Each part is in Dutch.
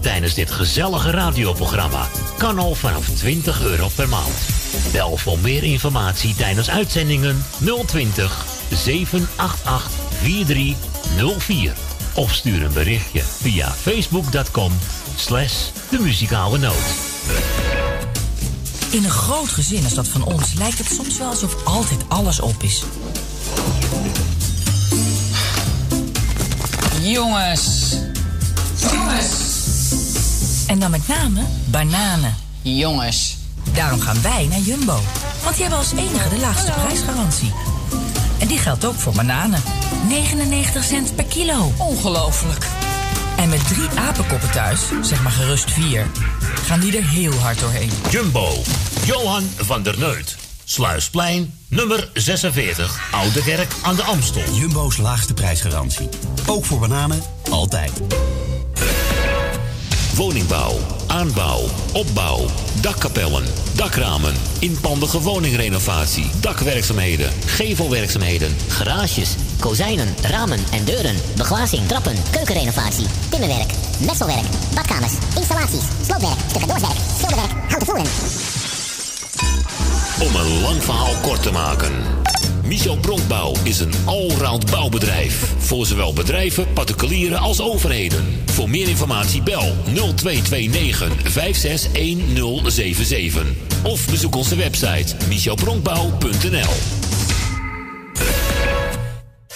Tijdens dit gezellige radioprogramma kan al vanaf 20 euro per maand. Bel voor meer informatie tijdens uitzendingen 020 788 4304. Of stuur een berichtje via facebook.com slash de muzikale noot. In een groot gezin als dat van ons lijkt het soms wel alsof altijd alles op is. Jongens. Jongens. En dan met name bananen. Jongens. Daarom gaan wij naar Jumbo. Want die hebben als enige de laagste prijsgarantie. En die geldt ook voor bananen. 99 cent per kilo. Ongelooflijk. En met drie apenkoppen thuis, zeg maar gerust vier, gaan die er heel hard doorheen. Jumbo, Johan van der Neut. Sluisplein, nummer 46, Oude Kerk aan de Amstel. Jumbo's laagste prijsgarantie. Ook voor bananen, altijd. Woningbouw, aanbouw, opbouw, dakkapellen, dakramen, inpandige woningrenovatie, dakwerkzaamheden, gevelwerkzaamheden, Garages, kozijnen, ramen en deuren, beglazing, trappen, keukenrenovatie, timmerwerk, messelwerk, badkamers, installaties, sloopwerk, stucadoorswerk, schilderwerk, houten voeren. Om een lang verhaal kort te maken. Michel Bronkbouw is een allround bouwbedrijf. Voor zowel bedrijven, particulieren als overheden. Voor meer informatie bel 0229 561077. Of bezoek onze website michelbronkbouw.nl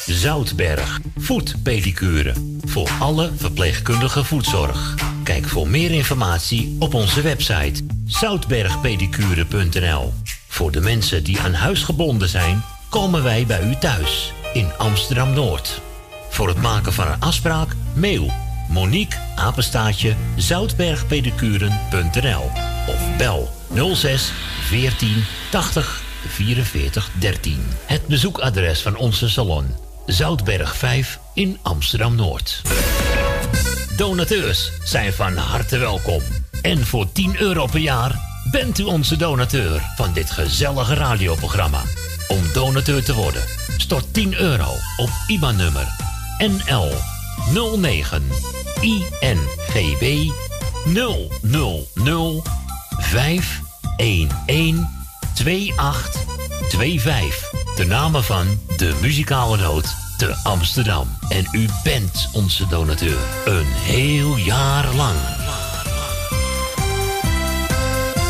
Zoutberg, voetpedicure. Voor alle verpleegkundige voetzorg. Kijk voor meer informatie op onze website zoutbergpedicure.nl. Voor de mensen die aan huis gebonden zijn, komen wij bij u thuis in Amsterdam Noord. Voor het maken van een afspraak, mail Monique Apenstaatje zoutbergpedicuren.nl of bel 06 14 80 44 13. Het bezoekadres van onze salon Zoutberg 5 in Amsterdam Noord. Donateurs zijn van harte welkom. En voor 10 euro per jaar bent u onze donateur van dit gezellige radioprogramma. Om donateur te worden, stort 10 euro op IBAN-nummer NL 09 INGB 000 511 2825. De namen van de muzikale noot te Amsterdam. En u bent onze donateur. Een heel jaar lang.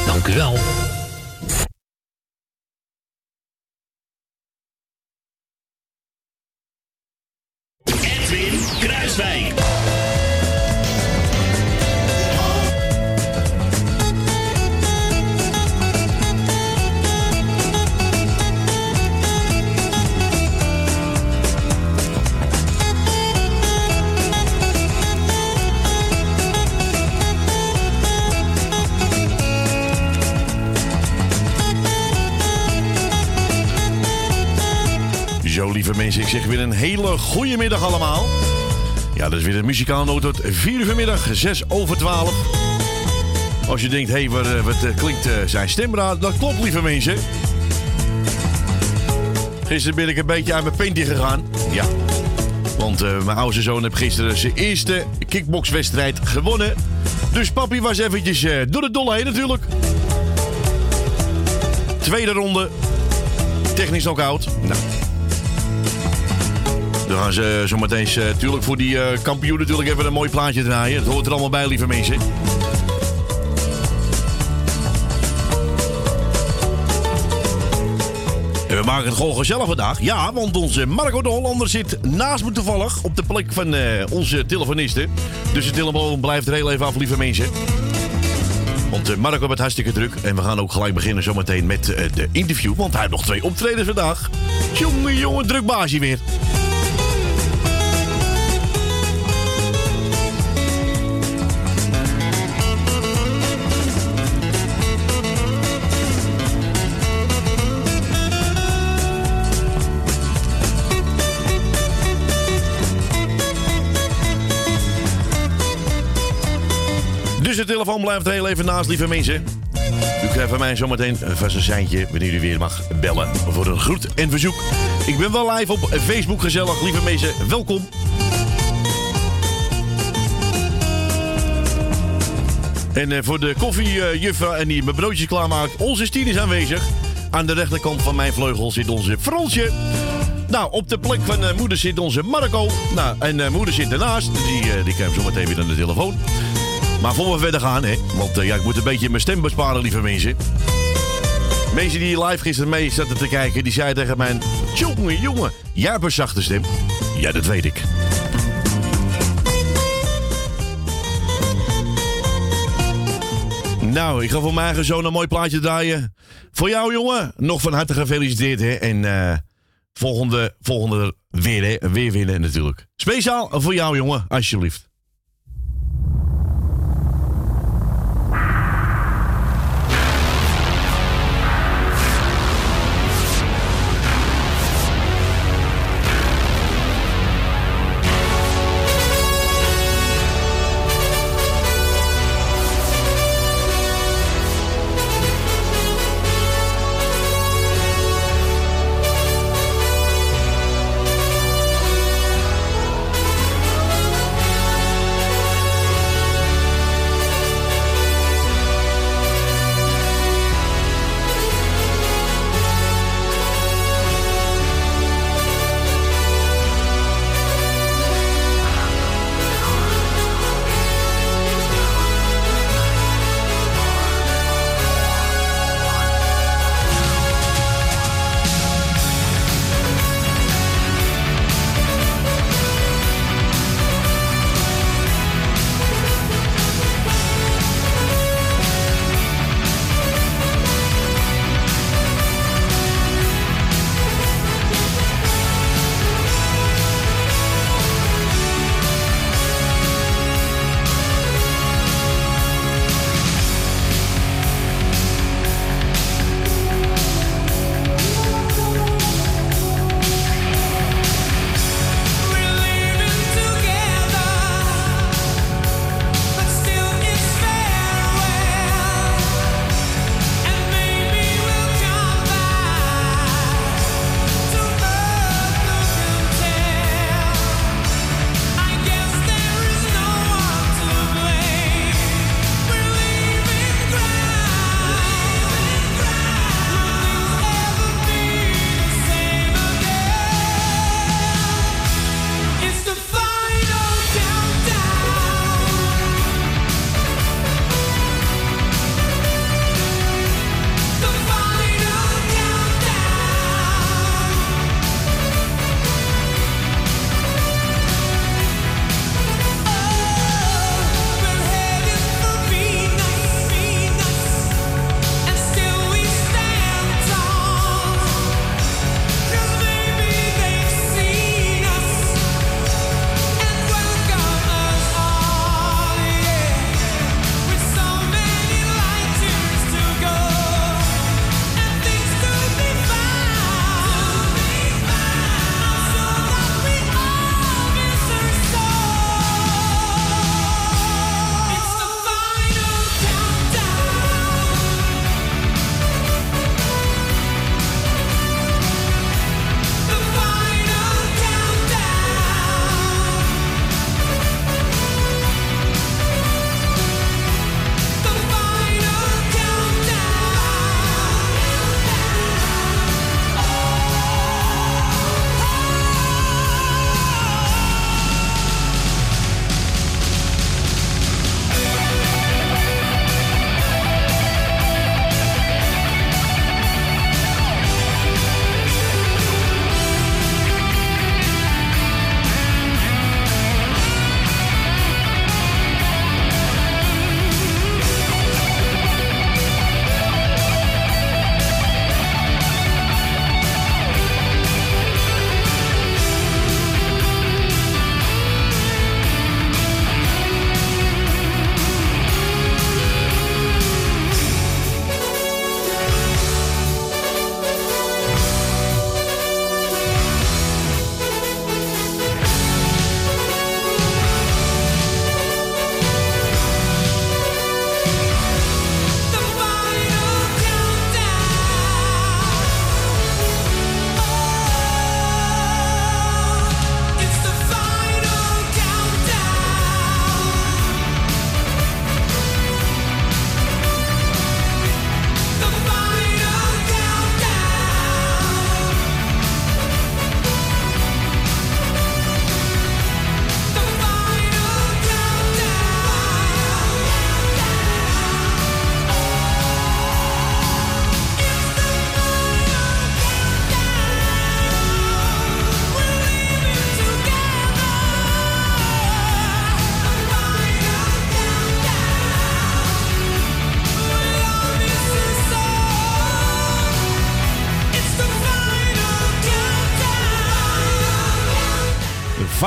Dank u wel. Lieve mensen, ik zeg weer een hele goede middag allemaal. Ja, dat is weer de muzikale noot tot 4 uur vanmiddag, 6 over 12. Als je denkt, hé, hey, wat, eh, eh, klinkt eh, zijn stemraad? Dat klopt, lieve mensen. Gisteren ben ik een beetje aan mijn pintje gegaan. Ja. Want eh, mijn oudste zoon heeft gisteren zijn eerste kickboxwedstrijd gewonnen. Dus papi was eventjes door de dolle heen natuurlijk. Tweede ronde. Technisch knock-out. Nou. Dan gaan ze zometeen natuurlijk voor die eh, kampioen natuurlijk even een mooi plaatje draaien. Dat hoort er allemaal bij, lieve mensen. En we maken het gewoon gezellig vandaag. Ja, want onze Marco de Hollander zit naast me toevallig op de plek van eh, onze telefonisten. Dus de telefoon blijft er heel even af, lieve mensen. Want eh, Marco wordt hartstikke druk. En we gaan ook gelijk beginnen zometeen met eh, de interview. Want hij heeft nog twee optredens vandaag. Jongen, jongen, druk baasje weer. Dus de telefoon blijft heel even naast, lieve mensen. U krijgt van mij zometeen vast een seintje wanneer u weer mag bellen voor een groet en verzoek. Ik ben wel live op Facebook gezellig, lieve mensen. Welkom. En eh, voor de koffiejuffrouw en die mijn broodjes klaarmaakt, onze Stien is aanwezig. Aan de rechterkant van mijn vleugel zit onze Fransje. Nou, op de plek van eh, moeder zit onze Marco. Nou, en eh, moeder zit ernaast. Die, eh die krijgt zo meteen weer aan de telefoon. Maar voor we verder gaan, hè. Want eh, ja, ik moet een beetje mijn stem besparen, lieve mensen. Mensen die live gisteren mee zaten te kijken, die zeiden tegen mij... Jongen, jongen, jij hebt een zachte stem. Ja, dat weet ik. Nou, ik ga voor mijn eigen zoon een mooi plaatje draaien. Voor jou, jongen, nog van harte gefeliciteerd, hè. En eh, volgende, volgende weer. Weer winnen, natuurlijk. Speciaal voor jou, jongen, alsjeblieft.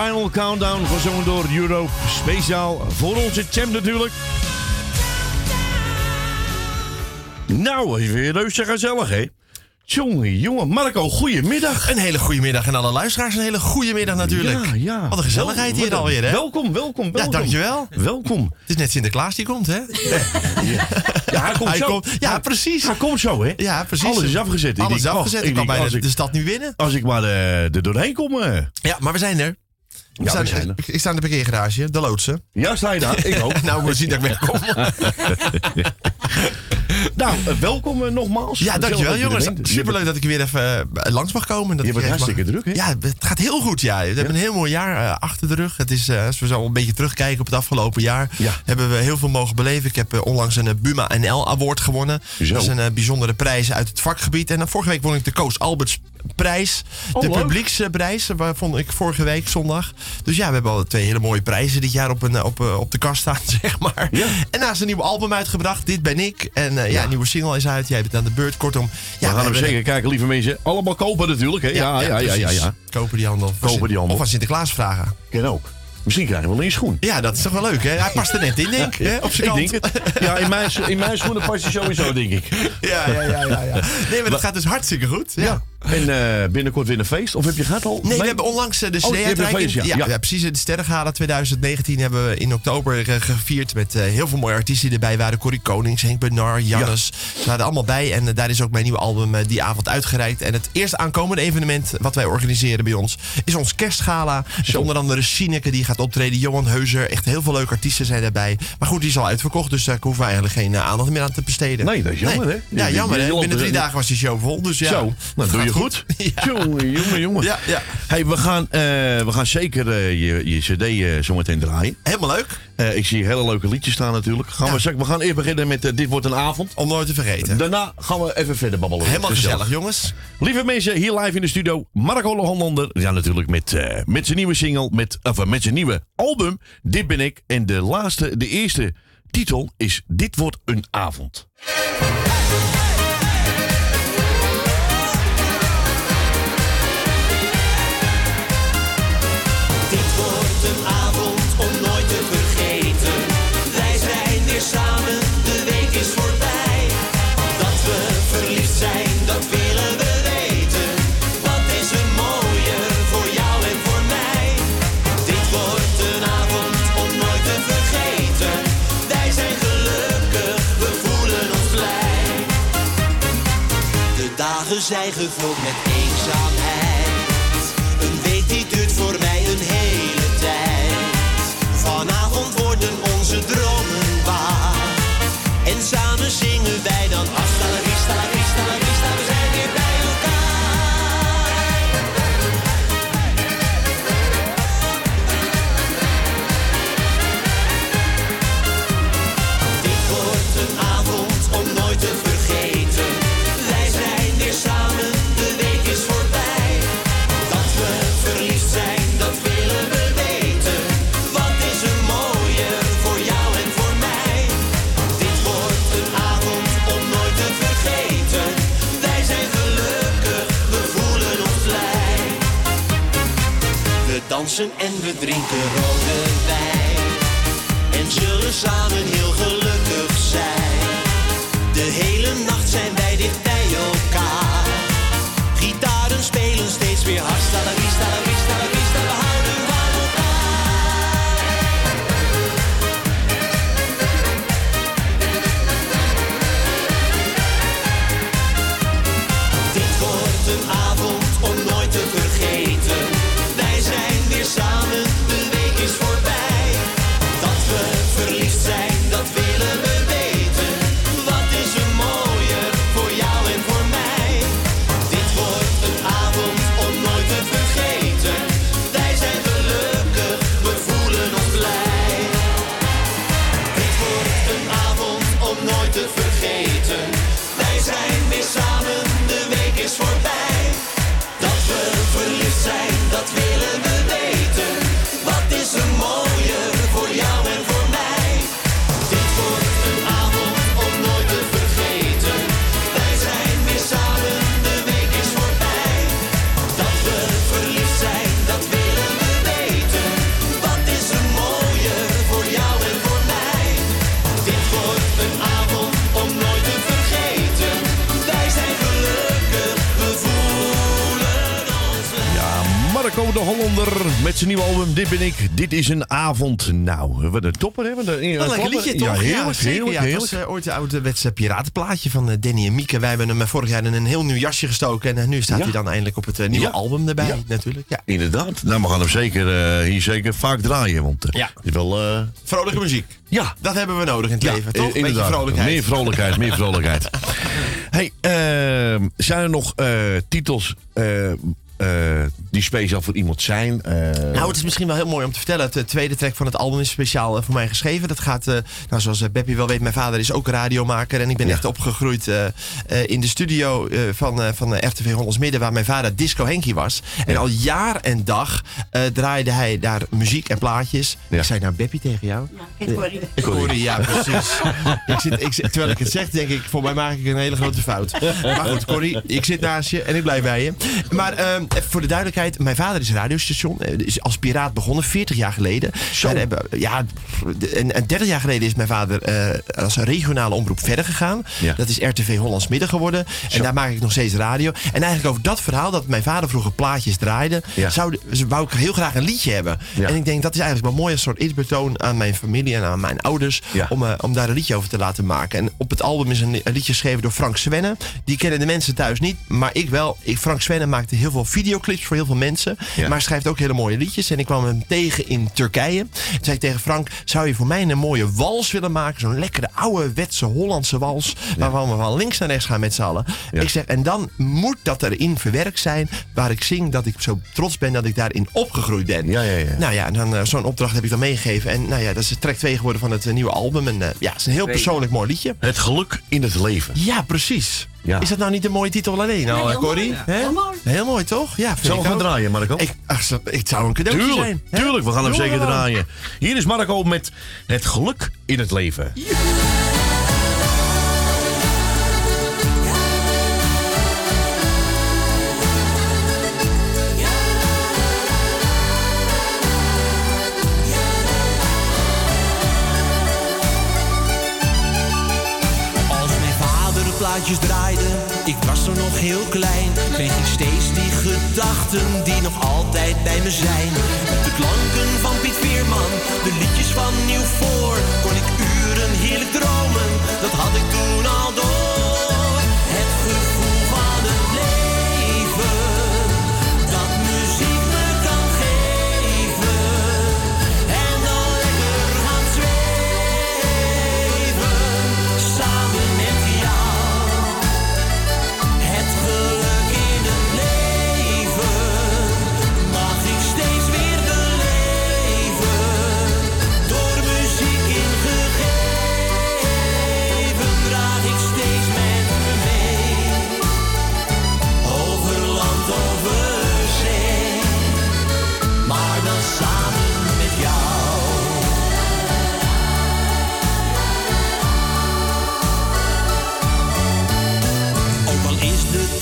Final Countdown, gezongen door Europe. Speciaal voor onze champ natuurlijk. Nou, weer reuze gezellig, hè? Jongen, jongen. Marco, goedemiddag. Een hele goede middag en alle luisteraars een hele goede middag natuurlijk. Ja, ja. Wat een gezelligheid Wel- hier alweer, hè? Welkom, welkom, welkom. Ja, dankjewel. Welkom. Het is net Sinterklaas die komt, hè? Ja, hij komt Hij zo. komt- ja, precies. Hij komt zo, hè? Ja, precies. Alles is afgezet. Alles is oh, afgezet. ik Ik kan bijna de stad nu winnen. Als ik maar eh, er doorheen kom. eh. Ja, maar we zijn er. Ja. Ik, ik sta in de parkeergarage, de loodsen. Ja, sta je daar? Ik ook. nou, we zien dat ik wegkom. Nou, eh, welkom eh, nogmaals. Ja, dankjewel jongens. Superleuk dat ik weer even eh, langs mag komen. Dat Je bent mag- hartstikke druk, hè? Ja, het gaat heel goed. Ja. We hebben een heel mooi jaar achter de rug. Het is, als we zo een beetje terugkijken op het afgelopen jaar, Ja. hebben we heel veel mogen beleven. Ik heb onlangs een Buma NL Award gewonnen. Zo. Dat is een bijzondere prijs uit het vakgebied. En dan vorige week won ik de Koos Alberts prijs. Oh, de leuk. publieksprijs, waar vond ik vorige week zondag. Dus ja, we hebben al twee hele mooie prijzen dit jaar op, een, op, op de kast staan, zeg maar. Ja. En naast een nieuw album uitgebracht, Dit Ben Ik. En eh, ja, Ja. nieuwe single is uit. Jij bent aan de beurt. Kortom, ja, we gaan hem zeker kijken, lieve mensen. Allemaal kopen natuurlijk, hè? Ja, ja, ja, ja. ja, Kopen die handel. Kopen die handel. Of aan Sinterklaas vragen. Ken ook. Misschien krijgen we wel een schoen. Ja, dat is toch wel leuk, hè? Hij past er net in, denk ik. hè, Op zijn Ik kant. denk het. Ja, in mijn, in mijn schoenen past hij sowieso, denk ik. Ja, ja, ja, ja, ja. Nee, maar dat gaat dus hartstikke goed. Ja. En eh, binnenkort weer een feest? Of heb je gehad al? Nee, we hebben onlangs eh, de Oh, feest, ja. ja, Ja. ja, precies. De Sterrengala 2019 hebben we in oktober eh, gevierd met heel veel mooie artiesten die erbij waren. Corrie Konings, Henk Bernard, Jannes. Ze waren er allemaal bij. En daar is ook mijn nieuwe album die avond uitgereikt. En het eerste aankomende evenement wat wij organiseren bij ons is ons kerstgala. Onder andere Sineke die gaat optreden. Johan Heuser. Echt heel veel leuke artiesten zijn daarbij. Maar goed, die is al uitverkocht. Dus daar hoeven we eigenlijk geen aandacht meer aan te besteden. Nee, dat is jammer, hè? Ja, jammer hè. Binnen drie dagen was die show vol. Dus ja. Zo, nou doe je Goed. Ja. Jongen, jongen, jongen. Ja, ja. Hey, we, gaan, eh, we gaan zeker eh, je, je cd eh, zometeen draaien. Helemaal leuk. Eh, ik zie hele leuke liedjes staan natuurlijk. Gaan Ja. we, we gaan eerst beginnen met Dit wordt een avond. Om nooit te vergeten. Daarna gaan we even verder babbelen. Helemaal gezellig, jongens. Lieve mensen, hier live in de studio. Marco Hollander. Ja, natuurlijk met, eh, met zijn nieuwe single. Met, of, met zijn nieuwe album. Dit ben ik. En de laatste, de eerste titel is Dit wordt een avond. Dagen zijn gevuld met eenzaamheid. En we drinken rode wijn. En zullen samen heel gelukkig zijn. De hele nacht zijn wij dicht bij elkaar. Gitaren spelen steeds weer hasta la de Hollander met zijn nieuwe album Dit ben ik, dit is een avond. Nou, wat een topper hè? Wat een, een lekker liedje, toch? Ja, heerlijk, heerlijk, ja, heerlijk. was eh, ooit een ouderwetse piratenplaatje van eh, Danny en Mieke. Wij hebben hem eh, vorig jaar in een heel nieuw jasje gestoken. En eh, nu staat Ja. hij dan eindelijk op het eh, nieuwe Ja. album erbij, Ja. natuurlijk. Ja. Inderdaad. Nou, we gaan hem zeker, eh, hier zeker vaak draaien. Want eh, Ja. is wel... eh, Vrolijke muziek. ja, Dat hebben we nodig in het Ja, leven, toch? i- Beetje vrolijkheid. Meer vrolijkheid, meer vrolijkheid. hey, ehm, zijn er nog eh, titels eh, eh, die speciaal voor iemand zijn? Eh, Nou, het is misschien wel heel mooi om te vertellen. Het eh, tweede track van het album is speciaal voor mij geschreven. Dat gaat, eh, nou, zoals Beppie wel weet, mijn vader is ook radiomaker. En ik ben Ja. echt opgegroeid eh, eh, in de studio eh, van, eh, van RTV Hollands Midden, waar mijn vader Disco Henkie was. En al jaar en dag eh, draaide hij daar muziek en plaatjes. Ja. Ik zei nou Beppie tegen jou? Ja, Corrie. ja, precies. ik zit, ik, zit- terwijl ik het zeg, denk ik, voor mij maak ik een hele grote fout. Maar goed, Corrie, ik zit naast je en ik blijf bij je. Maar ehm, even voor de duidelijkheid, mijn vader is radiostation. eh, is als piraat begonnen, 40 jaar geleden. Wij hebben, ja, en, en 30 jaar geleden is mijn vader eh, als regionale omroep verder gegaan. Ja. Dat is RTV Hollands Midden geworden. En daar maak ik nog steeds radio. En eigenlijk over dat verhaal, dat mijn vader vroeger plaatjes draaide, Ja. zou, wou ik heel graag een liedje hebben. Ja. En ik denk, dat is eigenlijk wel mooi, een soort eerbetoon aan mijn familie en aan mijn ouders. Ja. Om, eh, om daar een liedje over te laten maken. En op het album is een, een liedje geschreven door Frank Svenne. Die kennen de mensen thuis niet, maar ik wel. Ik, Frank Svenne maakte heel veel videoclips voor heel veel mensen. Ja. Maar schrijft ook hele mooie liedjes. En ik kwam hem tegen in Turkije. Toen zei ik tegen Frank, zou je voor mij een mooie wals willen maken? Zo'n lekkere ouderwetse Hollandse wals. Waarvan we van links naar rechts gaan met z'n allen. Ja. Ik zeg, en dan moet dat erin verwerkt zijn. Waar ik zing dat ik zo trots ben dat ik daarin opgegroeid ben. Ja, ja, ja. Nou ja, en dan, eh, zo'n opdracht heb ik dan meegegeven. En nou ja, dat is track 2 geworden van het eh, nieuwe album. En eh, ja, het is een heel persoonlijk mooi liedje. Het geluk in het leven. Ja, precies. Ja. Is dat nou niet een mooie titel alleen, nou, Nee, eh, heel Corrie? mooi. Hè? Heel mooi. Heel mooi, toch? Ja, vind Zullen we gaan draaien, Marco? Ik, ach, het zou een cadeautje Tuurlijk, zijn. hè? tuurlijk. We gaan hem zeker draaien. Hier is Marco met het geluk in het leven. Heel klein, kreeg ik steeds die gedachten die nog altijd bij me zijn. Met de klanken van Piet Veerman, de liedjes van Nieuw Voor, kon ik uren heerlijk dromen,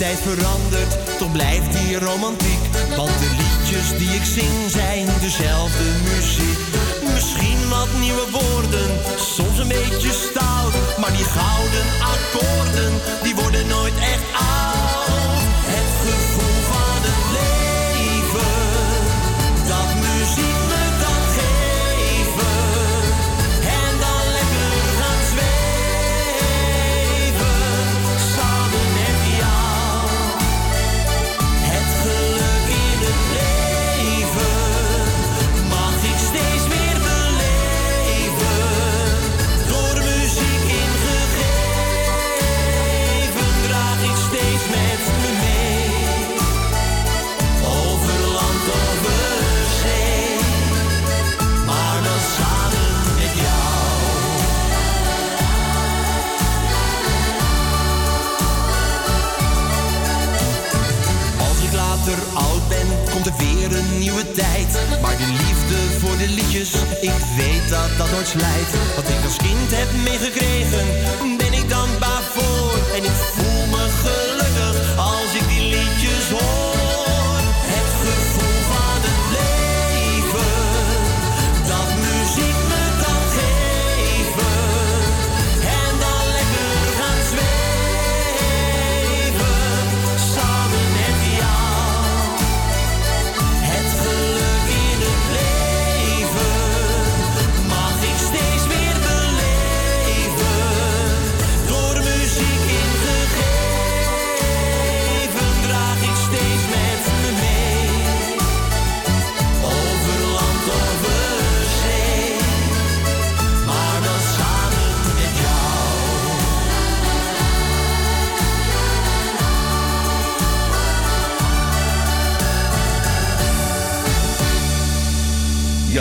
tijd veranderd, toch blijft die romantiek. Want de liedjes die ik zing zijn dezelfde muziek. Misschien wat nieuwe woorden, soms een beetje stout. Maar die gouden akkoorden, die worden nooit echt oud. Nieuwe tijd. Maar de liefde voor de liedjes, ik weet dat dat nooit slijt. Wat ik als kind heb meegekregen, ben ik dankbaar voor. En ik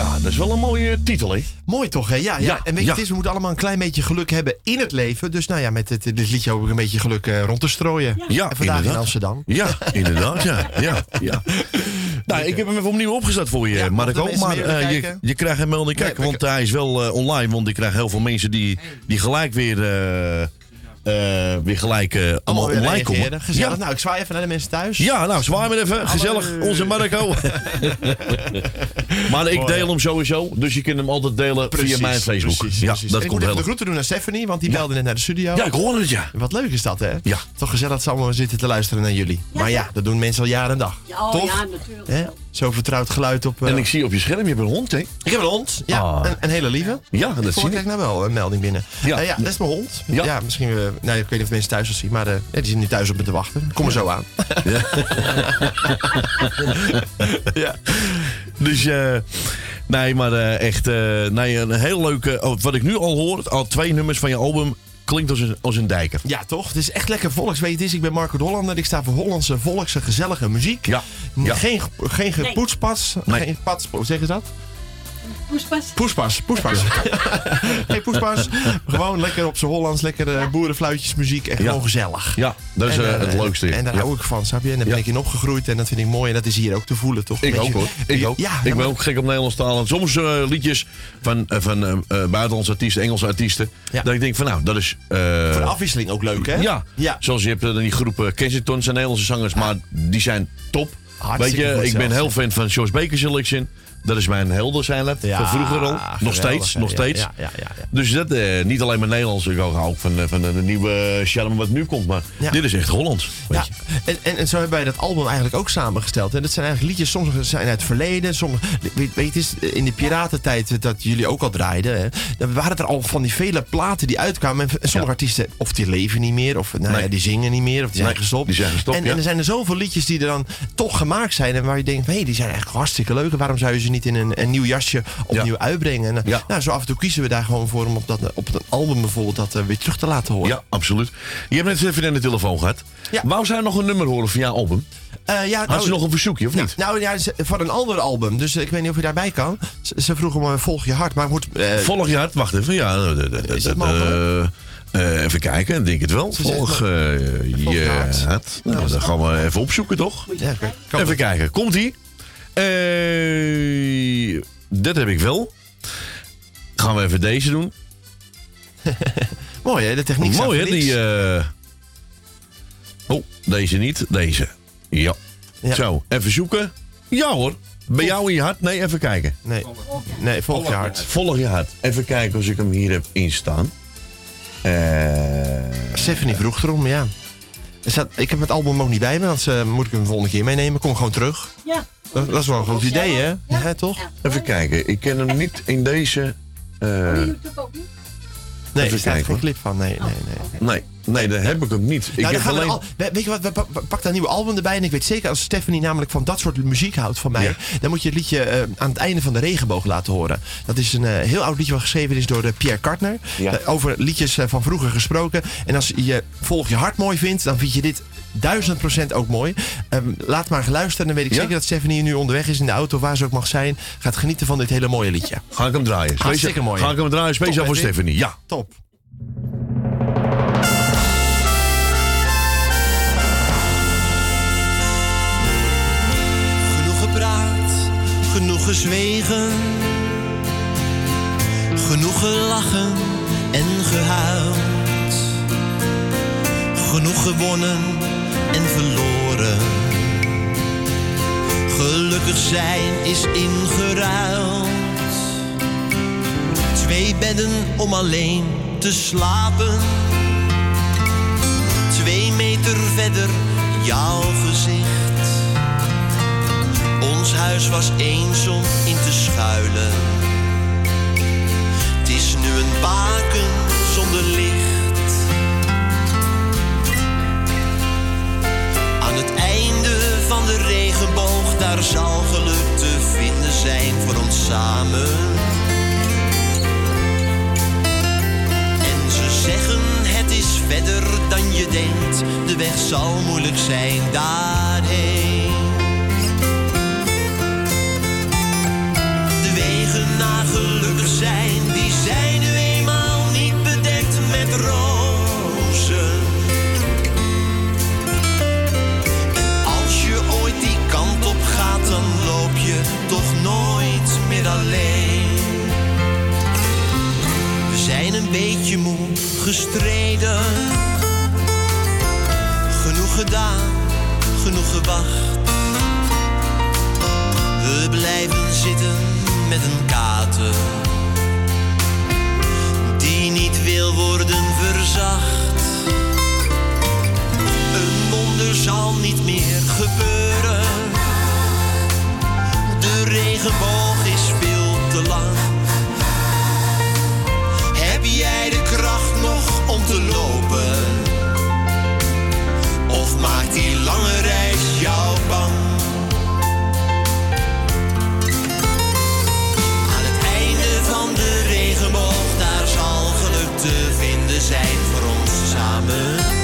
dat is wel een mooie titel, hè? Mooi toch, hè? Ja, ja. Ja, en weet je, ja. het is, we moeten allemaal een klein beetje geluk hebben in het leven. Dus nou ja, met dit, dit liedje hoop ik een beetje geluk eh, rond te strooien. Ja, en vandaag in inderdaad. Amsterdam. Ja, inderdaad, ja. ja, ja. Nou, ik heb hem even opnieuw opgezet voor je, Ja, Marco. Maar eh, je, je krijgt hem wel niet kijken, Nee, want hij is wel eh, online. Want ik krijg heel veel mensen die, die gelijk weer, weer gelijk eh, allemaal Allemaal weer online komen. Gezellig. Ja. Nou, ik zwaai even naar de mensen thuis. Ja, nou, zwaai maar even. Gezellig, onze Marco. maar ik deel hem sowieso, dus je kunt hem altijd delen via mijn Facebook. Precies, ja, precies. dat En ik komt heel de groeten doen naar Stephanie, want die belde net naar de studio. Ja, ik hoor het, ja. Wat leuk is dat, hè? Ja. Toch gezellig dat ze allemaal zitten te luisteren naar jullie. Maar ja, dat doen mensen al jaren en dag. Ja, oh, Toch? ja, natuurlijk. Zo vertrouwd geluid op... eh, En ik zie op je scherm, je hebt een hond, hè? ik heb een hond. Ja, Ah. een, een hele lieve. Ja, dat Ik zie ik. krijg nou wel een melding binnen. Ja. Ja, ja dat is mijn hond. Ja. Ja, misschien... eh, nou, ik weet niet of mensen thuis dat zien, maar eh, ja, die zitten nu thuis op me te wachten. Kom er zo aan. ja. Dus, eh, nee, maar eh, echt, eh, nee, een heel leuke. oh, wat ik nu al hoor, al twee nummers van je album, klinkt als een, als een dijker. Ja, toch? Het is echt lekker volks. Weet je, het is, ik ben Marco de Hollander. Ik sta voor Hollandse, volkse, gezellige muziek. Ja. ja. Geen, geen gepoetspas. Nee. Geen hoe zeggen ze dat? Poespas. Poespas, poespas. Geen poespas. Gewoon lekker op z'n Hollands, lekker eh, boerenfluitjesmuziek en Ja. gewoon gezellig. Ja, dat is En, eh, eh, het leukste. En daar ja. hou ik van, snap je? En daar ben ik in opgegroeid en dat vind ik mooi. En dat is hier ook te voelen, toch? Ik ook hoor. Ik ook. Ja, ik maar- ben ook gek op Nederlands taal. En soms eh, liedjes van, eh, van eh, eh, buitenlandse artiesten, Engelse artiesten. Ja. Dat ik denk van nou, dat is... eh, Voor de afwisseling ook leuk, hè? ja. Ja. zoals je hebt eh, die groepen Kensington zijn Nederlandse zangers, maar die zijn top. Hartstikke Weet je, ik ben heel fan van George Baker Selection. Dat is mijn helder zijn dat, Ja, van vroeger al. Nog steeds, hè? nog steeds. ja, ja. Dus dat, eh, niet alleen maar Nederlands, ik hou ook van, eh, van de, nieuwe charme wat nu komt. Maar dit is echt Hollands. Weet je. en, en, en zo hebben wij dat album eigenlijk ook samengesteld. En dat zijn eigenlijk liedjes, sommige zijn uit het verleden. Sommige, weet, weet, je, het is in de piratentijd dat jullie ook al draaiden. Hè, dan waren er al van die vele platen die uitkwamen. En sommige artiesten, of die leven niet meer, of nou Nee. ja, die zingen niet meer, of die zijn Nee, gestopt. die zijn gestopt, en, er zijn er zoveel liedjes die er dan toch gemaakt zijn. En waar je denkt, hé, hey, die zijn eigenlijk hartstikke leuk. En waarom zou je ze niet in een, een nieuw jasje opnieuw uitbrengen? En, eh, Ja. nou, zo af en toe kiezen we daar gewoon voor om op, dat, op een album bijvoorbeeld dat eh, weer terug te laten horen. Ja, absoluut. Je hebt net even in de telefoon gehad. Ja. Wou zij nog een nummer horen van jouw album? Eh, ja, Had nou, ze nog een verzoekje, of niet? Nou ja, ze- van een ander album. Dus ik weet niet of je daarbij kan. Ze, ze vroeg om eh, Volg je hart. Maar moet. Volg je hart? Wacht even. Ja, Is dat mogelijk? even kijken, ik denk het wel. Volg je hart. Nou, dan gaan we even opzoeken, toch? ja, Even kijken. Komt Eh, dat heb ik wel. Gaan we even deze doen. Mooi hè, de techniek Mooi hè, die... eh, Oh, deze niet. Deze. Ja. Ja. Zo, even zoeken. Ja hoor. Bij jou in je hart? Nee, even kijken. Nee, nee, Volg je hart. Volg je hart. Even kijken als ik hem hier heb instaan. Eh Stephanie vroeg erom, ja. Ik heb het album ook niet bij me, want eh, moet ik hem de volgende keer meenemen. Kom gewoon terug. Ja. Dat, dat is wel een goed idee, hè? Ja, toch? even kijken. Ik ken hem niet in deze... eh, YouTube ook niet? Nee, er staat geen clip van. Nee, nee, nee. nee, nee, daar heb ik hem niet. Ik Nou, heb we alleen... al, we- weet je wat, we pa- pa- pak daar een nieuwe album erbij. En ik weet zeker, als Stephanie namelijk van dat soort muziek houdt van mij... Ja. dan moet je het liedje eh, aan het einde van de regenboog laten horen. Dat is een eh, heel oud liedje wat geschreven is door eh, Pierre Kartner. Ja. Over liedjes van vroeger gesproken. En als je Volg je hart mooi vindt, dan vind je dit duizend procent ook mooi. Ehm, laat maar geluisteren. Dan weet ik Ja? zeker dat Stephanie nu onderweg is in de auto, waar ze ook mag zijn. Gaat genieten van dit hele mooie liedje. Ga ik hem draaien. Speciaal- Hartstikke mooi, Ga ik hem draaien speciaal Top, voor? Stephanie. Ja. Top. Genoeg gepraat, genoeg gezwegen. Genoeg gelachen en gehuild. Genoeg gewonnen Gelukkig zijn is ingeruild. Twee bedden om alleen te slapen. Twee meter verder jouw gezicht. Ons huis was eens om in te schuilen. Het is nu een baken zonder licht. Van de regenboog, daar zal geluk te vinden zijn voor ons samen. En ze zeggen het is verder dan je denkt, de weg zal moeilijk zijn daarheen. De wegen na gelukkig zijn alleen. We zijn een beetje moe gestreden. Genoeg gedaan, genoeg gewacht. We blijven zitten met een kater die niet wil worden verzacht. Een wonder zal niet meer gebeuren. Regenboog is veel te lang. Heb jij de kracht nog om te lopen? Of maakt die lange reis jou bang? Aan het einde van de regenboog, daar zal geluk te vinden zijn voor ons samen.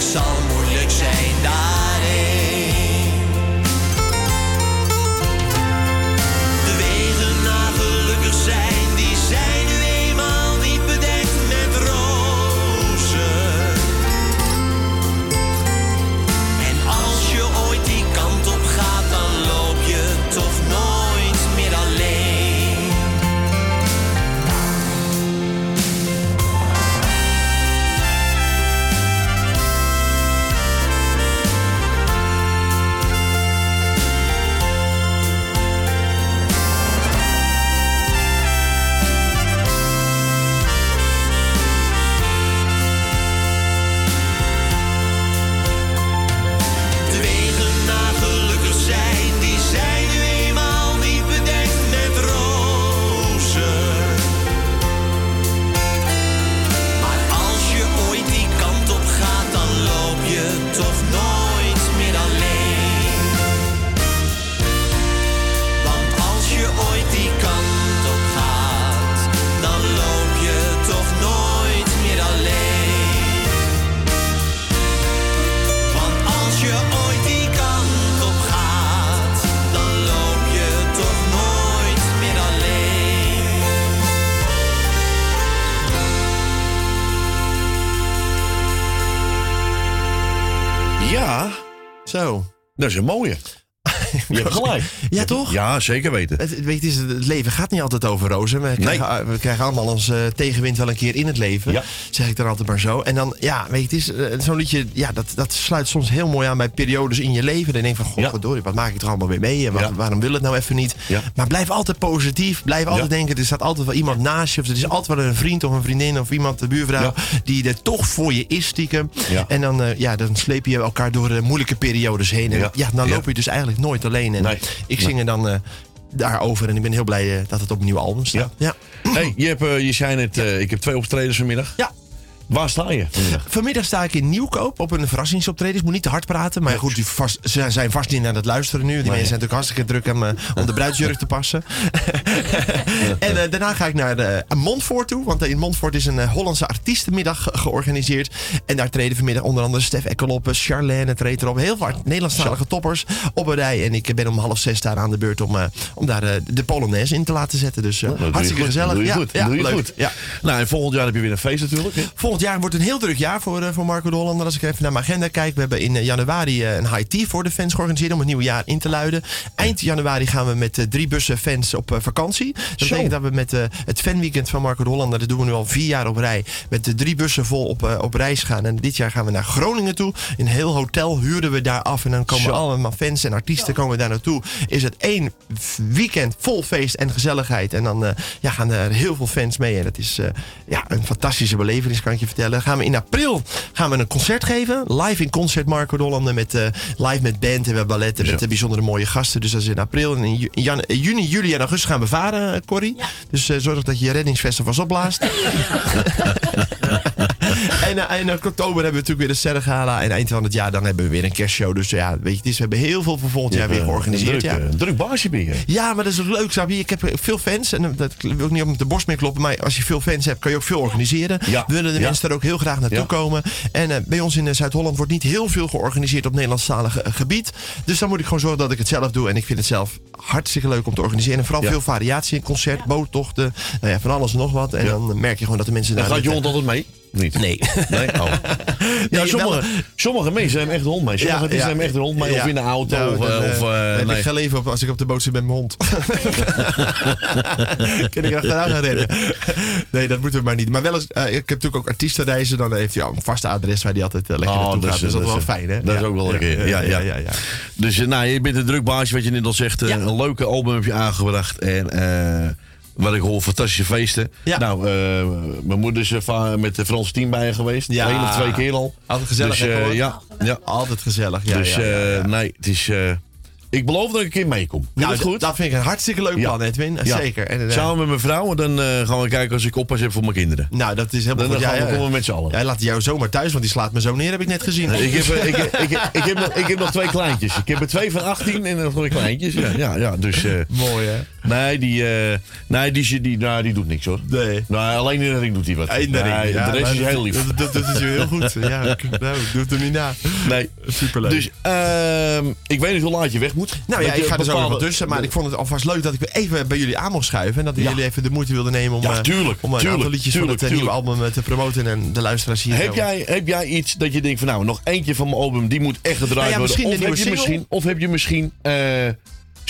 Zal moeilijk zijn daarheen. Dat is een mooie. Je hebt gelijk. Ja, toch? Ja, zeker weten. Het, weet je, het leven gaat niet altijd over rozen. We krijgen, we krijgen allemaal onze tegenwind wel een keer in het leven. Ja. Zeg ik dan altijd maar zo. En dan, ja, weet je, het is eh, zo'n liedje, ja, dat, dat sluit soms heel mooi aan bij periodes in je leven. Dan denk je van, god, Ja. verdorie, wat maak ik er allemaal weer mee? En wat- Ja. waarom wil het nou even niet? Maar blijf altijd positief. Blijf altijd denken, er staat altijd wel iemand naast je. Of er is altijd wel een vriend of een vriendin of iemand, de buurvrouw, die er toch voor je is stiekem. En dan, eh, ja, dan sleep je elkaar door eh, moeilijke periodes heen. En Ja. dan loop je dus eigenlijk nooit alleen. En Nee. ik zing er dan eh, daarover. En ik ben heel blij eh, dat het op een nieuw album staat. Ja. Hey, je, hebt, eh, je net, eh, ik heb twee optredens vanmiddag. Ja. Waar sta je vanmiddag? Vanmiddag sta ik in Nieuwkoop op een verrassingsoptreden. Ik moet niet te hard praten. Maar goed, die vast, ze zijn vast niet aan het luisteren nu. Die mensen zijn natuurlijk hartstikke druk om, eh, om de bruidsjurk te passen. en eh, daarna ga ik naar de, Montfort toe. Want in Montfort is een eh, Hollandse artiestenmiddag ge- georganiseerd. En daar treden vanmiddag onder andere Stef Ekkelop, Charlène treedt erop. Heel veel Nederlandstalige toppers op een rij. En ik ben om half zes daar aan de beurt om, eh, om daar eh, de Polonaise in te laten zetten. Dus eh, Nou, hartstikke gezellig. Ja, goed. ja, leuk. Nou, en volgend jaar heb je weer een feest natuurlijk. Hè? Volgend jaar wordt een heel druk jaar voor, eh, voor Marco de Hollander. Als ik even naar mijn agenda kijk. We hebben in eh, januari eh, een high tea voor de fans georganiseerd. Om het nieuwe jaar in te luiden. Eind januari gaan we met drie bussen fans op vakantie. Dat betekent dat we met het fanweekend van Marco de Hollander. Dat doen we nu al vier jaar op rij. Met de drie bussen vol op, op reis gaan. En dit jaar gaan we naar Groningen toe. In een heel hotel huren we daar af. En dan komen allemaal fans en artiesten komen daar naartoe. Is het één weekend vol feest en gezelligheid. En dan ja, gaan er heel veel fans mee. En dat is ja, een fantastische belevenis, kan ik je vertellen. Gaan we in april gaan we een concert geven. Live in concert Marco Dollande. Met, eh, live met band en we hebben balletten met eh, bijzondere mooie gasten. Dus dat is in april. En in jan- in juni, juli en augustus gaan we varen, eh, Corrie. Dus eh, zorg dat je je reddingsvest alvast opblaast. En, eh, in oktober hebben we natuurlijk weer de Sterrengala. En eind van het jaar dan hebben we weer een kerstshow. Dus ja, weet je, het is, we hebben heel veel voor volgend jaar weer georganiseerd. Druk, ja. eh, druk baasje ben je. Ja, maar dat is ook leuk. Snap je? Ik heb veel fans. En dat wil ik niet op de borst meer kloppen. Maar als je veel fans hebt, kan je ook veel organiseren. Ja. Willen de Ja. mensen er ook heel graag naartoe Ja. komen. En eh, bij ons in eh, Zuid-Holland wordt niet heel veel georganiseerd op Nederlandstalig eh, gebied. Dus dan moet ik gewoon zorgen dat ik het zelf doe. En ik vind het zelf hartstikke leuk om te organiseren. En vooral Ja. veel variatie in concert, boottochten. Nou ja, van alles en nog wat. En Ja. dan merk je gewoon dat de mensen En daar... gaat hond altijd mee? Niet? Nee. Nee? Oh. Ja, Nee, sommige, wel- sommige mensen hebben echt een hond mee. Sommige Ja, ja. hebben echt een hond mee. Ja. Of in de auto. Nou, of, dan, eh, eh, of, eh, dan heb nee. ik geen leven op als ik op de boot zit met mijn hond. Kan ik achteraan gaan rennen. Nee, dat moeten we maar niet. Maar wel eens, ik heb natuurlijk ook artiestenreizen. Dan heeft hij al een vaste adres waar hij altijd eh, lekker Oh, naartoe dat gaat. is- Dus dat is wel fijn, hè? dat is Ja, ook wel lekker. Ja, ja. ja, ja. Dus nou, je bent een druk baasje, wat je net al zegt. eh, Ja. Een leuke album heb je aangebracht. En eh, wat ik hoor, fantastische feesten. Ja. Nou, eh, mijn moeder is met de Franse team bij je geweest. Ja. Eén of twee keer al. Altijd gezellig, Dus, eh, ja, ja. Altijd gezellig. Ja, dus ja, eh, nee, het is... ik beloof dat ik een keer meekom. Nou, dat goed? Dat vind ik een hartstikke leuk plan, Edwin. Zeker. En, Samen met mijn vrouw. Dan gaan we kijken als ik oppas heb voor mijn kinderen. Nou, dat is helemaal Dan, dan goed. gaan Ja, we komen met z'n allen. Hij laat jou zomaar thuis, want die slaat me zo neer, heb ik net gezien. Ik heb, ik, ik, ik, ik, heb nog, ik heb nog twee kleintjes. Ik heb er twee van 18 en nog twee kleintjes. Ja, ja, ja dus... Mooi, hè? Nee, die, eh, nee, die, die, nou, die doet niks hoor. Nee. Nou, alleen in de ring doet hij wat. Nee, Ja, de rest is heel lief. Dat, dat, dat is heel goed. Ja, ik- nou, doe het er niet na. Nee. Superleuk. Dus ehm, ik weet niet hoe laat je weg moet. Nou ja, ik ga er zo nog wel tussen. Maar ik vond het alvast leuk dat ik weer even bij jullie aan mocht schuiven. En dat jullie even de moeite wilden nemen om, Ja, eh, tuurlijk, om een tuurlijk, aantal liedjes tuurlijk, van het eh, nieuwe album te promoten. En de luisteraars hier Heb jij, heb jij iets dat je denkt van nou, nog eentje van mijn album, die moet echt gedraaid Nou ja, worden? Of de heb, nieuwe je single? misschien, of heb je misschien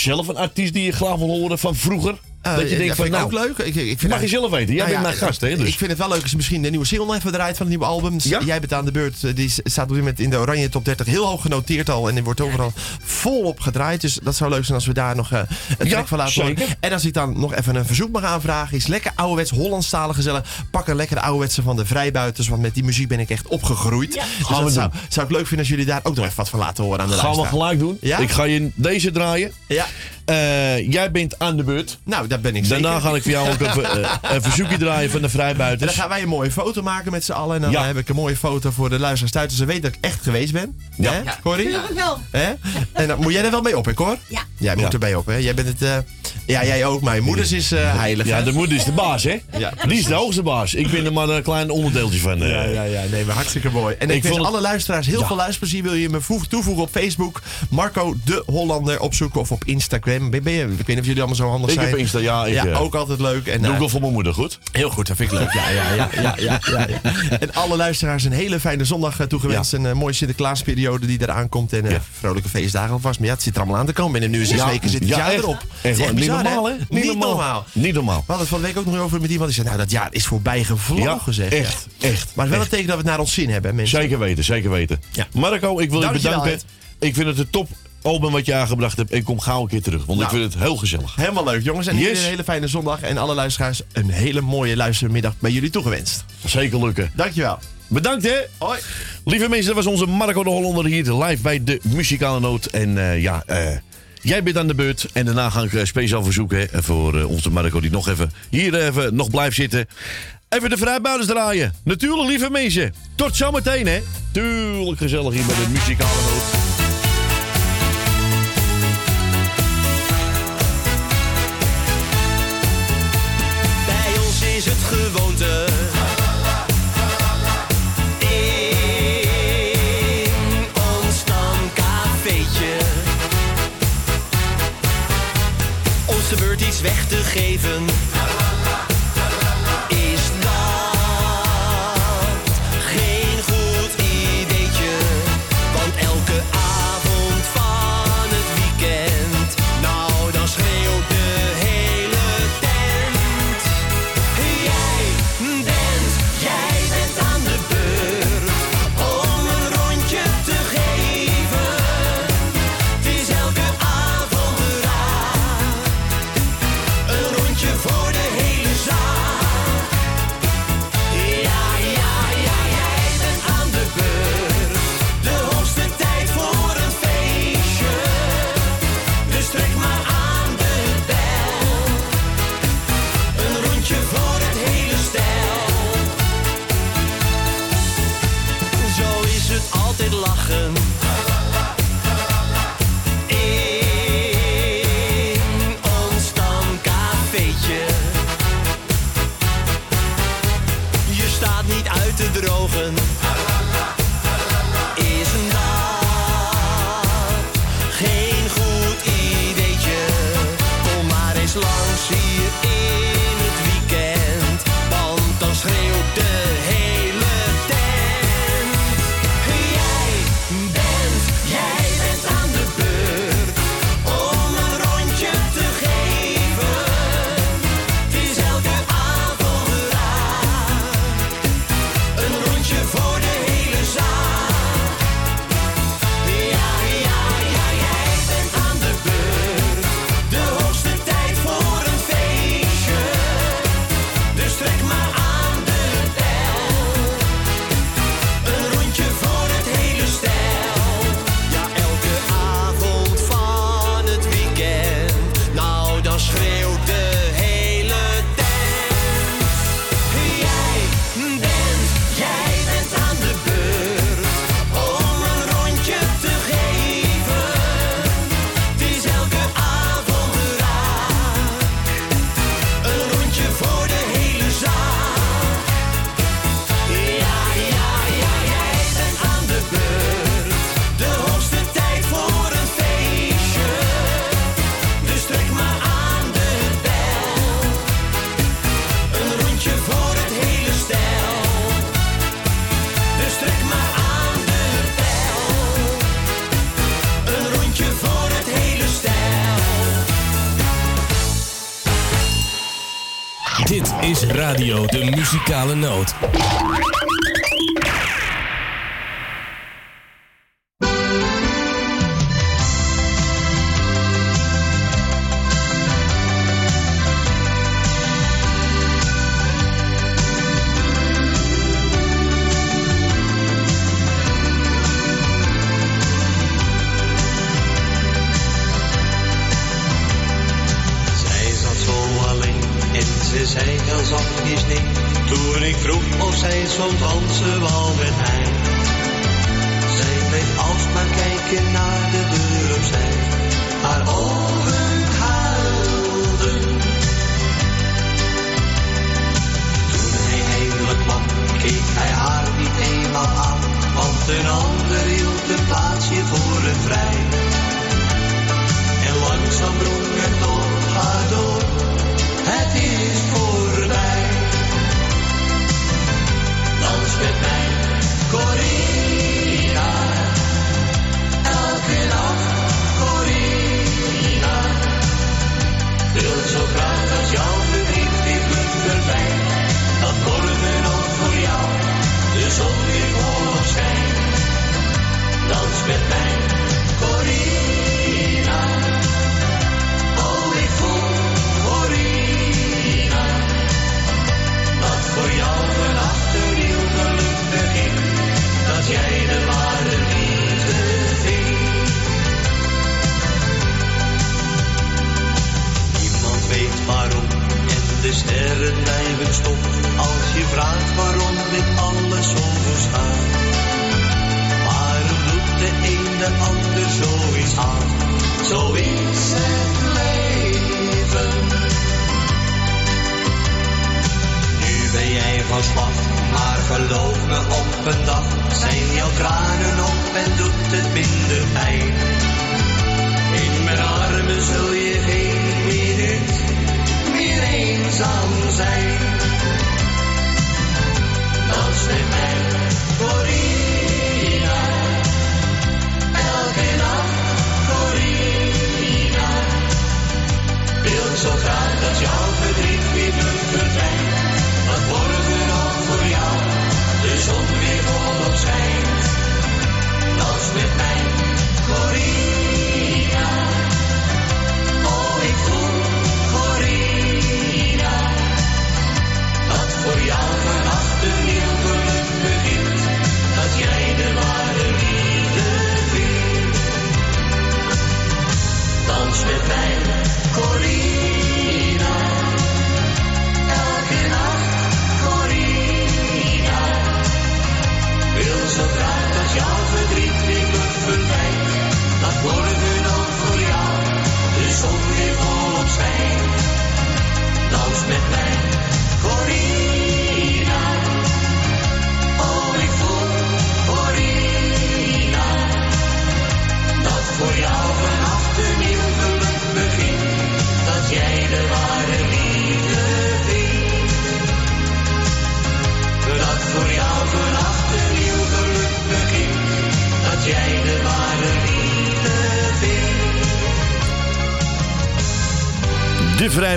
zelf een artiest die je graag wil horen van vroeger? Eh, dat je denkt van vind ik nou, ook leuk. Ik, ik vind mag je zelf weten. Jij Nou bent ja, mijn gast hè. Dus. Ik vind het wel leuk als je misschien de nieuwe single even draait van het nieuwe album. Ja? Jij bent aan de beurt. Eh, Die staat op dit moment in de Oranje Top 30 heel hoog genoteerd al. En die wordt overal volop gedraaid. Dus dat zou leuk zijn als we daar nog eh, een Ja, track van laten horen. En als ik dan nog even een verzoek mag aanvragen. Is lekker ouderwets Hollandstalig gezellig. Pak een lekker ouderwetse van de Vrijbuiters. Want met die muziek ben ik echt opgegroeid. Dus Gaan we dat zou, zou ik leuk vinden als jullie daar ook nog even wat van laten horen aan de Gaan we gelijk doen. Ja? Ik ga je deze draaien. Ja. Eh, jij bent aan de beurt. Nou, dat ben ik zeker. Daarna ga ik voor jou ook even, eh, een verzoekje draaien van de En dan vrijbuiters. gaan wij een mooie foto maken met z'n allen. En dan Ja. heb ik een mooie foto voor de luisteraars thuis. Dus ze weten dat ik echt geweest ben. Ja. Hè, Corrie? Ja, wel. Hè? En dan moet jij er wel mee op, hè, Cor? Ja. Jij moet Ja. erbij op, hè? Jij bent het... eh, ja, jij ook. Mijn moeders is eh, heilig, Ja, de moeder is de baas, hè? Ja. Die is de hoogste baas. Ik ben er maar een klein onderdeeltje van. eh. Ja, ja, ja. Nee, maar hartstikke mooi. En ik, Ik wens het- alle luisteraars heel Ja. veel luisterplezier. Wil je me voeg- toevoegen op Facebook? Marco de Hollander opzoeken of op Instagram. Ik weet niet of jullie allemaal zo handig Ik zijn. heb Insta, ja. Ik, ja, eh, ook altijd leuk. En, Doe eh, ik wel voor mijn moeder, goed? Heel goed, dat vind ik leuk. Ja, ja, ja, ja, ja, ja, ja. En alle luisteraars een hele fijne zondag eh, toegewenst. Een eh, mooie Sinterklaasperiode die eraan komt. En eh, vrolijke feestdagen alvast. Maar ja, het zit er allemaal aan te komen. Binnen nu zes weken zit het ja, jaar erop. Echt. Niet bizar, normaal, hè? Niet, normaal. Niet normaal. We hadden het van de week ook nog over met iemand die zei... Nou, dat jaar is voorbij gevlogen, zeg. Ja. echt, echt. Maar wel een teken dat we het naar ons zin hebben, mensen. Zeker weten, zeker weten. Marco, ik wil je bedanken. Ik vind het een top album wat je aangebracht hebt. Ik kom gauw een keer terug, want ik Nou. vind het heel gezellig. Helemaal leuk, jongens. En Yes. iedereen een hele fijne zondag. En alle luisteraars een hele mooie luistermiddag bij jullie toegewenst. Zeker lukken. Dankjewel. Bedankt hè. Hoi. Lieve mensen, dat was onze Marco de Hollander hier live bij de Muzikale Noot. En eh, ja, eh, jij bent aan de beurt. En daarna ga ik eh, speciaal verzoeken hè, voor onze Marco die nog even hier even nog blijft zitten. Even de vrijbuiters draaien. Natuurlijk, lieve mensen. Tot zometeen hè. Tuurlijk gezellig hier bij de Muzikale Noot. Gewoonte. In ons stamcafeetje. Ons de beurt iets weg te geven. radio De Muzikale Noot.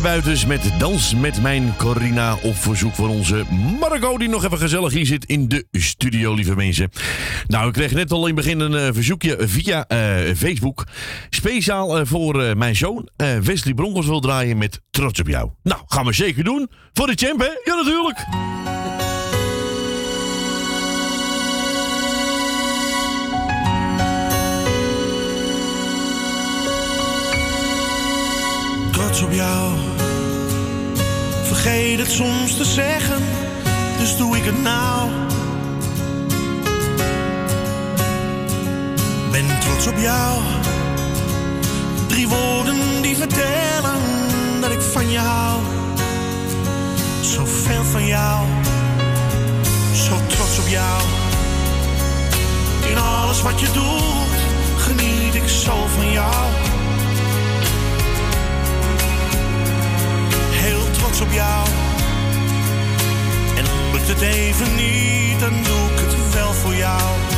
Buitens met Dans met mijn Corina op verzoek van onze Marco, die nog even gezellig hier zit in de studio, lieve mensen. Nou, ik kreeg net al in het begin een eh, verzoekje via eh, Facebook. Speciaal eh, voor mijn zoon Wesley Broncos wil draaien met Trots op jou. Nou, gaan we zeker doen. Voor de champ, hè? Ja, natuurlijk. trots op jou vergeet het soms te zeggen, dus doe ik het nou. Ben trots op jou. Drie woorden die vertellen dat ik van je hou. Zo veel van jou, zo trots op jou. In alles wat je doet, geniet ik zo van jou op jou. En lukt het even niet, dan doe ik het wel voor jou.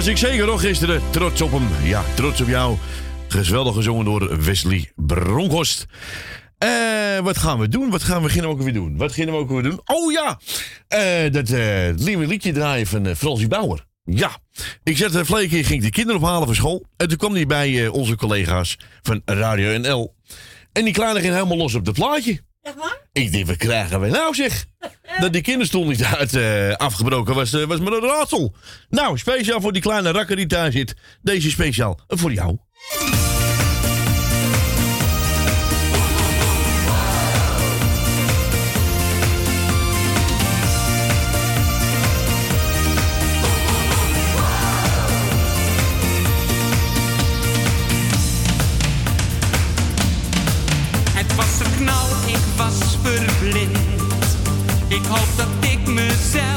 Was ik zeker nog gisteren trots op hem. Ja, trots op jou. Geweldig gezongen door Wesley Bronkhorst. Eh, wat gaan we doen? Wat gaan we beginnen ook weer doen? Wat beginnen we ook weer doen? Oh ja, eh, dat eh, nieuwe lieve liedje draaien van Fransie Bauer. Ja, ik zette een vleekje in, ging de kinderen ophalen van school. En toen kwam hij bij onze collega's van Radio NL. En die kleine ging helemaal los op dat plaatje. Echt waar? Ik denk, we krijgen we nou zeg? Dat die kinderstoel niet uit, eh, afgebroken was, eh, was maar een raadsel. Nou, speciaal voor die kleine rakker die daar zit. Deze speciaal voor jou. Ik hoop dat ik mezelf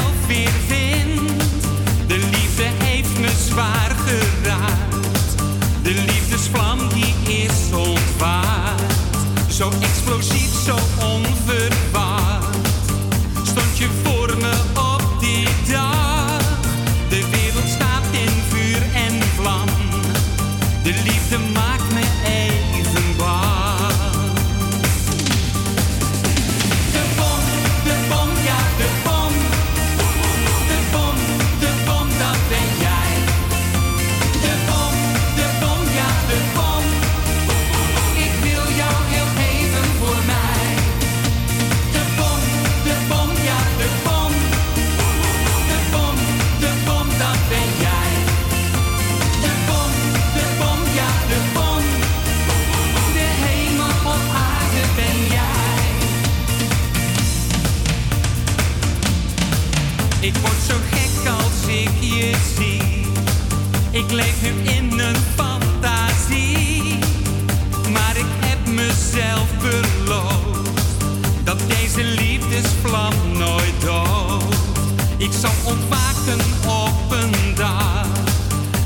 Ik zal ontwaken op een dag.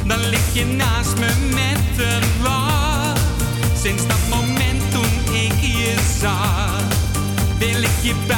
Dan lig je naast me met een lach. Sinds dat moment toen ik je zag, wil ik je bij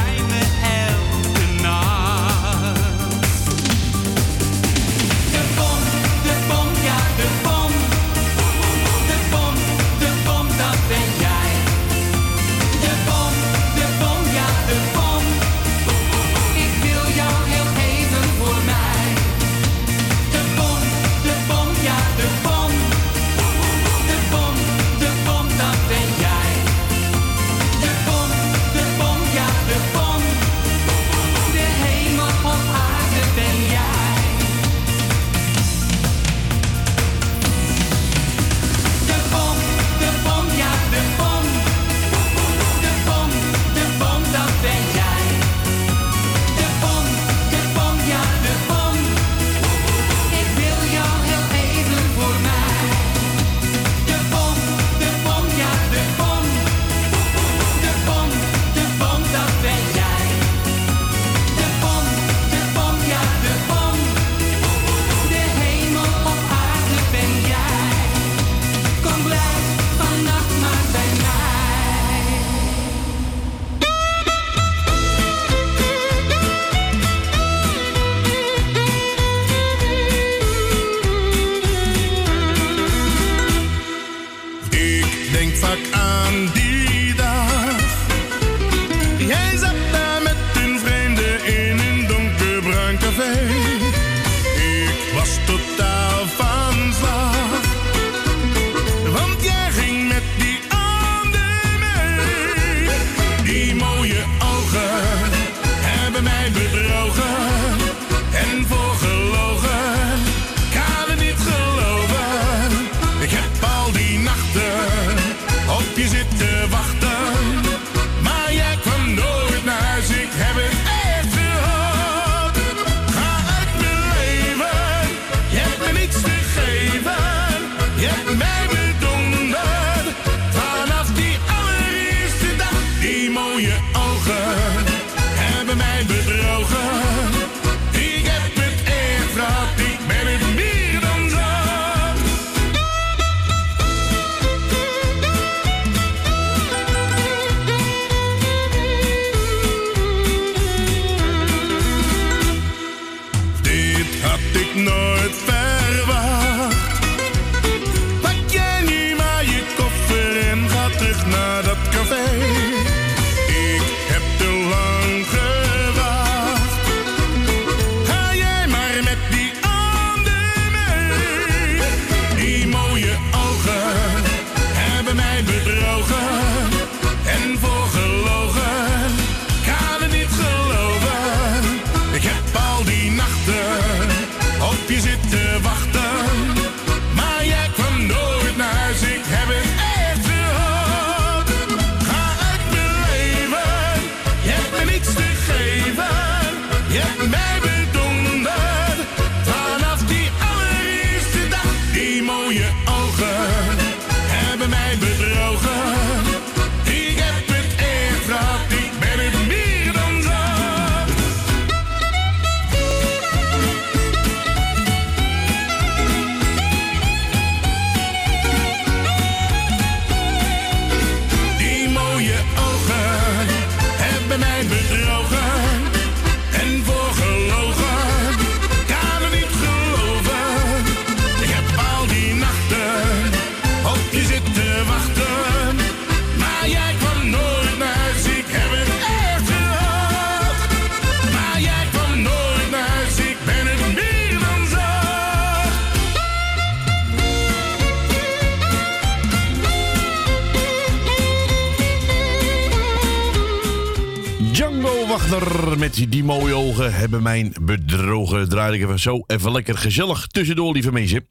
hebben mijn bedrogen. Draai ik even zo even lekker gezellig tussendoor, lieve mensen.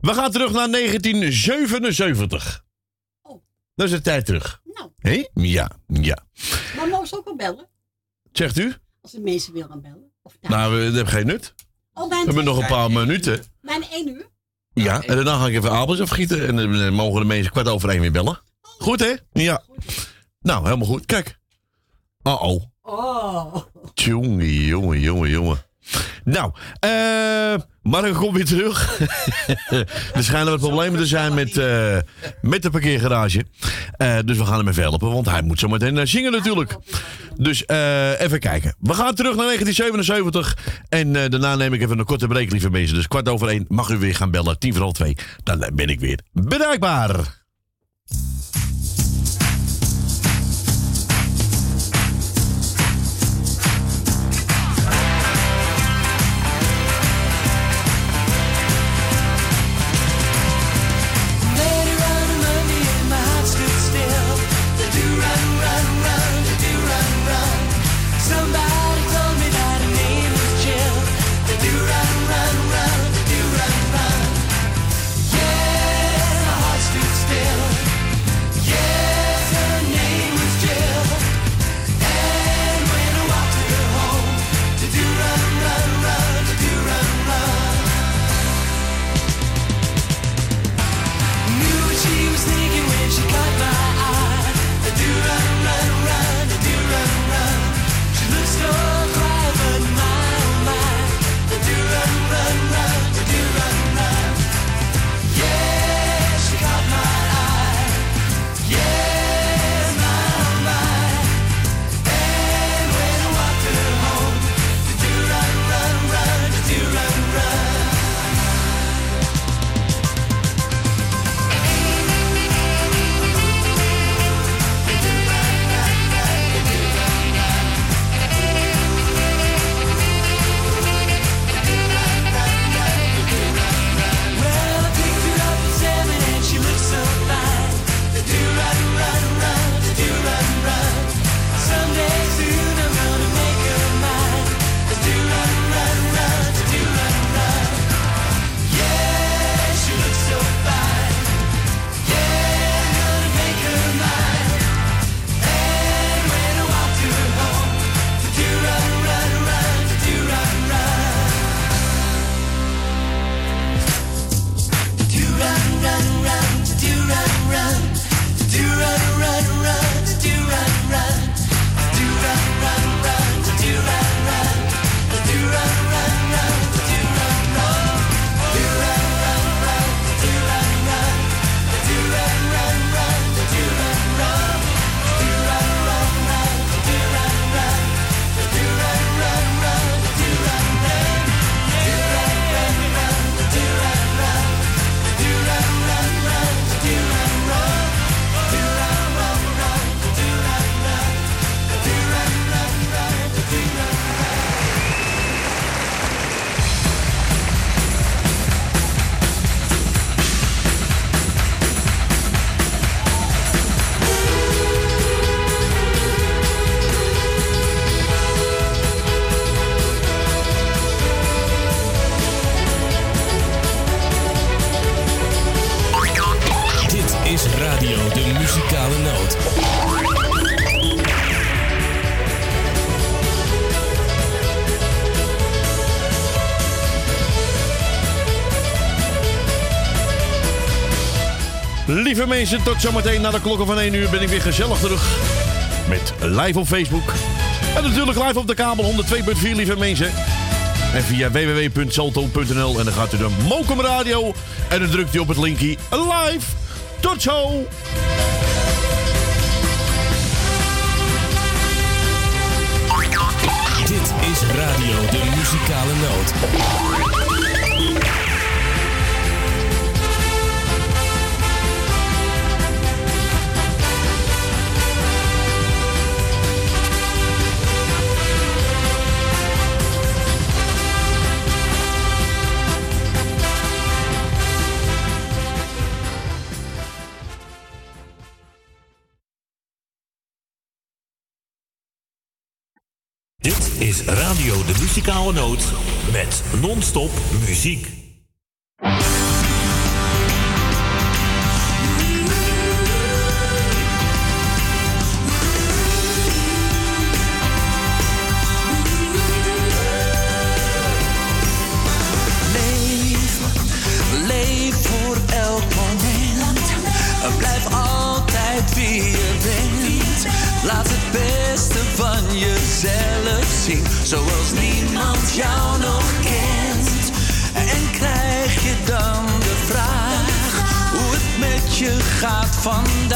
We gaan terug naar 1977. Dat is de tijd terug. Nou. Hé? Ja, ja. Maar mogen ze ook wel bellen? Zegt u? Als de mensen willen bellen. Of. Nou, we, dat heeft geen nut. Oh, We hebben nog een paar minuten. Bijna één uur. Ja, en daarna ga ik even appels afgieten. En dan mogen de mensen kwart over één weer bellen. Goed, hè? Ja. Nou, helemaal goed. Kijk. Uh-oh. Oh. Jongen, jongen, jongen, jongen. Nou, eh Marco komt weer terug. er schijnen wat problemen te zijn met, eh, met de parkeergarage. Eh, dus we gaan hem even helpen, want hij moet zo meteen eh, zingen natuurlijk. Dus eh, even kijken. We gaan terug naar 1977. En eh, daarna neem ik even een korte break, lieve mensen. Dus kwart over één mag u weer gaan bellen. Tien voor half twee. Dan eh, ben ik weer bereikbaar. Lieve mensen, tot zometeen na de klokken van 1 uur ben ik weer gezellig terug. Met live op Facebook. En natuurlijk live op de kabel 102.4, lieve mensen. En via www.salto.nl. En dan gaat u de Mokum Radio. En dan drukt u op het linkje live. Tot zo! Dit is Radio de Muzikale Noot. is Radio de Muzikale Noot met non-stop muziek. vandaag.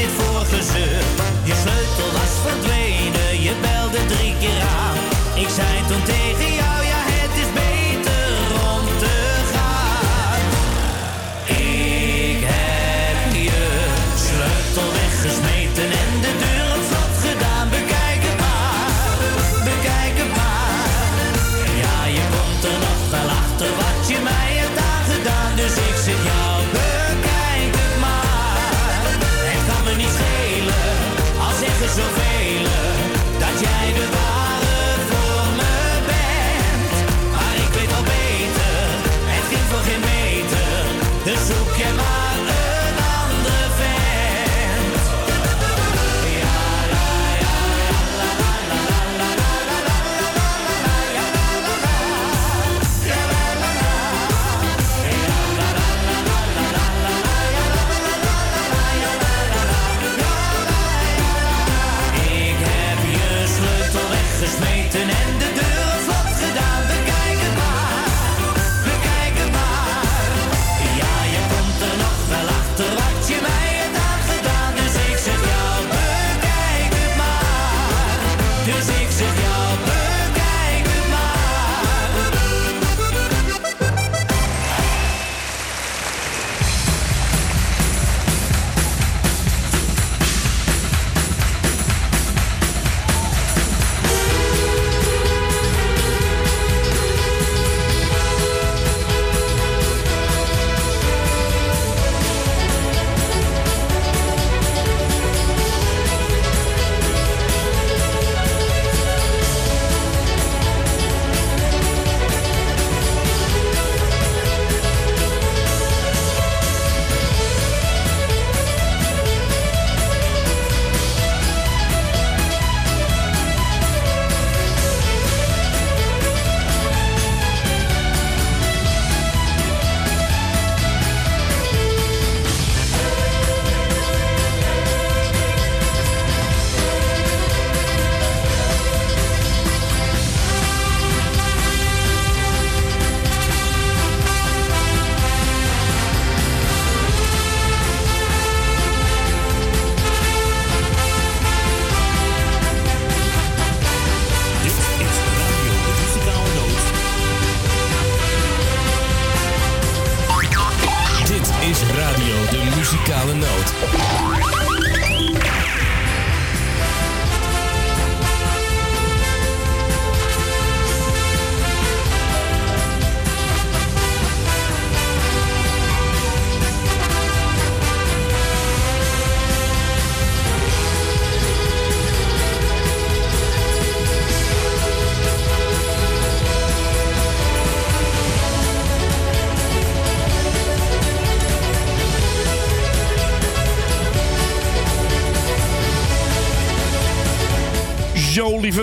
dit? Je sleutel was verdwenen, je belde drie keer aan. Ik zei toen tegen jou.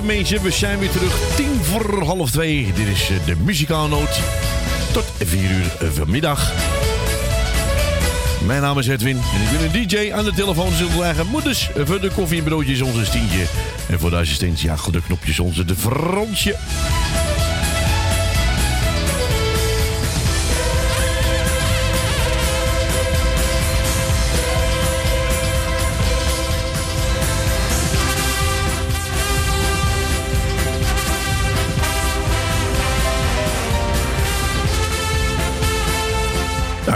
Lieve we zijn weer terug. Tien voor half twee. Dit is eh, de muzikale noot. Tot vier uur eh, vanmiddag. Mijn naam is Edwin en ik ben een DJ aan de telefoon. Zullen eigen moeders voor de koffie en broodjes onze Stientje. En voor de assistentie achter de knopjes onze de Fransje.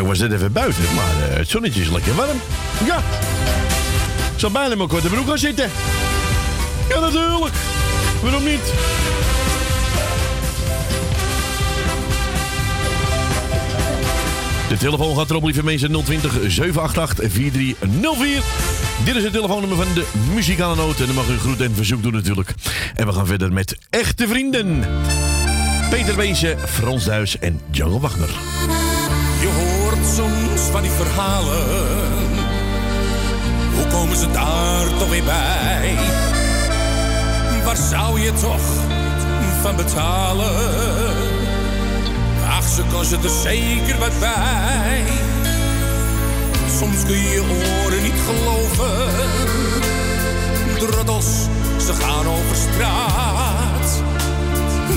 Ik was net even buiten, maar eh, het zonnetje is lekker warm. Ja. Ik zal bijna in mijn korte broek gaan zitten. Ja, natuurlijk. Waarom niet? De telefoon gaat erop, lieve mensen. 020 788 4304. Dit is het telefoonnummer van de muzikale noot. En dan mag u een groet en verzoek doen natuurlijk. En we gaan verder met echte vrienden. Peter Beesje, Frans Duis en Jungle Wagner. Van die verhalen. Hoe komen ze daar toch weer bij? Waar zou je toch van betalen? Ach, ze kosten er zeker wat bij. Soms kun je je oren niet geloven. Droddels, ze gaan over straat.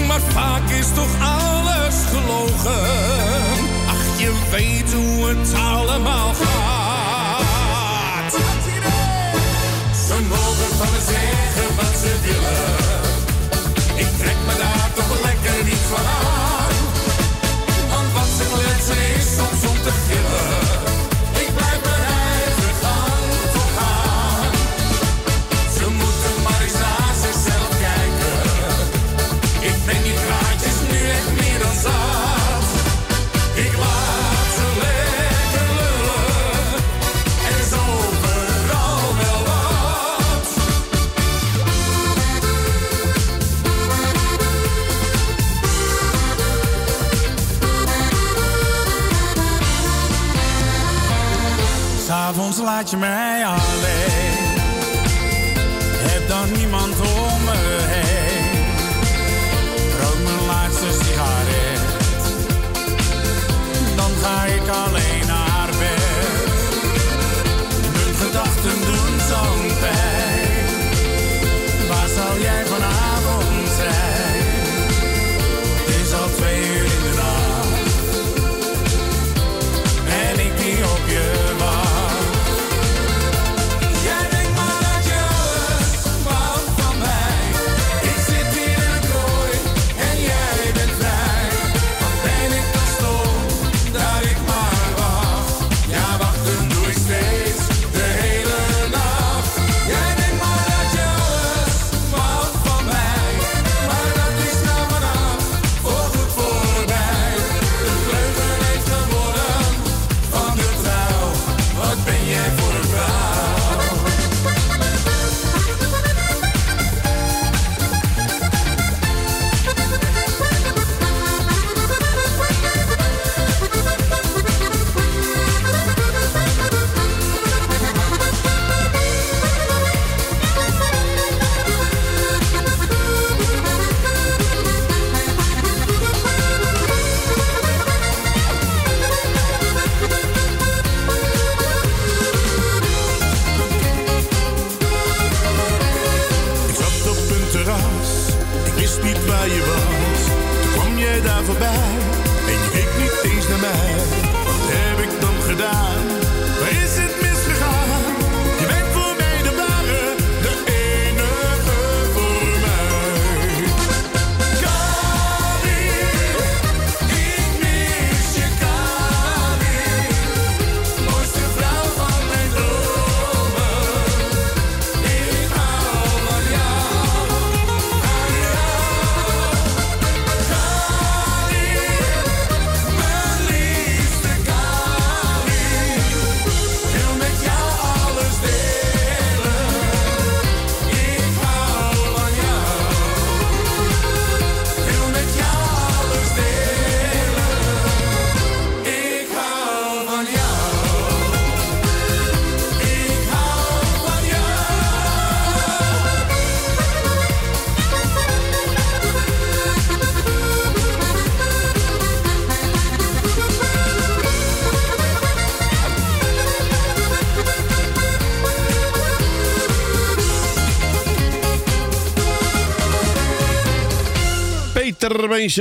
Maar vaak is toch alles gelogen. Je weet hoe het allemaal gaat. Ze mogen van me zeggen wat ze willen. Ik trek me daar toch lekker niet van aan. Want wat ze kletsen is soms om te gillen. Laat je mij alleen.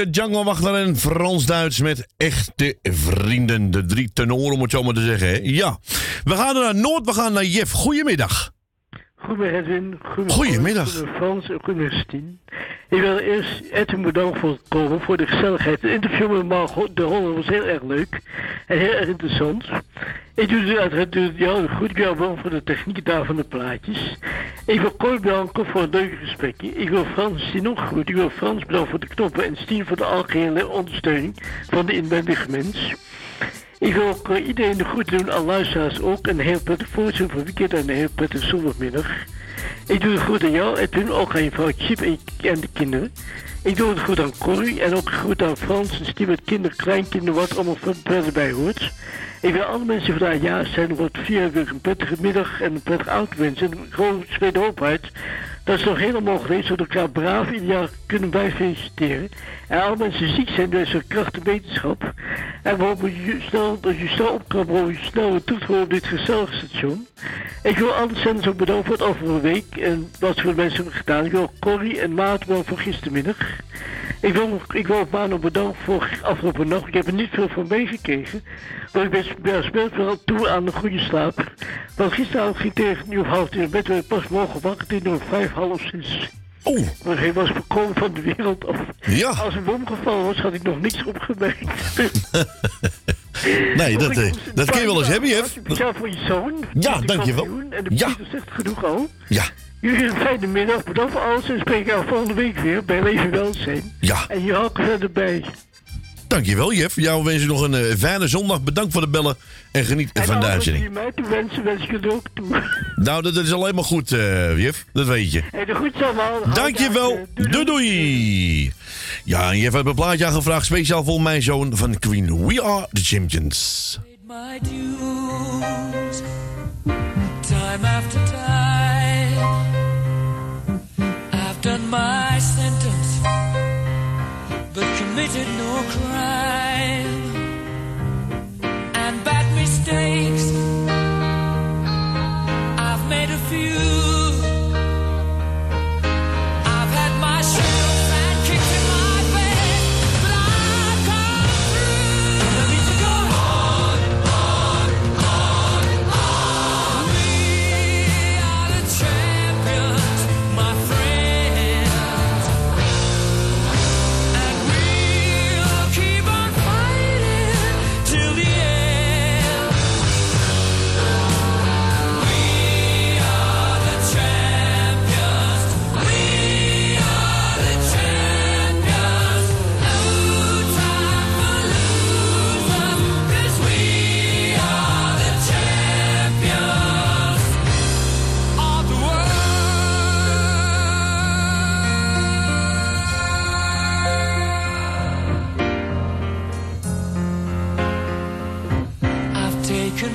Django Wagner en Frans Duits met echte vrienden. De drie tenoren, om het zo maar te zeggen. Hè? Ja, we gaan naar Noord, we gaan naar Jeff. Goedemiddag. Goedemiddag Edwin. Goedemiddag. Goedemiddag. Goedemiddag Frans en goedemiddag Stien. Ik wil eerst Edwin bedanken voor komen, voor de gezelligheid. Het interview met Margot de Holler was heel erg leuk en heel erg interessant. Ik doe uiteraard jou goed. Wel voor de techniek daar van de plaatjes. Ik wil Cor bedanken voor het leuke gesprekje. Ik wil Frans en Stien ook goed. Ik wil Frans bedanken voor de knoppen en Stien voor de algehele ondersteuning van de inwendige mens. Ik wil ook eh, iedereen de groeten doen, aan luisteraars ook. Een heel prettig voorzien van weekend en een heel prettig zondagmiddag. Ik doe het goed aan jou, Edwin, ook aan je vrouw Chip en, en de kinderen. Ik doe het goed aan Corrie en ook goed aan Frans en Steve met kinderen, kleinkinderen, wat allemaal ver- verder bij hoort. Ik wil alle mensen vandaag ja zijn, wordt vier weer een prettige middag en een prettig oud wensen. En gewoon tweede hoop uit. Dat is nog helemaal mogelijk, zodat we elkaar braaf ieder jaar kunnen bij feliciteren. En alle mensen ziek zijn, dus een kracht en wetenschap. En we hopen je snel, dat je snel we hopen je snel weer toe te horen op dit gezellige station. Ik wil alle zenders ook bedanken voor het een week en wat voor mensen hebben gedaan. Ik wil Corrie en Maat bedanken voor gistermiddag. Ik wil, ik wil Mano bedanken voor afgelopen nacht. Ik heb er niet veel van meegekregen. Maar ik ben, speelt wel toe aan een goede slaap. Want gisteravond ging tegen nu half in bed. werd pas morgen wakker tegen nog vijf, half zes. Oeh. Maar hij was voorkomen van de wereld af. Ja. Als een bom gevallen was, had ik nog niks opgemerkt. Nee, dat, eh, dat kun je wel eens hebben, Jeff. Speciaal voor je zoon. Ja, dankjewel. En de Ja. Zegt genoeg al. Ja. Jullie een fijne middag. Bedankt voor alles. En spreek jou volgende week weer bij Leven Welzijn. Ja. En je houdt er verder bij. Dankjewel, Jeff. Jou wens nog een eh, fijne zondag. Bedankt voor het bellen en geniet En van de uitzending. mij wensen, wens ik het ook toe. Nou, dat, dat is alleen maar goed, eh Jeff. Dat weet je. En de goed allemaal. Dankjewel. Doei doei. Ja, en Jeff heeft een plaatje aangevraagd. Speciaal voor mijn zoon van Queen. We are the champions. my dues Time after time, I've done my sentence, but committed no crime. Mistakes, I've made a few.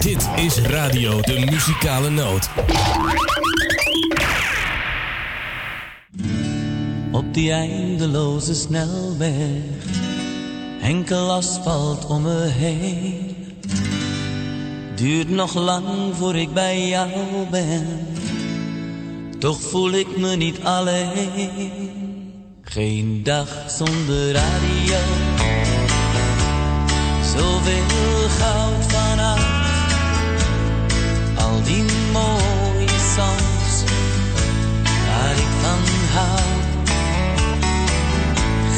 Dit is Radio de Muzikale Noot. Op die eindeloze snelweg, enkel asfalt om me heen. Duurt nog lang voor ik bij jou ben, toch voel ik me niet alleen. Geen dag zonder radio, zoveel goud vanaf. Die mooie songs waar ik van hou.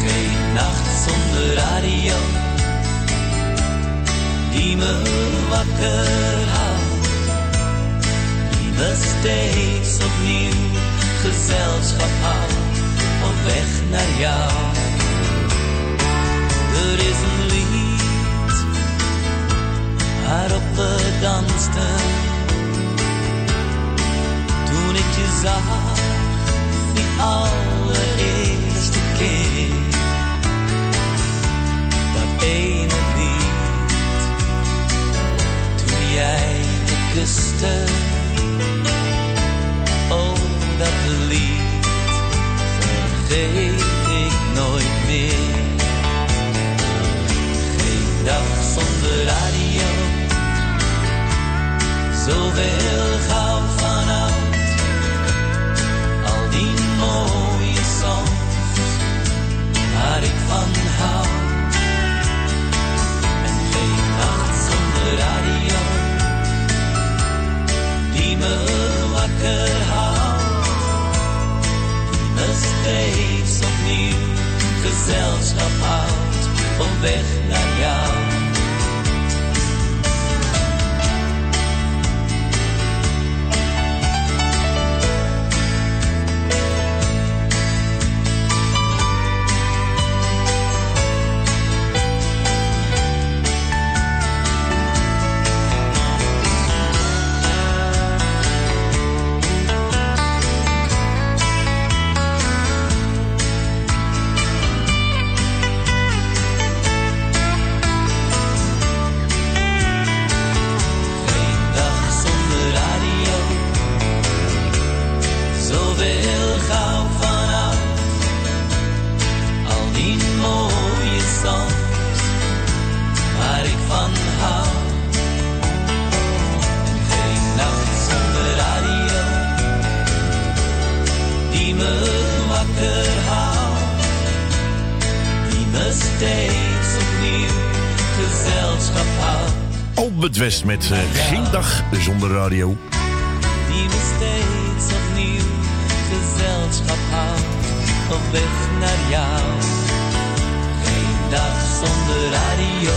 Geen nacht zonder radio die me wakker houdt. Die me steeds opnieuw gezelschap houdt op weg naar jou. Er is een lied waarop we dansten toen ik je zag die allereerste keer. Dat ene lied, toen jij me kuste. Oh, dat lied vergeet ik nooit meer. Geen dag zonder radio, zoveel goud van mooie songs waar ik van hou. En geen nacht zonder radio die me wakker houdt. Die me steeds opnieuw gezelschap houdt op weg naar jou. West met eh, Geen Dag Zonder Radio. Die me steeds opnieuw gezelschap houdt. Op weg naar jou. Geen dag zonder radio.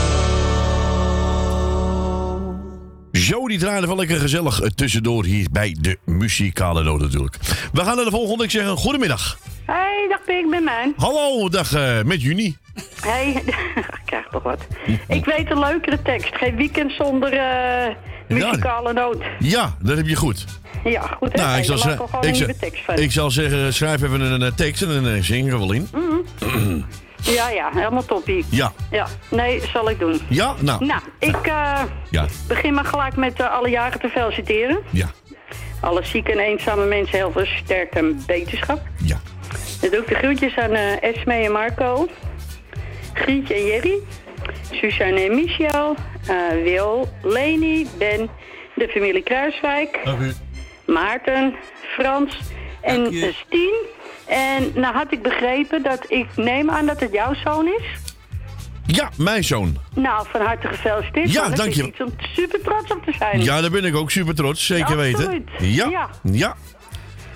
Zo, die draaide wel lekker gezellig tussendoor hier bij de muzikale noot natuurlijk. We gaan naar de volgende. Ik zeg een goedemiddag. Hey, dag Pik, ik ben mijn. Hallo, dag eh, met Juni. Hey, toch wat. Ik weet een leukere tekst. Geen weekend zonder eh, muzikale noot. Ja, dat heb je goed. Ja, goed hè? Nou, ik zal, ik ik, een zal- nieuwe tekst van. ik zal zeggen, schrijf even een, eh, tekst en dan eh, zingen we wel in. Mhm. Ja, ja, helemaal toppie. Ja. Ja, nee, zal ik doen. Ja? Nou. Nou, ik eh, Ja. begin maar gelijk met alle jaren te feliciteren. Ja. Alle zieke en eenzame mensen heel veel sterkte en beterschap. Ja. Dan doe ik de groetjes aan Esme en Marco. Grietje en Jerry. Suzanne en Michel. eh, Wil, Leni, Ben, de familie Kruiswijk. Maarten, Frans en eh, Stien. En nou had ik begrepen dat ik neem aan dat het jouw zoon is. Ja, mijn zoon. Nou, van harte gefeliciteerd. Ja, dank is je. iets om super trots op te zijn. Ja, daar ben ik ook super trots, zeker weten. Ja. Ja. Ja.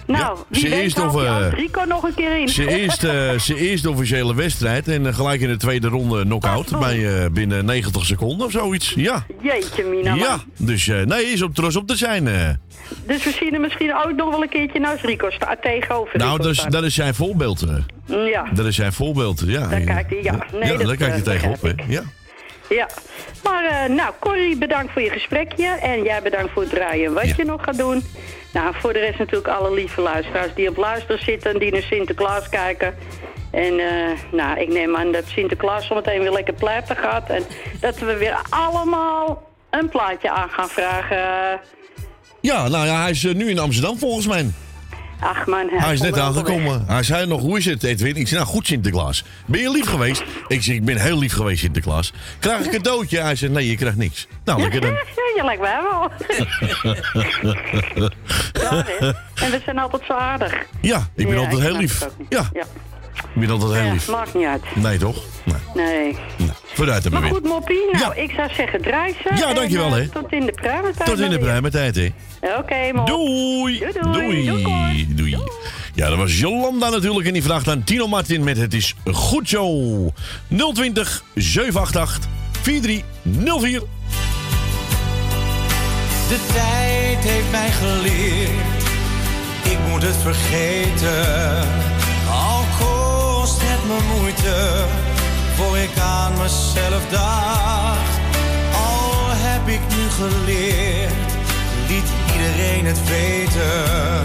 Nou, wie Ze eerst of, die eh, Rico nog een keer in. Zijn eerste, zijn eerste officiële wedstrijd en eh, gelijk in de tweede ronde knock-out bij, eh, binnen 90 seconden of zoiets. Ja. Jeetje, Mina. man. Ja, dus eh, nee, is op trots op te zijn. eh. Dus we zien hem misschien ook nog wel een keertje naast Rico staan, tegenover Nou, Rico dat is, staan. dat is zijn voorbeeld. eh. Ja, Dat is zijn voorbeeld, ja. daar kijkt hij, ja. Nee, ja, dat, daar kijk je eh, tegenop, hè. Ja. Ja. Maar eh, nou, Corrie, bedankt voor je gesprekje. En jij bedankt voor het draaien wat Ja. je nog gaat doen. Nou, voor de rest natuurlijk alle lieve luisteraars die op luister zitten... en die naar Sinterklaas kijken. En eh, nou, ik neem aan dat Sinterklaas zometeen weer lekker platen gaat. En dat we weer allemaal een plaatje aan gaan vragen. ja, nou ja, hij is eh, nu in Amsterdam volgens mij. Ach man, Hij is komt net aangekomen. Hij zei nog, hoe is het Edwin? Ik zei, nou goed Sinterklaas. Ben je lief geweest? Ik zei, ik ben heel lief geweest Sinterklaas. Krijg ik een cadeautje? Hij zei, nee, je krijgt niks. Nou, lekker dan. Ja, je lijkt mij wel. En we zijn altijd zo aardig. Ja, ik ben Ja, altijd heel lief. Ja, Ja, ik ben altijd heel Ja, lief. maakt niet uit. Nee, toch? Nee. Nee. Nou, vooruit hebben Maar we goed, weer. Moppie, nou, ik zou zeggen draai ze. Ja, dankjewel, eh, hè. Tot in de pruimentijd. Tot in de dan weer. pruimentijd, hè. Oké, man. Doei. Doei, doei. Doei. Doei. Ja, dat was Jolanda natuurlijk. En die vraagt aan Tino Martin met Het is goed zo. 020 788 4304. De tijd heeft mij geleerd, ik moet het vergeten. Al me voor ik aan mezelf dacht. Al heb ik nu geleerd, liet iedereen het weten.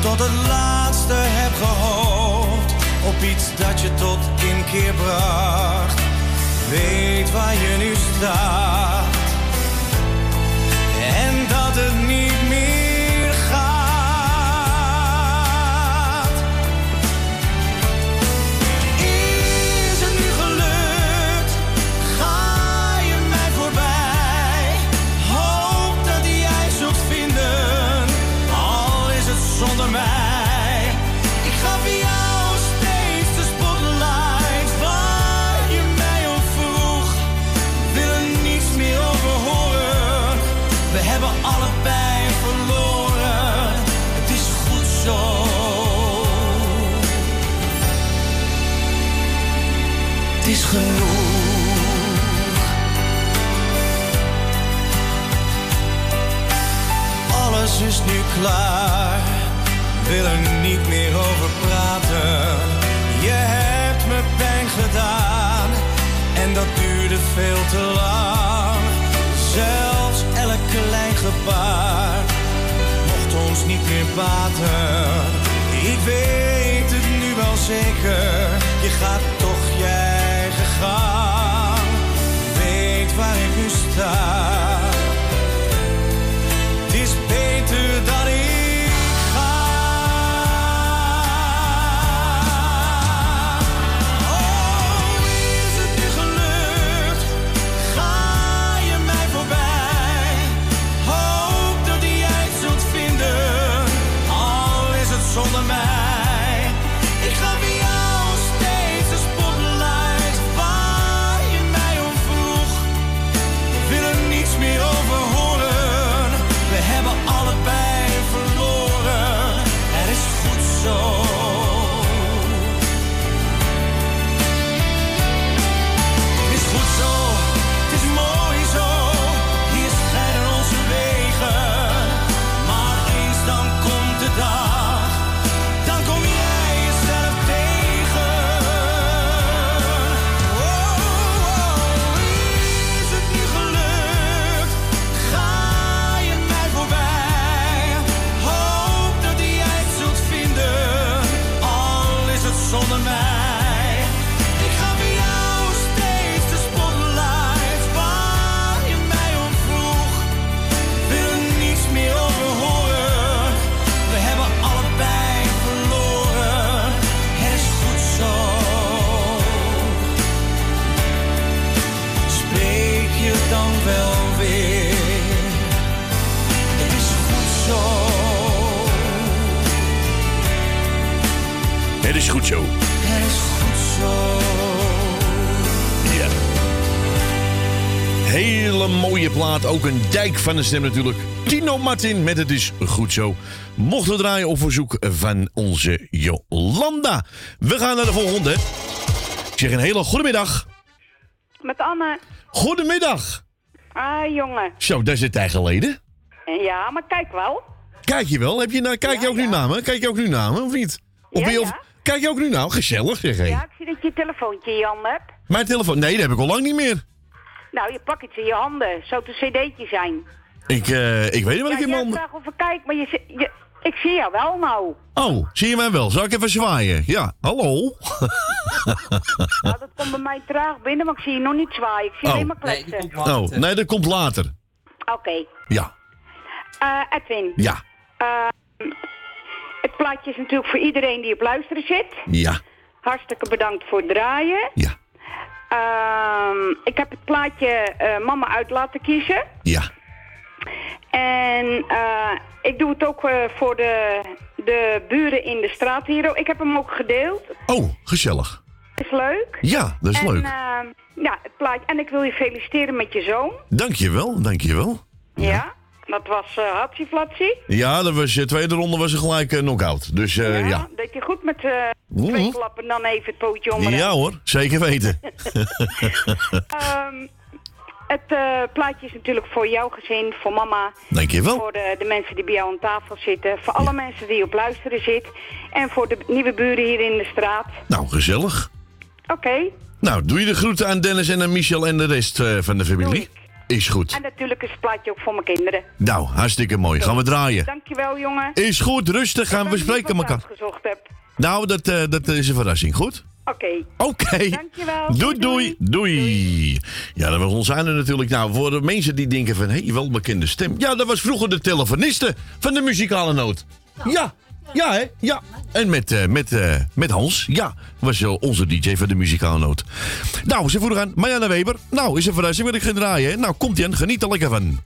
Tot het laatste heb gehoopt, op iets dat je tot inkeer bracht. Weet waar je nu staat genoeg. Alles is nu klaar. Wil er niet meer over praten. Je hebt me pijn gedaan. En dat duurde veel te lang. Zelfs elk klein gebaar mocht ons niet meer baten. Ik weet het nu wel zeker, je gaat eigen Hele mooie plaat. Ook een dijk van de stem natuurlijk. Tino Martin met Het is goed zo. Mochten we draaien op verzoek van onze Jolanda. We gaan naar de volgende. Ik zeg een hele goede middag. Met Anne. Goedemiddag. Ah, jongen. Zo, dat is een tijd geleden. Ja, maar kijk wel. Kijk je wel? Heb je, nou, kijk je ook nu naar me? Kijk je ook nu naar me, of niet? Of Ja, je- of- ja. Kijk je ook nu naar? Gezellig, zeg hé. Ja, ik zie dat je je telefoontje in je handen hebt. Mijn telefoon? Nee, dat heb ik al lang niet meer. Nou, je pakt iets in je handen. Zou het een cd'tje zijn? Ik, eh, ik weet niet wat ja, ik in mijn handen... vraagt of ik kijk, maar je, je, ik zie jou wel nou. Oh, zie je mij wel? Zal ik even zwaaien? Ja, hallo? Nou, dat komt bij mij traag binnen, maar ik zie je nog niet zwaaien. Ik zie Oh. alleen maar kletsen. Oh, nee, dat komt later. Oké. Ja, Eh, Edwin. ja, Eh, het plaatje is natuurlijk voor iedereen die op luisteren zit. ja. Hartstikke bedankt voor het draaien. Ja. Ehm, ik heb het plaatje eh, Mama uit laten kiezen. Ja. En eh, ik doe het ook eh, voor de, de buren in de straat hier. Ik heb hem ook gedeeld. Oh, gezellig. Is leuk. Ja, dat is en, leuk. ehm, ja, het plaatje. En ik wil je feliciteren met je zoon. Dankjewel, dankjewel. Ja. Dat was uh, Flatsie. Ja, dat was, de tweede ronde was er gelijk eh, knock-out. Dus eh, ja. Ja. Deed je goed met eh Mhm. twee klappen en dan even het pootje om. Ja hoor, zeker weten. Ehm, het eh, plaatje is natuurlijk voor jouw gezin, voor mama. Dankjewel. Voor de, de mensen die bij jou aan tafel zitten. Voor alle mensen die op luisteren zitten. En voor de nieuwe buren hier in de straat. Nou, gezellig. Oké. Nou, doe je de groeten aan Dennis en aan Michel en de rest eh, van de familie? Is goed. En natuurlijk is het plaatje ook voor mijn kinderen. Nou, hartstikke mooi. Gaan we draaien. Dankjewel, jongen. Is goed, rustig. Gaan we spreken elkaar. gezocht heb. Nou, dat, eh, dat is een verrassing, goed? Oké. Oké. Dankjewel. Doei, doei, doei. Ja, dat was ons einde natuurlijk. Nou, voor de mensen die denken van, hé, hey, wel bekende stem. Ja, dat was vroeger de telefoniste van de muzikale noot. Ja, ja, hè? Ja. En met, eh, met, eh, met Hans, ja, was eh, onze DJ van de muzikale noot. Nou, ze voeren aan Marianne Weber. Nou, is een verrassing wat ik ga draaien. Nou, komt aan, geniet er lekker van.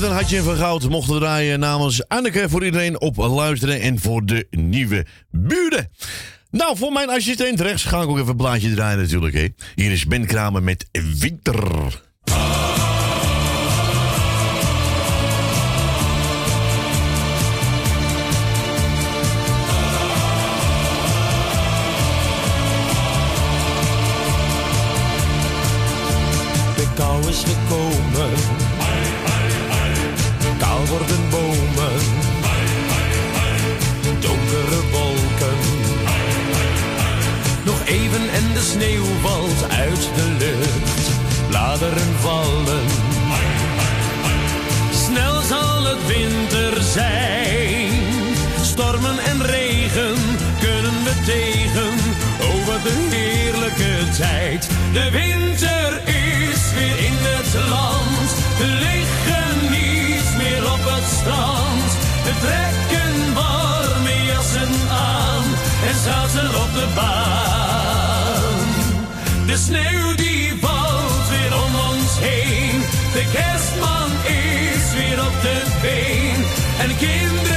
Met een hartje van goud mochten draaien namens Anneke voor iedereen op luisteren en voor de nieuwe buren. Nou, voor mijn assistent rechts ga ik ook even een blaadje draaien natuurlijk. Hè. Hier is Ben Kramer met Winter. De kou is gekomen. Worden bomen. Donkere wolken. Nog even en de sneeuw valt uit de lucht. Bladeren vallen. Snel zal het winter zijn. Stormen en regen kunnen we tegen. Wat een heerlijke tijd. De winter zaten op de baan. De sneeuw die valt weer om ons heen. De kerstman is weer op de been. En kinderen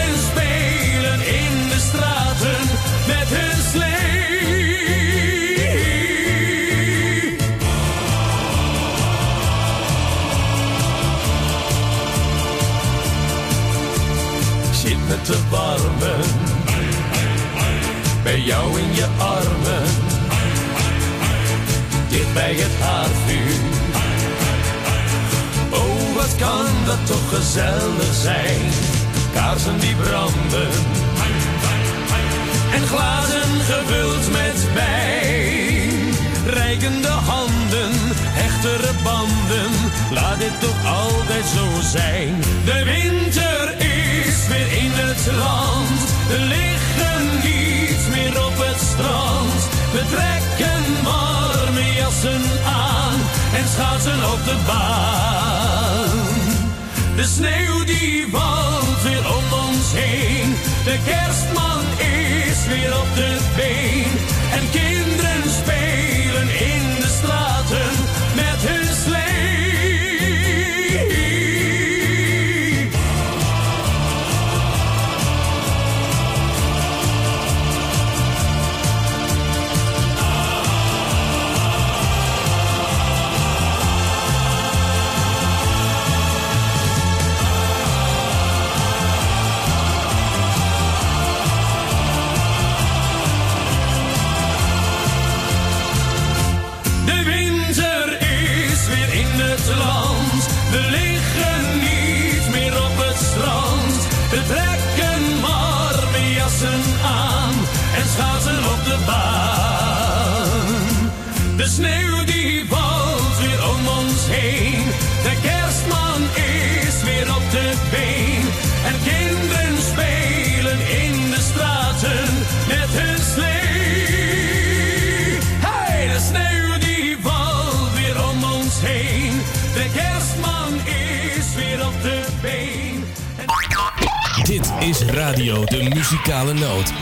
jou in je armen. Dicht bij het haardvuur. Oh, wat kan dat toch gezellig zijn. Kaarsen die branden. En glazen gevuld met wijn. Rijkende handen, hechtere banden. Laat dit toch altijd zo zijn. De winter is weer in het land. We liggen niet meer op het strand. We trekken warme jassen aan en schaatsen op de baan. De sneeuw die valt weer om ons heen. De kerstman is weer op de been. En kinderen spelen De sneeuw die valt weer om ons heen. De kerstman is weer op de been. En kinderen spelen in de straten met hun slee. Hey, de sneeuw die valt weer om ons heen. De kerstman is weer op de been. Dit is Radio de Muzikale Noot.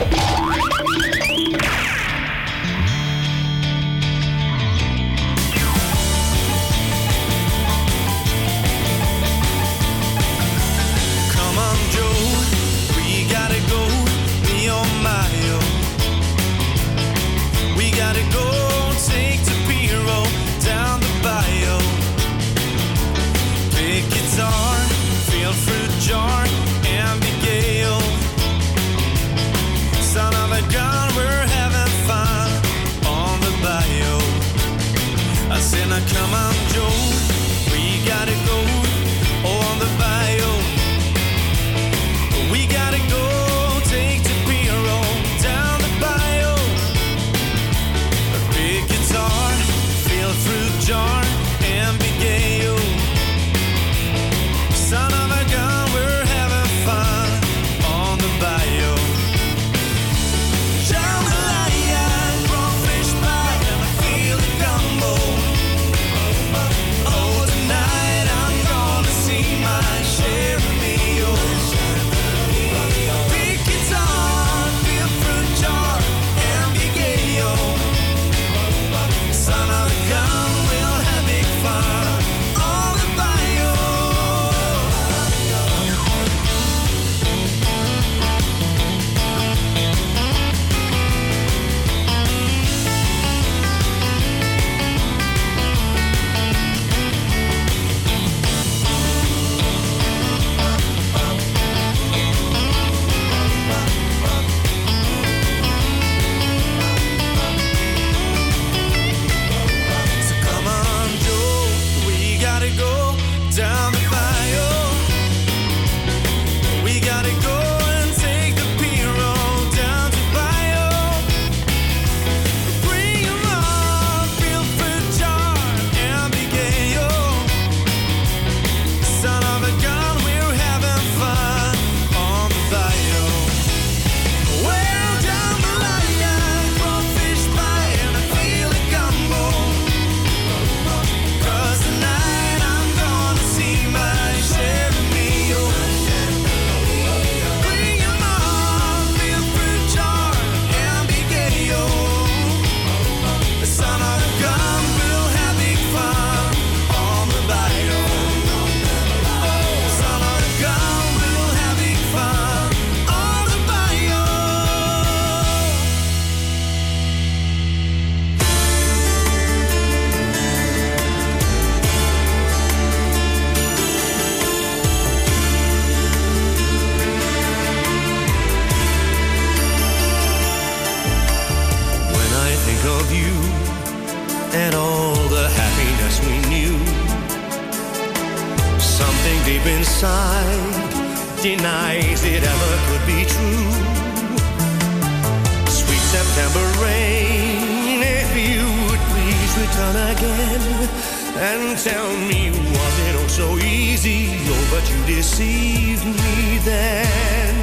done again. And tell me was it all so easy? Oh but you deceived me then.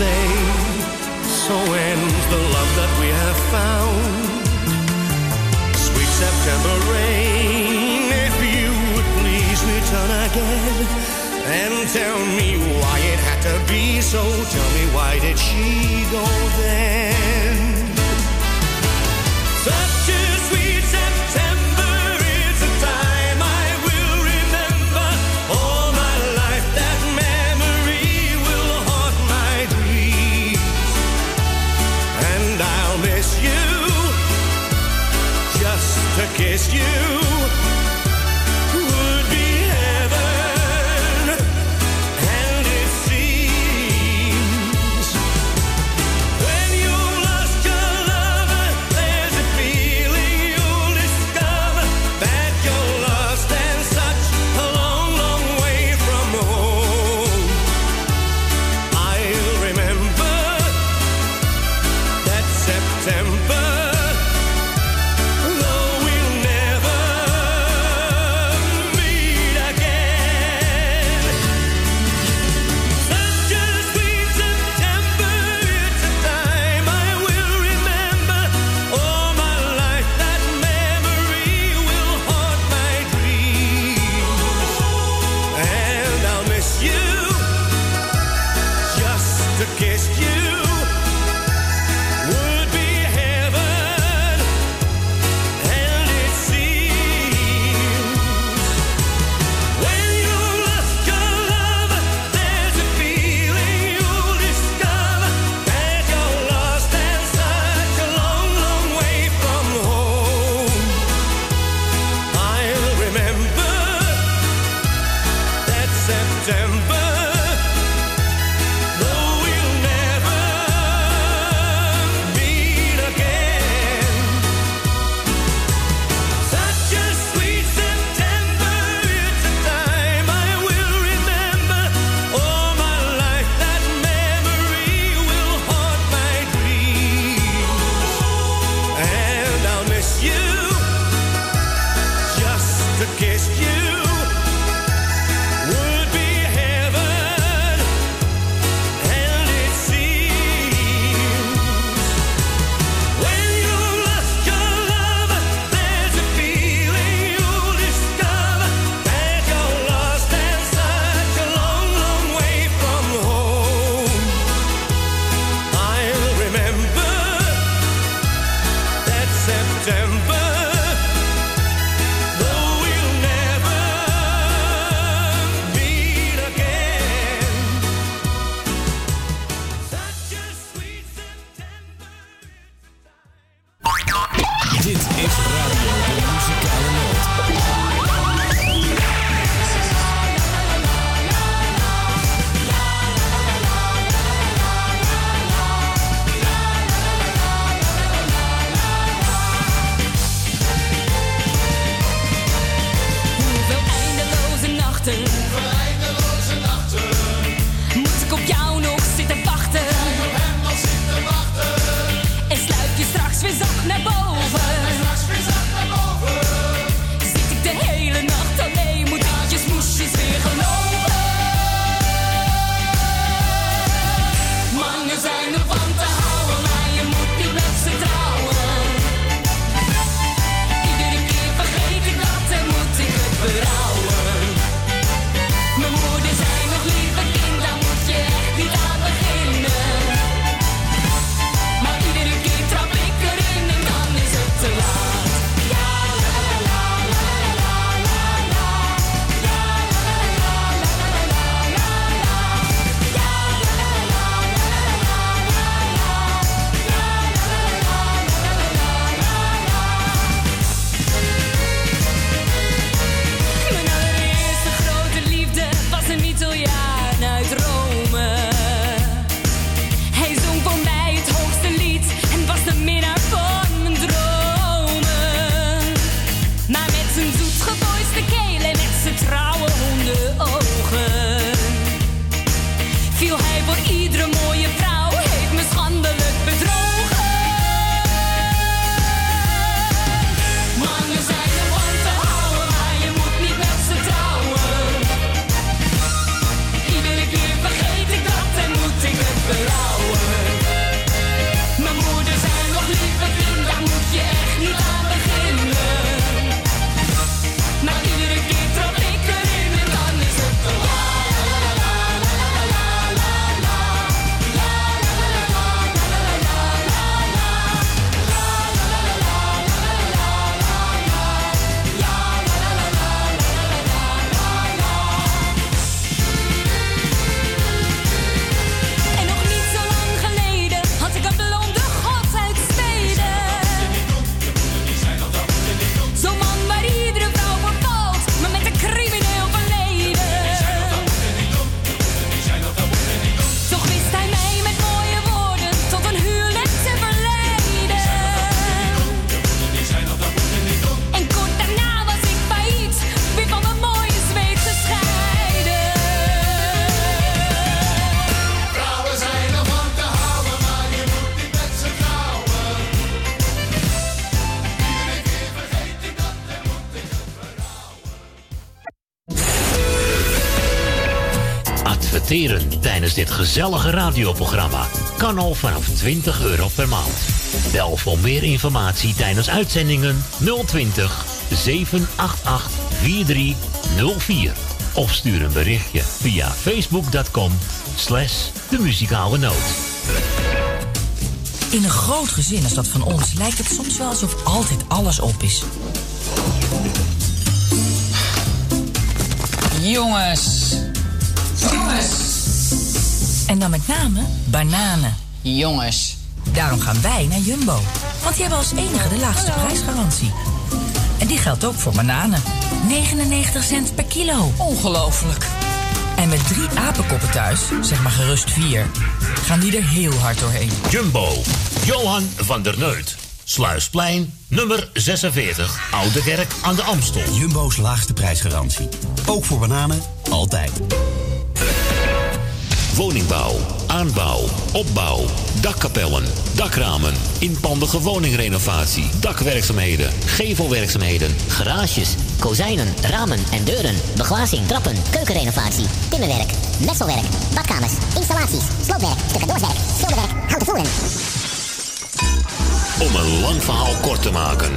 say. So ends the love that we have found. Sweet September rain, if you would please return again and tell me why it had to be so. Tell me why did she go then? miss you. Dit gezellige radioprogramma kan al vanaf 20 euro per maand. Bel voor meer informatie tijdens uitzendingen 020 788 4304 of stuur een berichtje via facebook.com slash de muzikale noot. In een groot gezin als dat van ons lijkt het soms wel alsof altijd alles op is. Jongens. Jongens. En dan met name bananen. Jongens. Daarom gaan wij naar Jumbo. Want die hebben als enige de laagste prijsgarantie. En die geldt ook voor bananen. 99 cent per kilo. Ongelooflijk. En met drie apenkoppen thuis, zeg maar gerust vier, gaan die er heel hard doorheen. Jumbo, Johan van der Neut. Sluisplein, nummer 46, Oude Kerk aan de Amstel. Jumbo's laagste prijsgarantie. Ook voor bananen, altijd. Woningbouw, aanbouw, opbouw, dakkapellen, dakramen, inpandige woningrenovatie, dakwerkzaamheden, gevelwerkzaamheden, Garages, kozijnen, ramen en deuren, beglazing, trappen, keukenrenovatie, timmerwerk, messelwerk, badkamers, installaties, sloopwerk, stucadoorswerk, schilderwerk, houten voeren. Om een lang verhaal kort te maken.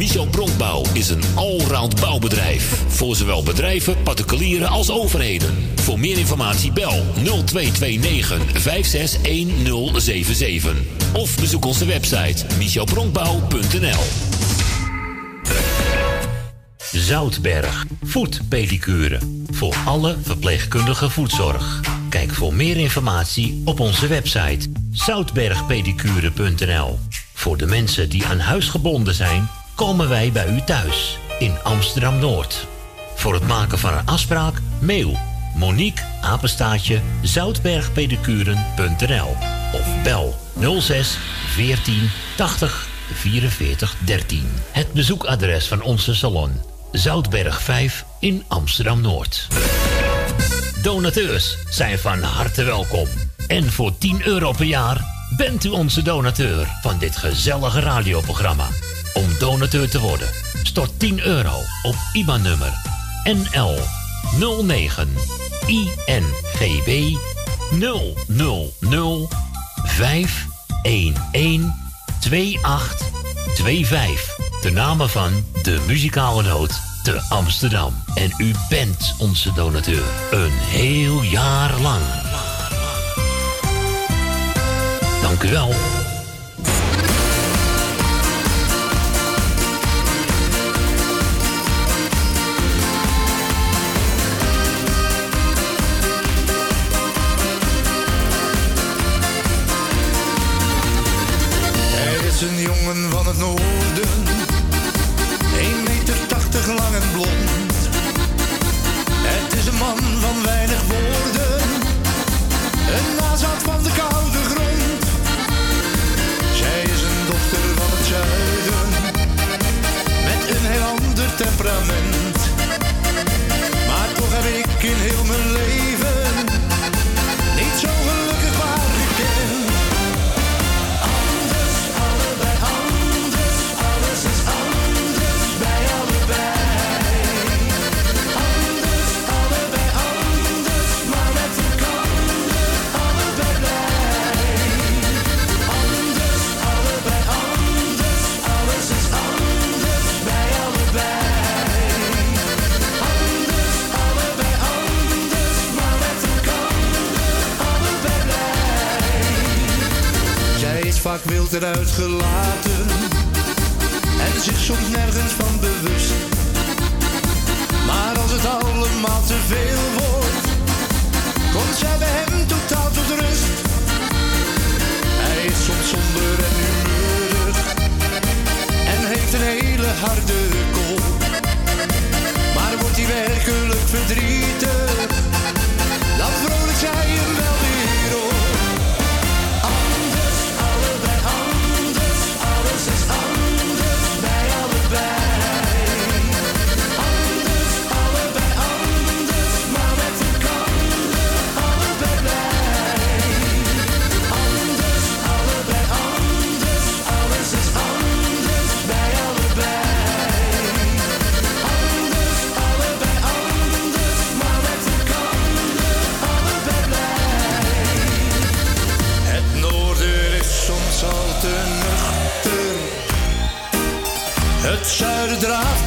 Michel Bronkbouw is een allround bouwbedrijf. Voor zowel bedrijven, particulieren als overheden. Voor meer informatie bel 0229 561077. Of bezoek onze website michelbronkbouw.nl Zoutberg, voetpedicure. Voor alle verpleegkundige voetzorg. Kijk voor meer informatie op onze website zoutbergpedicure.nl. Voor de mensen die aan huis gebonden zijn, komen wij bij u thuis in Amsterdam Noord. Voor het maken van een afspraak, mail Monique Apenstaatje zoutbergpedicuren.nl of bel 06 14 80 44 13. Het bezoekadres van onze salon Zoutberg 5 in Amsterdam Noord. Donateurs zijn van harte welkom. En voor 10 euro per jaar bent u onze donateur van dit gezellige radioprogramma. Om donateur te worden, stort 10 euro op IBAN-nummer NL 09 INGB 000 511 2825. De namen van de muzikale noot te Amsterdam. En u bent onze donateur. Een heel jaar lang. Dank u wel. Is een jongen van het noorden, 1 meter 80 lang en blond. Het is een man van weinig woorden, een nazaat van de koude grond. Zij is een dochter van het zuiden, met een heel ander temperament. Maar toch heb ik in heel mijn leven vaak wild eruit gelaten en zich soms nergens van bewust. Maar als het allemaal te veel wordt, komt zij bij hem totaal tot rust. Hij is soms somber en humeurig en heeft een hele harde kop. Maar wordt hij werkelijk verdrietig,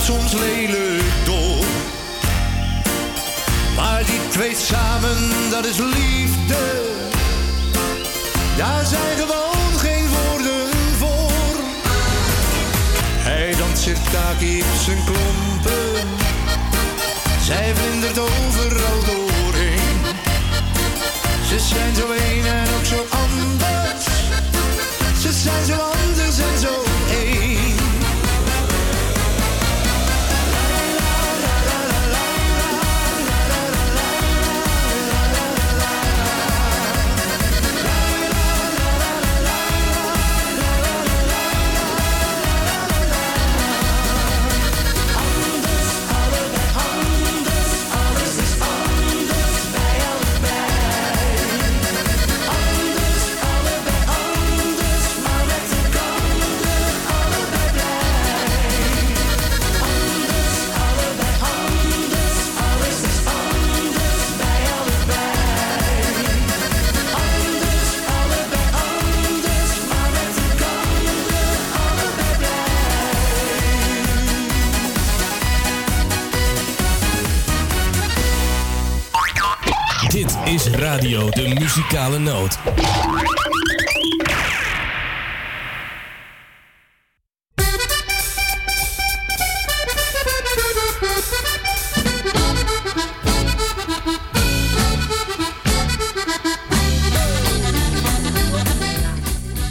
soms lelijk door. Maar die twee samen, dat is liefde. Daar zijn gewoon geen woorden voor. Hij danst zich taakje op zijn klompen. Zij vlindert overal doorheen. Ze zijn zo een en ook zo anders. Ze zijn zo anders Muzikale Noot.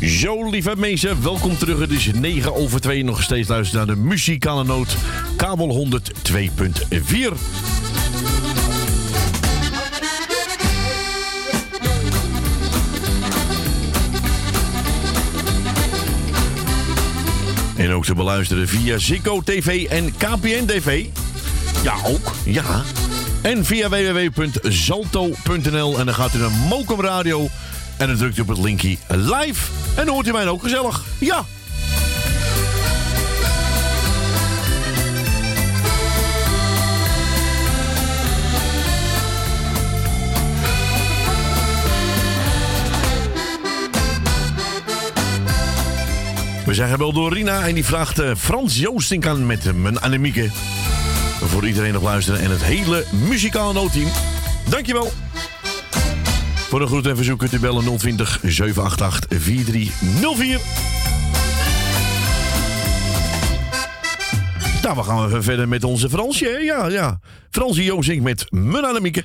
Zo, lieve mensen, welkom terug. Het is 9 over 2. Nog steeds luisteren naar de muzikale noot. Kabel 102.4. En ook te beluisteren via Ziggo TV en KPN TV. Ja, ook. Ja. En via www.zalto.nl. En dan gaat u naar Mokum Radio. En dan drukt u op het linkje live. En dan hoort u mij ook gezellig. Ja. We zijn gebeld door Rina en die vraagt eh, Frans Joostink aan met mijn Annemieke. Voor iedereen nog luisteren en het hele muzikale noodteam. Dankjewel. Voor een groet en verzoek kunt u bellen 020 788 4304. Nou, we gaan even verder met onze Fransje. Ja, ja. Fransje Joostink met mijn Annemieke.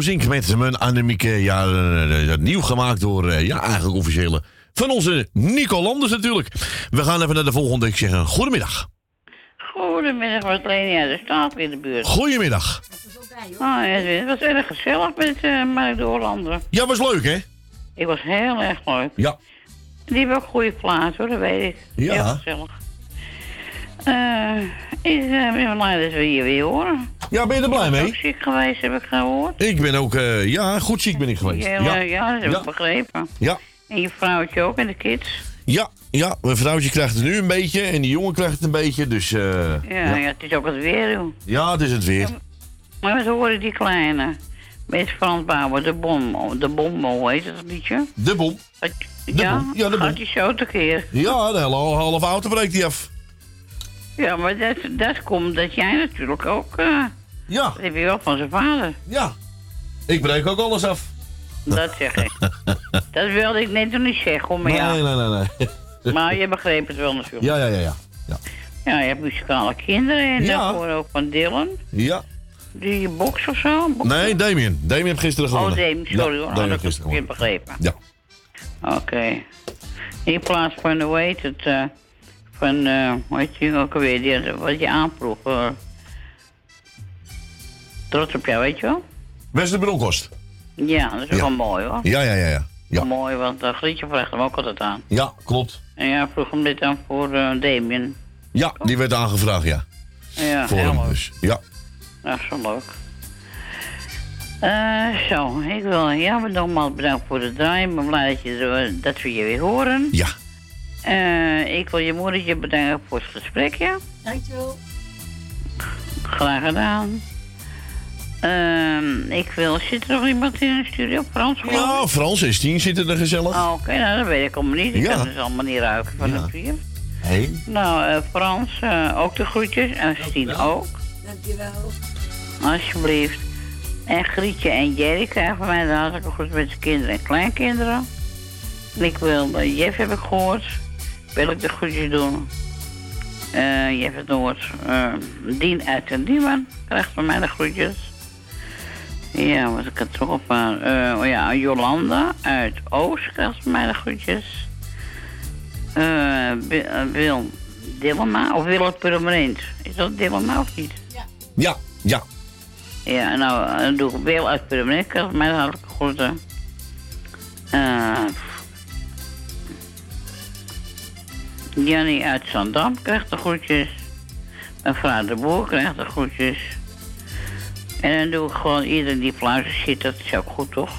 Met mijn Annemieke. Ja, eh, eh, nieuw gemaakt door, eh, ja, eigenlijk officiële. Van onze Nico Landers natuurlijk. We gaan even naar de volgende. Ik zeg een goedemiddag. Goedemiddag, was Leni uit de staat in de buurt. Goedemiddag. Ah, ja, het was erg gezellig met eh Mark de Hollander. Ja, was leuk, hè? Ik was heel erg leuk. Ja. Die hebben ook goede plaats, hoor, dat weet ik. Ja. Heel gezellig. Eh, ik eh, ben blij dat we hier weer horen. Ja, ben je er blij mee? ook ziek geweest, heb ik gehoord. Ik ben ook, eh, ja, goed ziek ben ik geweest. Ja, Ja, ja, dat heb ik begrepen. ja, En je vrouwtje ook en de kids. ja, ja. Mijn vrouwtje krijgt het nu een beetje en die jongen krijgt het een beetje, dus... eh, Ja, ja. het is ook het weer, joh. ja, het is het weer. Maar wat horen die kleine? Met Frans Bauer, de bom, de bom, hoe heet dat liedje? De bom. ja, bom, ja, de bom. gaat die zo tekeer. Ja, de hele halve auto breekt die af. Ja, maar dat, dat komt dat jij natuurlijk ook... eh ja. Dat heb je wel van zijn vader. Ja. Ik breek ook alles af. Dat zeg ik. dat wilde ik net nog niet zeggen, hoor, maar nee, ja. nee, nee, nee. Maar je begreep het wel natuurlijk. Ja, ja, ja, ja. Ja, je hebt muzikale kinderen en Ja. daarvoor ook van Dylan. Ja. Die box of zo? Box- Nee, Damien. Damien heeft gisteren Oh, gewonnen. Damien, sorry Ja, hoor. Damien dat heb ik begrepen. Oké. In plaats van, hoe heet het, eh, van, eh hoe heet je ook alweer, die, wat je aanproef. eh trots op jou, weet je wel? Wester Bronkhorst. Ja, dat is Ja. wel mooi hoor. Ja, ja, ja, ja. Ja, Mooi, want uh, Grietje vraagt hem ook altijd aan. ja klopt. En ja, vroeg hem dit aan voor eh Damien. Ja, die werd aangevraagd, ja. Ja, Voor hem dus. Ja. Ja, zo leuk. Eh, zo, ik wil jou nogmaals bedanken voor het draaien. Ik ben blij dat, je, zo- dat we je weer horen. Ja. Eh, ik wil je moedertje bedanken voor het gesprekje. Dankjewel. Graag gedaan. Ehm, ik wil... Zit er nog iemand in de studio? Frans? Ja, Frans en Stien zitten er gezellig. Oh, Oké, nou dat weet ik allemaal niet. Ik Ja. kan het allemaal niet ruiken van het bier. Hé. Nou, eh, Frans, eh, ook de groetjes. En Stien ook. Dankjewel. Alsjeblieft. En Grietje en Jerry krijgen van mij de hartelijke groet met zijn kinderen en kleinkinderen. En ik wil, eh, Jeff heb ik gehoord. Wil ik de groetjes doen. Eh Jeff het Noord. eh Dien uit den Diemen krijgt van mij de groetjes. Ja, wat ik het toch op aan. eh, oh ja, Jolanda uit Oost krijgt mij de groetjes. Eh eh, Wil Dillema, of Wil het Purmerend. Is dat Dillema of niet? Ja, ja. Ja, nou, dan doe ik Wil uit Purmerend, krijgt mij de hartelijke groeten. Eh Jannie uit Zandam krijgt de groetjes. Mevrouw de Boer krijgt de groetjes. En dan doe ik gewoon iedereen die fluister zit, dat is ook goed, toch?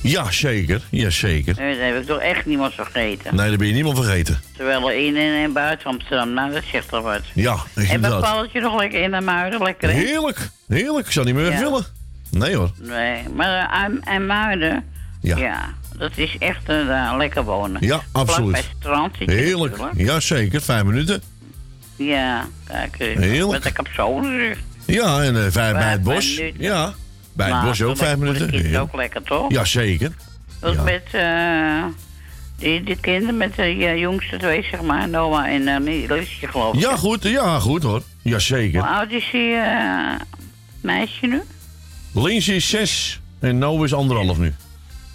Ja, zeker. Ja, zeker. Nee, dan heb ik toch echt niemand vergeten. Nee, dat ben je niemand vergeten. Terwijl er in en, en buiten Amsterdam, nou, dat zegt toch wat. Ja, En inderdaad. bevalt je nog lekker in de muiden, lekker hè? Heerlijk. Heerlijk. Ik zou niet meer Ja. willen. Nee hoor. Nee, maar uh, en, en muiden, Ja. dat is echt uh, daar lekker wonen. Ja, Vlak absoluut. bij het strand Heerlijk. Ja, zeker. Vijf minuten. Ja, kijk, eh, Heerlijk. met de capsule. Ja, en eh, vijf bij het bos. minuten. Ja. Bij het bos ook vijf minuten. kids Heerlijk. ook lekker, toch? Ja, zeker. Dat Ja. met eh, die, die kinderen met de ja, jongste twee, zeg maar, Noah en uh, Liesje, geloof ik. Ja, goed. Ja, goed hoor. Ja, Hoe oud is die meisje nu? Lindsay is zes en Noah is anderhalf nu.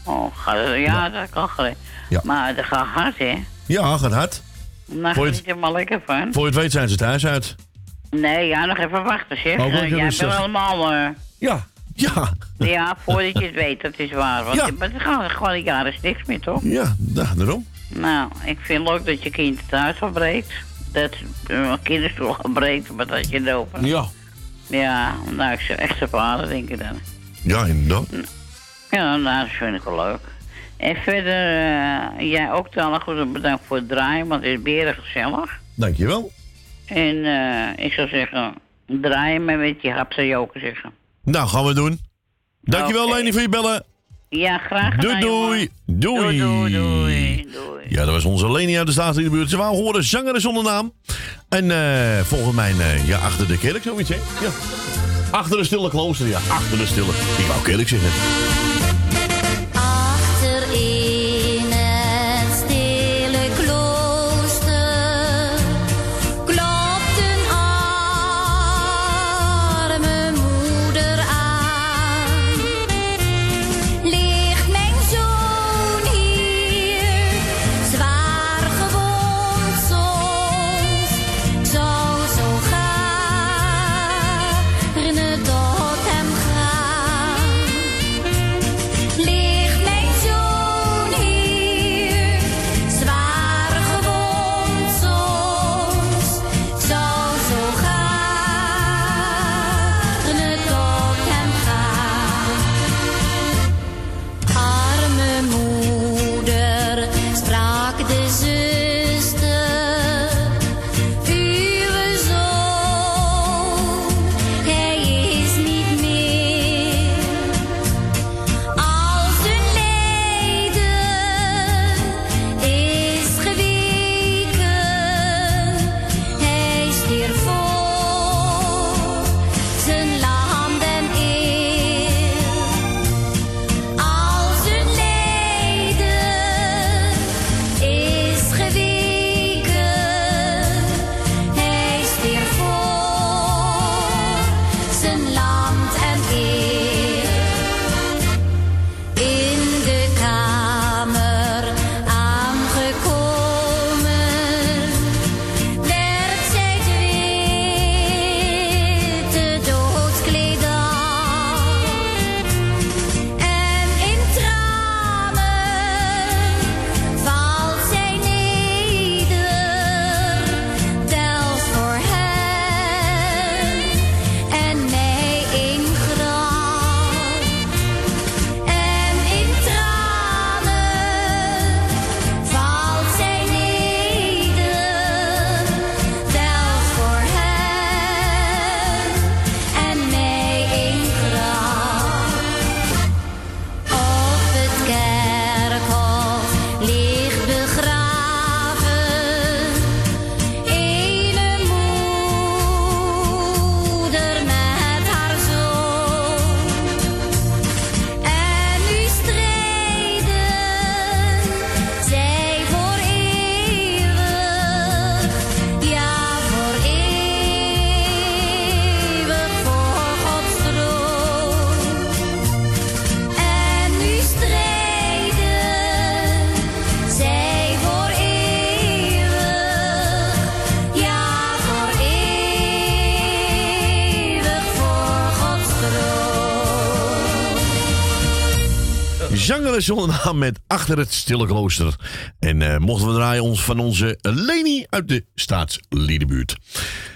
Oh, ja, dat kan gelijk. Ja. Maar dat gaat hard, hè? Ja, gaat hard. Daar je er maar lekker van. Voor je het weet zijn ze thuis uit. Nee, ja, nog even wachten, zeg. Oh, Eh, Jij bent allemaal... eh, Ja, ja. ja, voordat je het weet, dat is waar. Want Ja. maar het gaat gewoon een jaar is niks meer, toch? Ja, da- daarom. Nou, ik vind het leuk dat je kind het huis afbreekt. Dat een kinderstoel afbreekt, maar dat je het open. Ja. Ja, nou, ik zijn vader, denk ik dan. Ja, inderdaad. Ja, nou, dat vind ik wel leuk. En verder, jij ook dan goed bedankt voor het draaien, want het is beren gezellig. Dankjewel. En eh, ik zou zeggen, draaien maar met je hapsa joken zeggen. Nou, gaan we doen. Dankjewel, Oké. Leni, voor je bellen. Ja, graag gedaan, Doei, doei. jongen. Doei. Ja, dat was onze Leni uit de staat in de buurt. Ze wou horen zanger zonder naam. En eh volgens mij, eh, ja, achter de kerk, zoiets, hè? Ja. Achter de stille klooster, ja. Achter de stille. Ik wou kerk zeggen. Zangeres zonder naam met Achter het Stille Klooster. En eh, mochten we draaien ons van onze Leni uit de staatsliedenbuurt.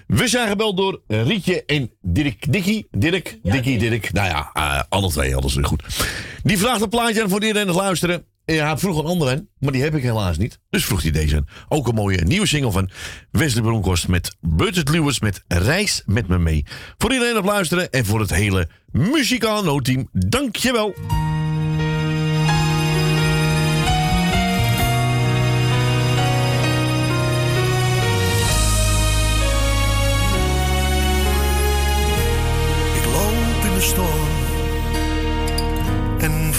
We zijn gebeld door Rietje en Dirk. Dikkie, Dirk, Dikkie, Dirk. Nou ja, eh, alle twee hadden ze goed. Die vraagt een plaatje aan voor iedereen het luisteren. En hij vroeg een andere een, maar die heb ik helaas niet. Dus vroeg hij deze. Ook een mooie nieuwe single van Wesley Bronkhorst met Budget Lewis met Reis met me mee. Voor iedereen het luisteren en voor het hele muzikale noodteam. Dankjewel. Ik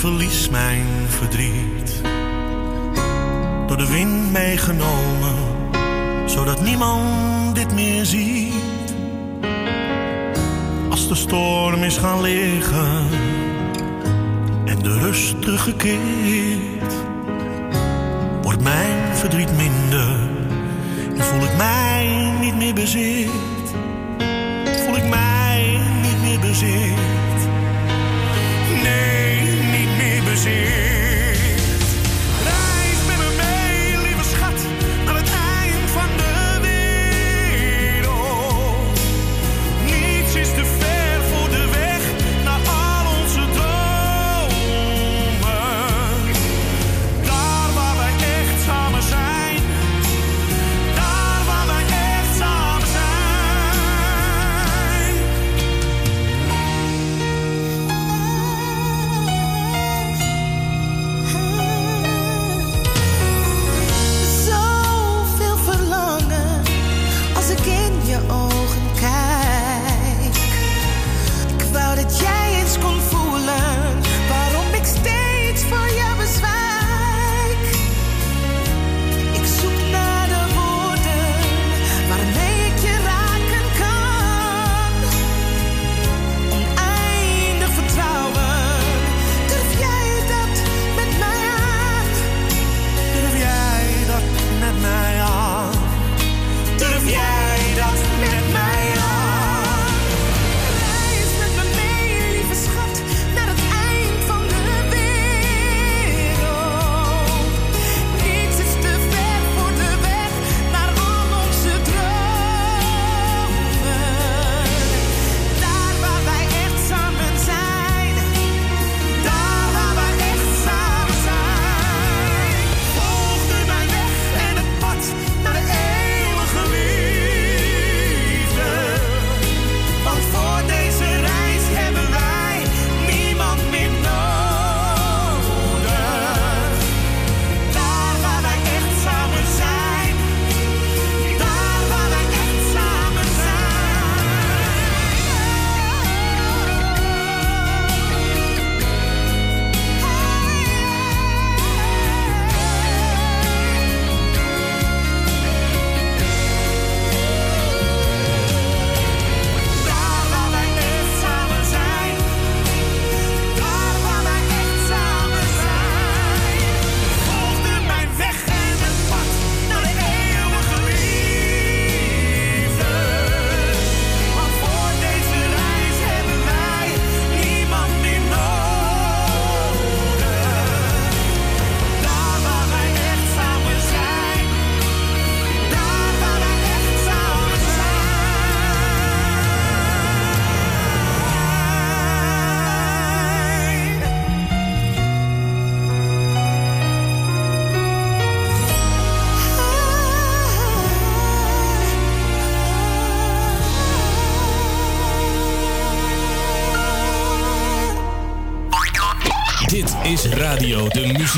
verlies mijn verdriet. Door de wind meegenomen, zodat niemand dit meer ziet. Als de storm is gaan liggen en de rust teruggekeerd, wordt mijn verdriet minder en voel ik mij niet meer bezeerd voel ik mij niet meer bezeerd. Nee, meer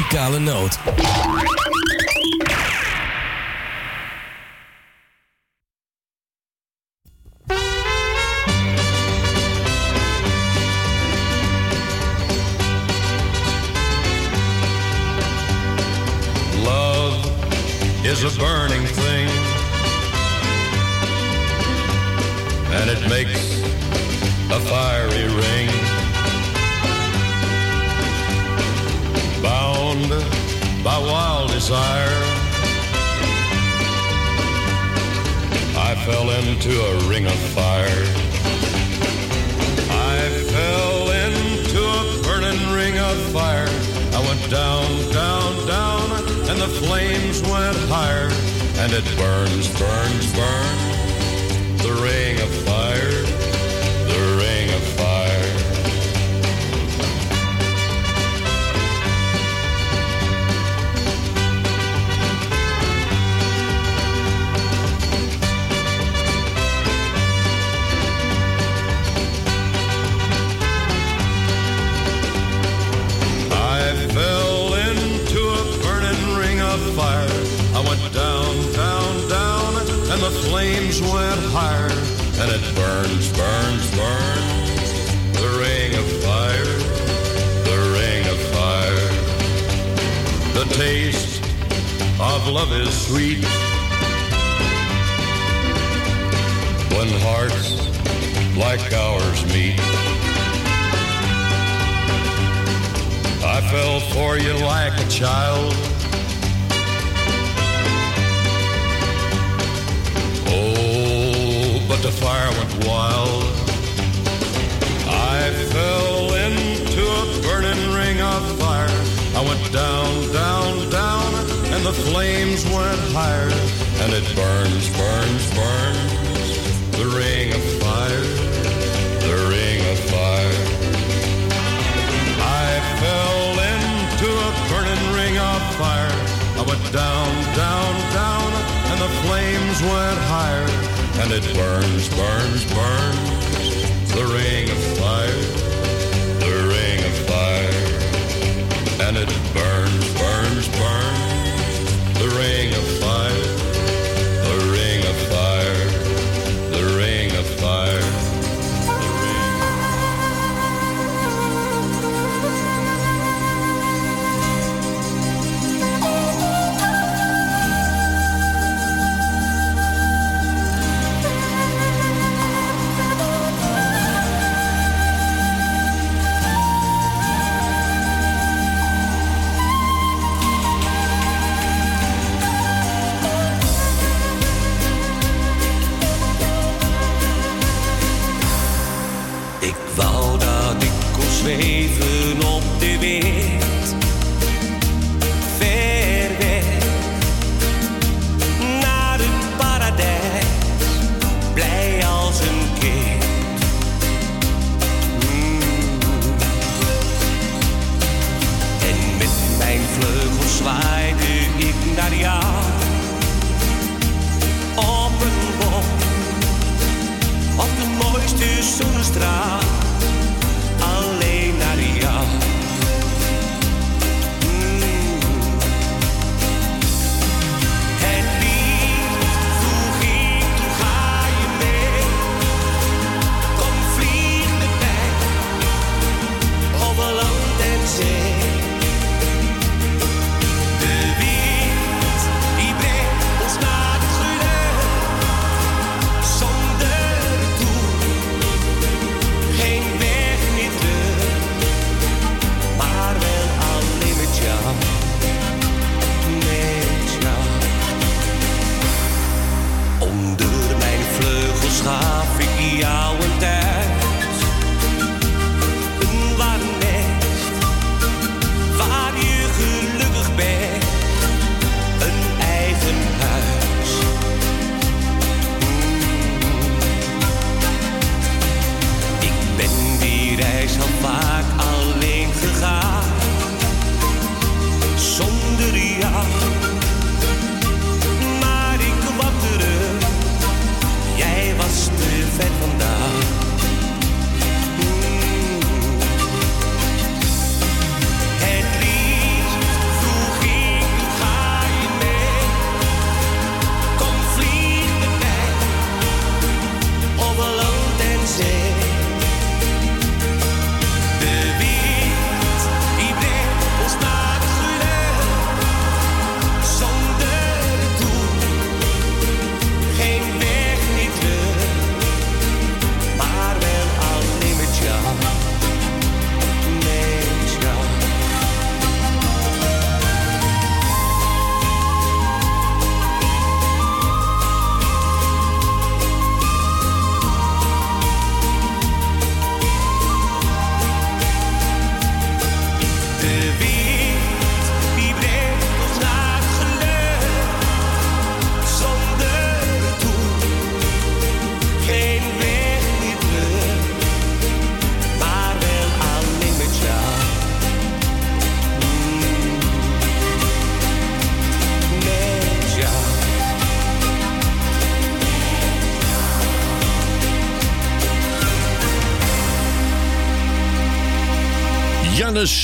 Muzikale Noot.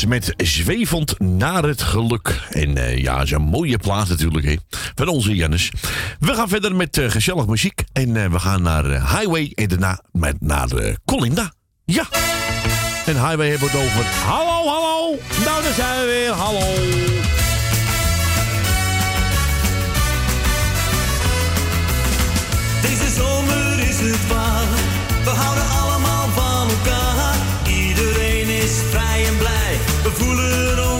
Met Zwevend naar het geluk. En eh, ja, zo'n mooie plaat natuurlijk hè, van onze Jannes. We gaan verder met eh, gezellig muziek. En eh, we gaan naar Highway en daarna met, naar Colinda. Ja. En Highway hebben we het over. Hallo, hallo. Nou, daar zijn we weer. Hallo. Deze zomer is het waar. We houden voelen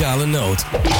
Muzikale Noot.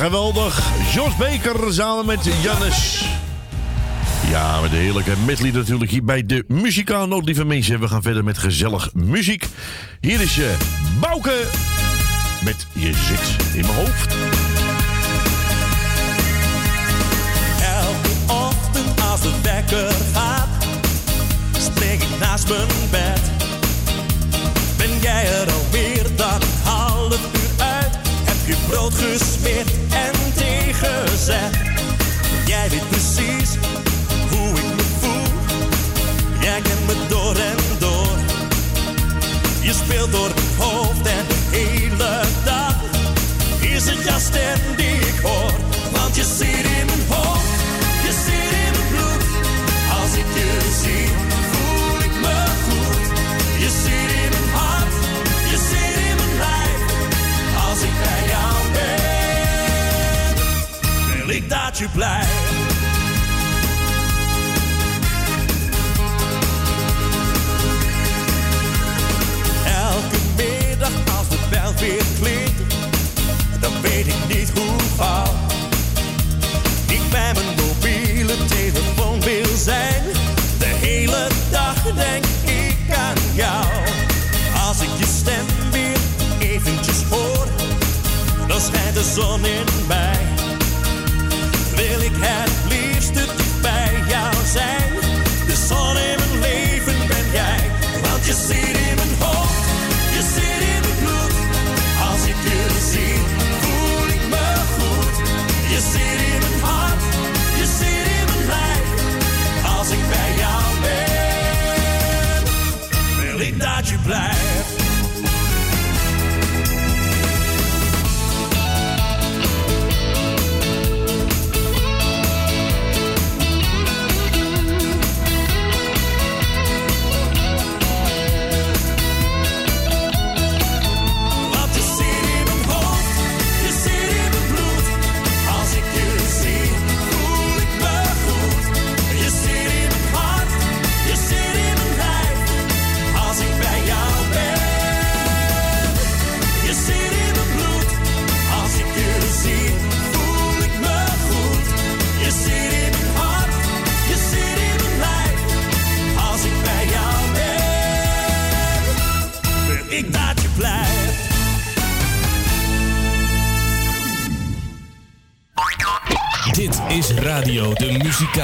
geweldig. Jos Beker samen met Jannes. Ja, met de heerlijke medley natuurlijk hier bij de muzikaal nood, lieve mensen. We gaan verder met gezellig muziek. Hier is je Bouke met Je zit in mijn hoofd. Elke ochtend als de wekker gaat, spring ik naast mijn bed. Ben jij er alweer dan een half uur uit? Heb je brood gesmeerd? Jij weet precies hoe ik me voel. Jij kent me door en door. Je speelt door het hoofd en de hele dag. Is het jouw stem die ik hoor? Want je zit in mijn hoofd, je zit in mijn bloed. Als ik je zie. ik dat je blij. Elke middag als de bel weer klinkt, dan weet ik niet hoe fout. Ik bij mijn mobiele telefoon wil zijn, de hele dag denk ik aan jou. Als ik je stem weer eventjes hoor, dan schijnt de zon in mij.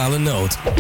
muzikale noot.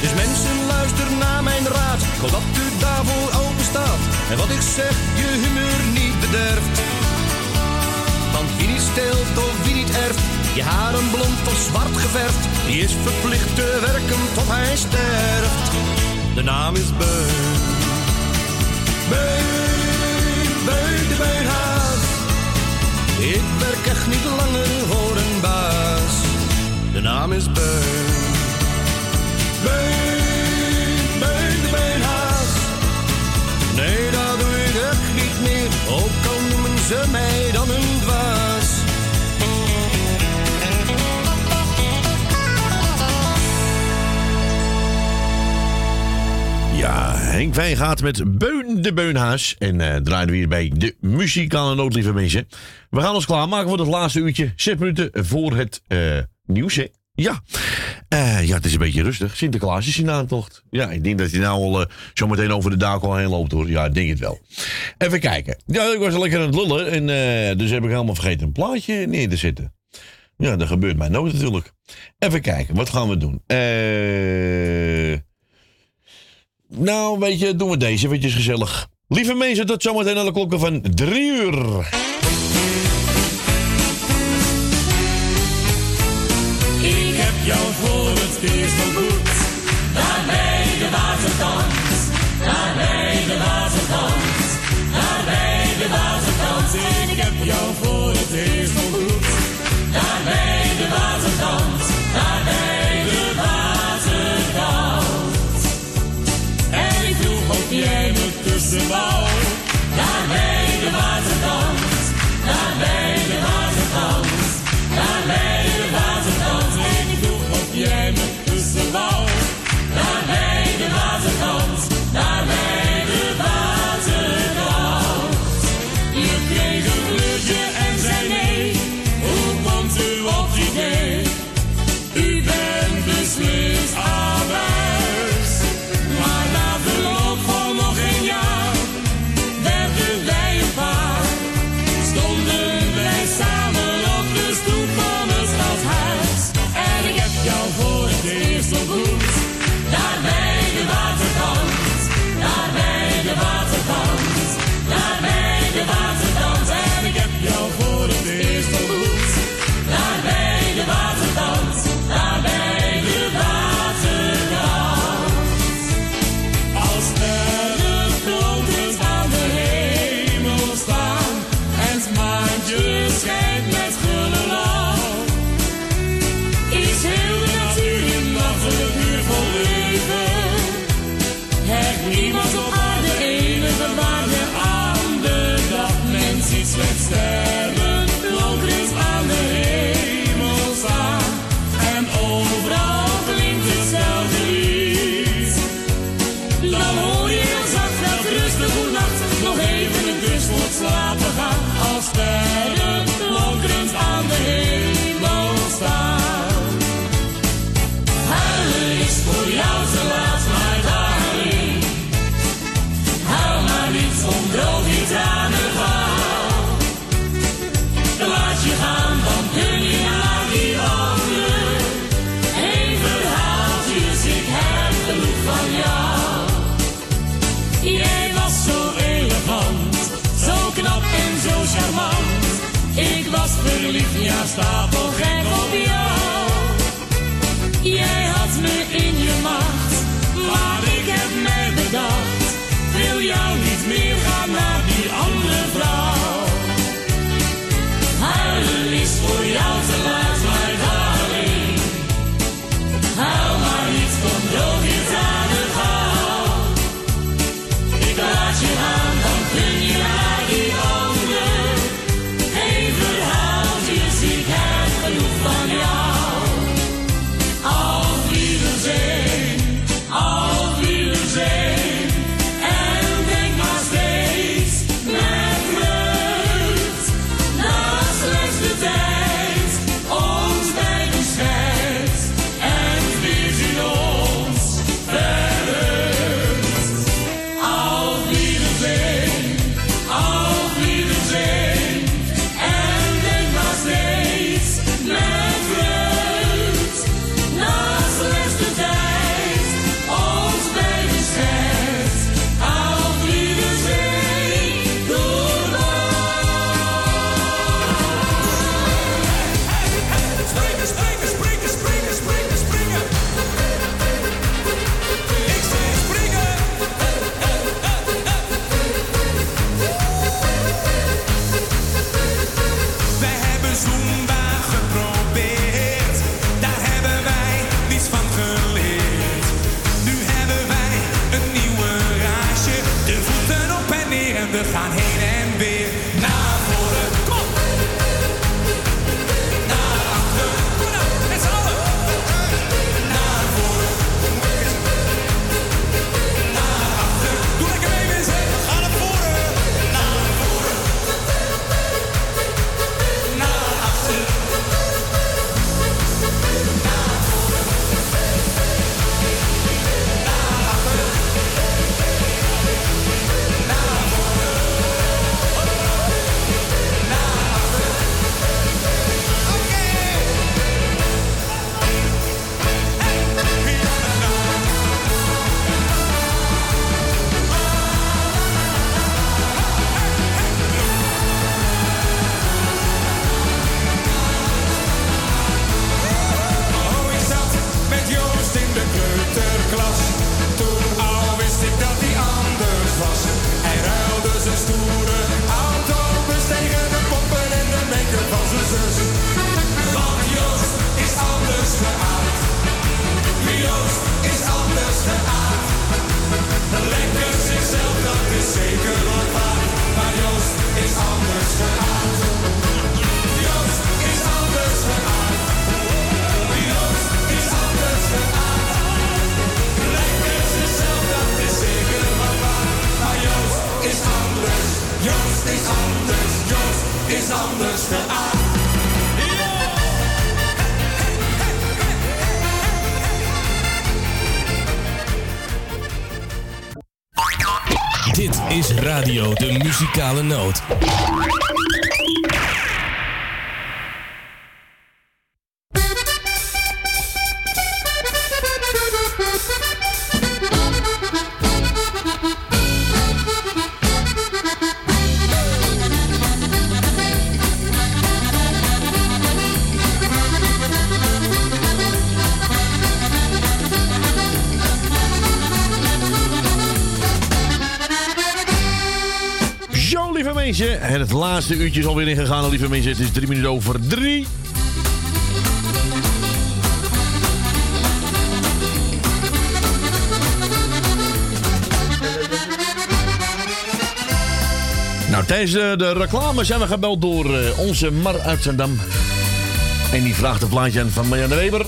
Dus mensen, luister naar mijn raad, hoop dat u daarvoor open staat. En wat ik zeg, je humeur niet bederft. Want wie niet steelt of wie niet erft, je haren blond of zwart geverfd, die is verplicht te werken tot hij sterft. De naam is Beun. Beun, Beun de Beunhaas. Ik werk echt niet langer voor. De naam is Beun. Beun, de Beunhaas. Nee, dat doe ik niet meer. Ook al noemen ze mij dan een dwaas. Ja, Henk Wijngaard met Beun de Beunhaas. En eh draaien we hier bij de muzikale noot, lieve mensen. We gaan ons klaarmaken voor het laatste uurtje. Zes minuten voor het eh, nieuws, hè? Ja. Eh, ja, het is een beetje rustig. Sinterklaas is in aantocht. Ja, ik denk dat hij nou al eh, zo meteen over de daken al heen loopt, hoor. Ja, ik denk het wel. Even kijken. Ja, ik was lekker aan het lullen. En eh, dus heb ik helemaal vergeten een plaatje neer te zetten. Ja, dat gebeurt mij nooit natuurlijk. Even kijken, wat gaan we doen? Nou, weet je, doen we deze eventjes gezellig. Lieve mensen, tot zometeen aan de klokken van drie uur. Is anders geaard. Dit is Radio de Muzikale Noot. En het laatste uurtje is alweer ingegaan, lieve mensen. Het is drie minuten over drie. Nou, tijdens de, reclame zijn we gebeld door eh, onze Mar uit Zandam. En die vraagt het plaatje aan van Marianne Weber.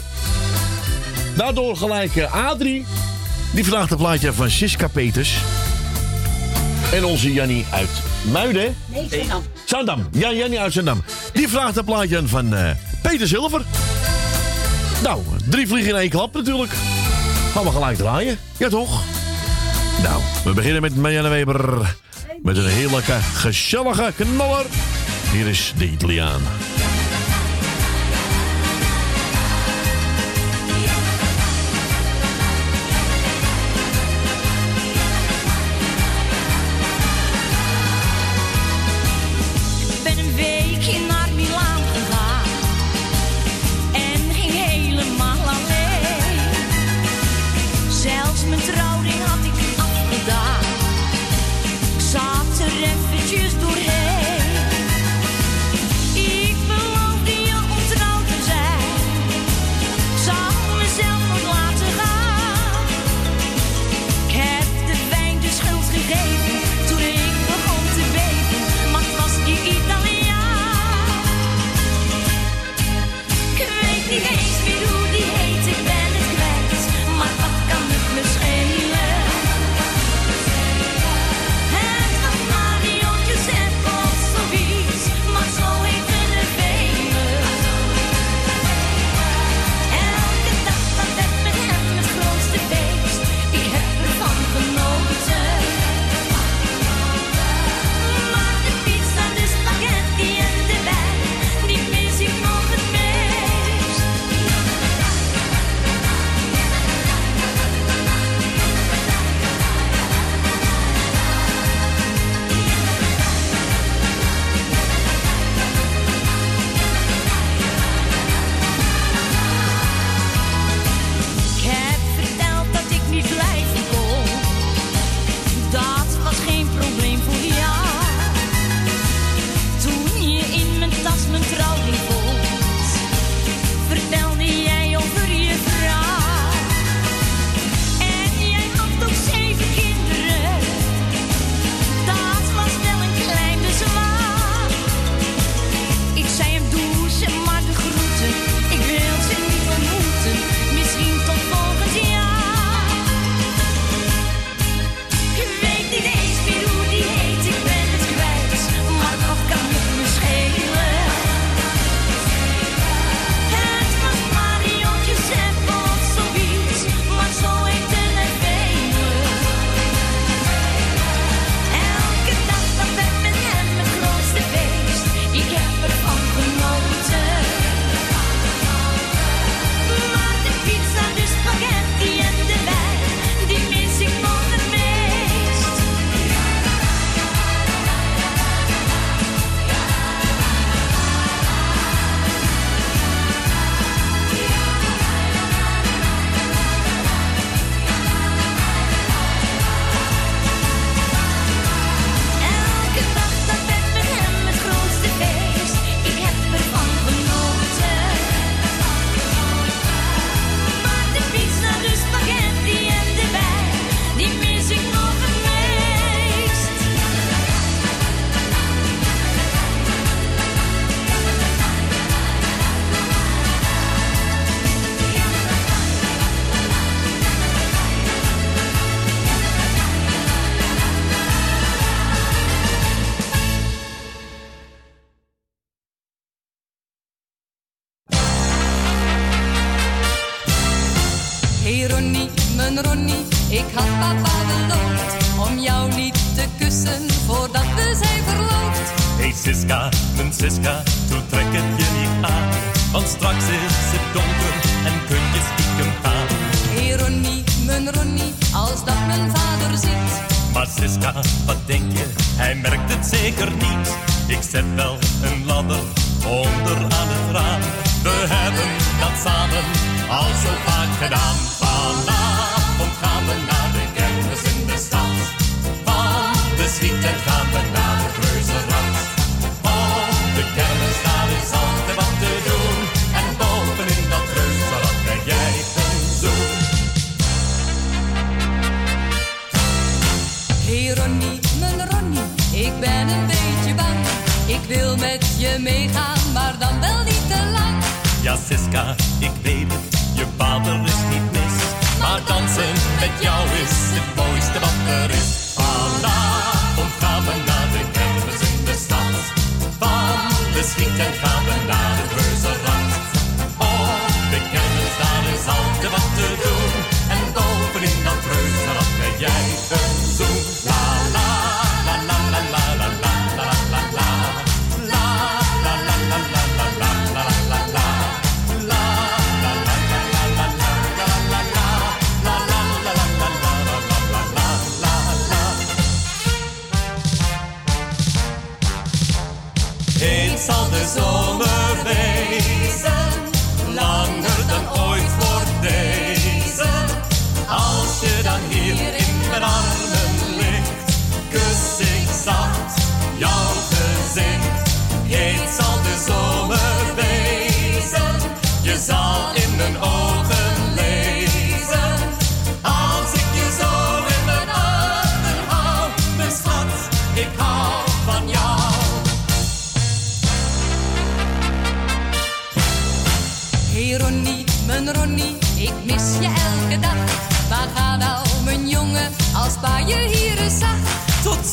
Daardoor gelijk eh, Adrie. Die vraagt het plaatje aan van Siska Peters. En onze Jannie uit Muiden? Nee, Zandam. Zandam. Jan Jannie uit Zandam. Die vraagt een plaatje van eh, Peter Zilver. Nou, drie vliegen in één klap natuurlijk. Gaan we gelijk draaien. Ja toch? Nou, we beginnen met Marianne Weber. Met een heerlijke, gezellige knaller. Hier is de Italiaan.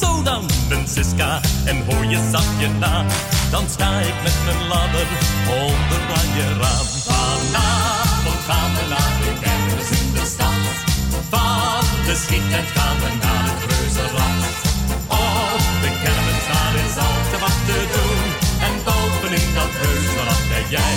zo dan, ben Siska, en hoor je zakje na. Dan sta ik met mijn ladder onder aan je raam. Vanavond gaan we naar de kermis in de stad. Van de schietend gaan we naar het reuzenrad. Op de kermis daar is al te wat te doen. En boven in dat reuzenrad ben jij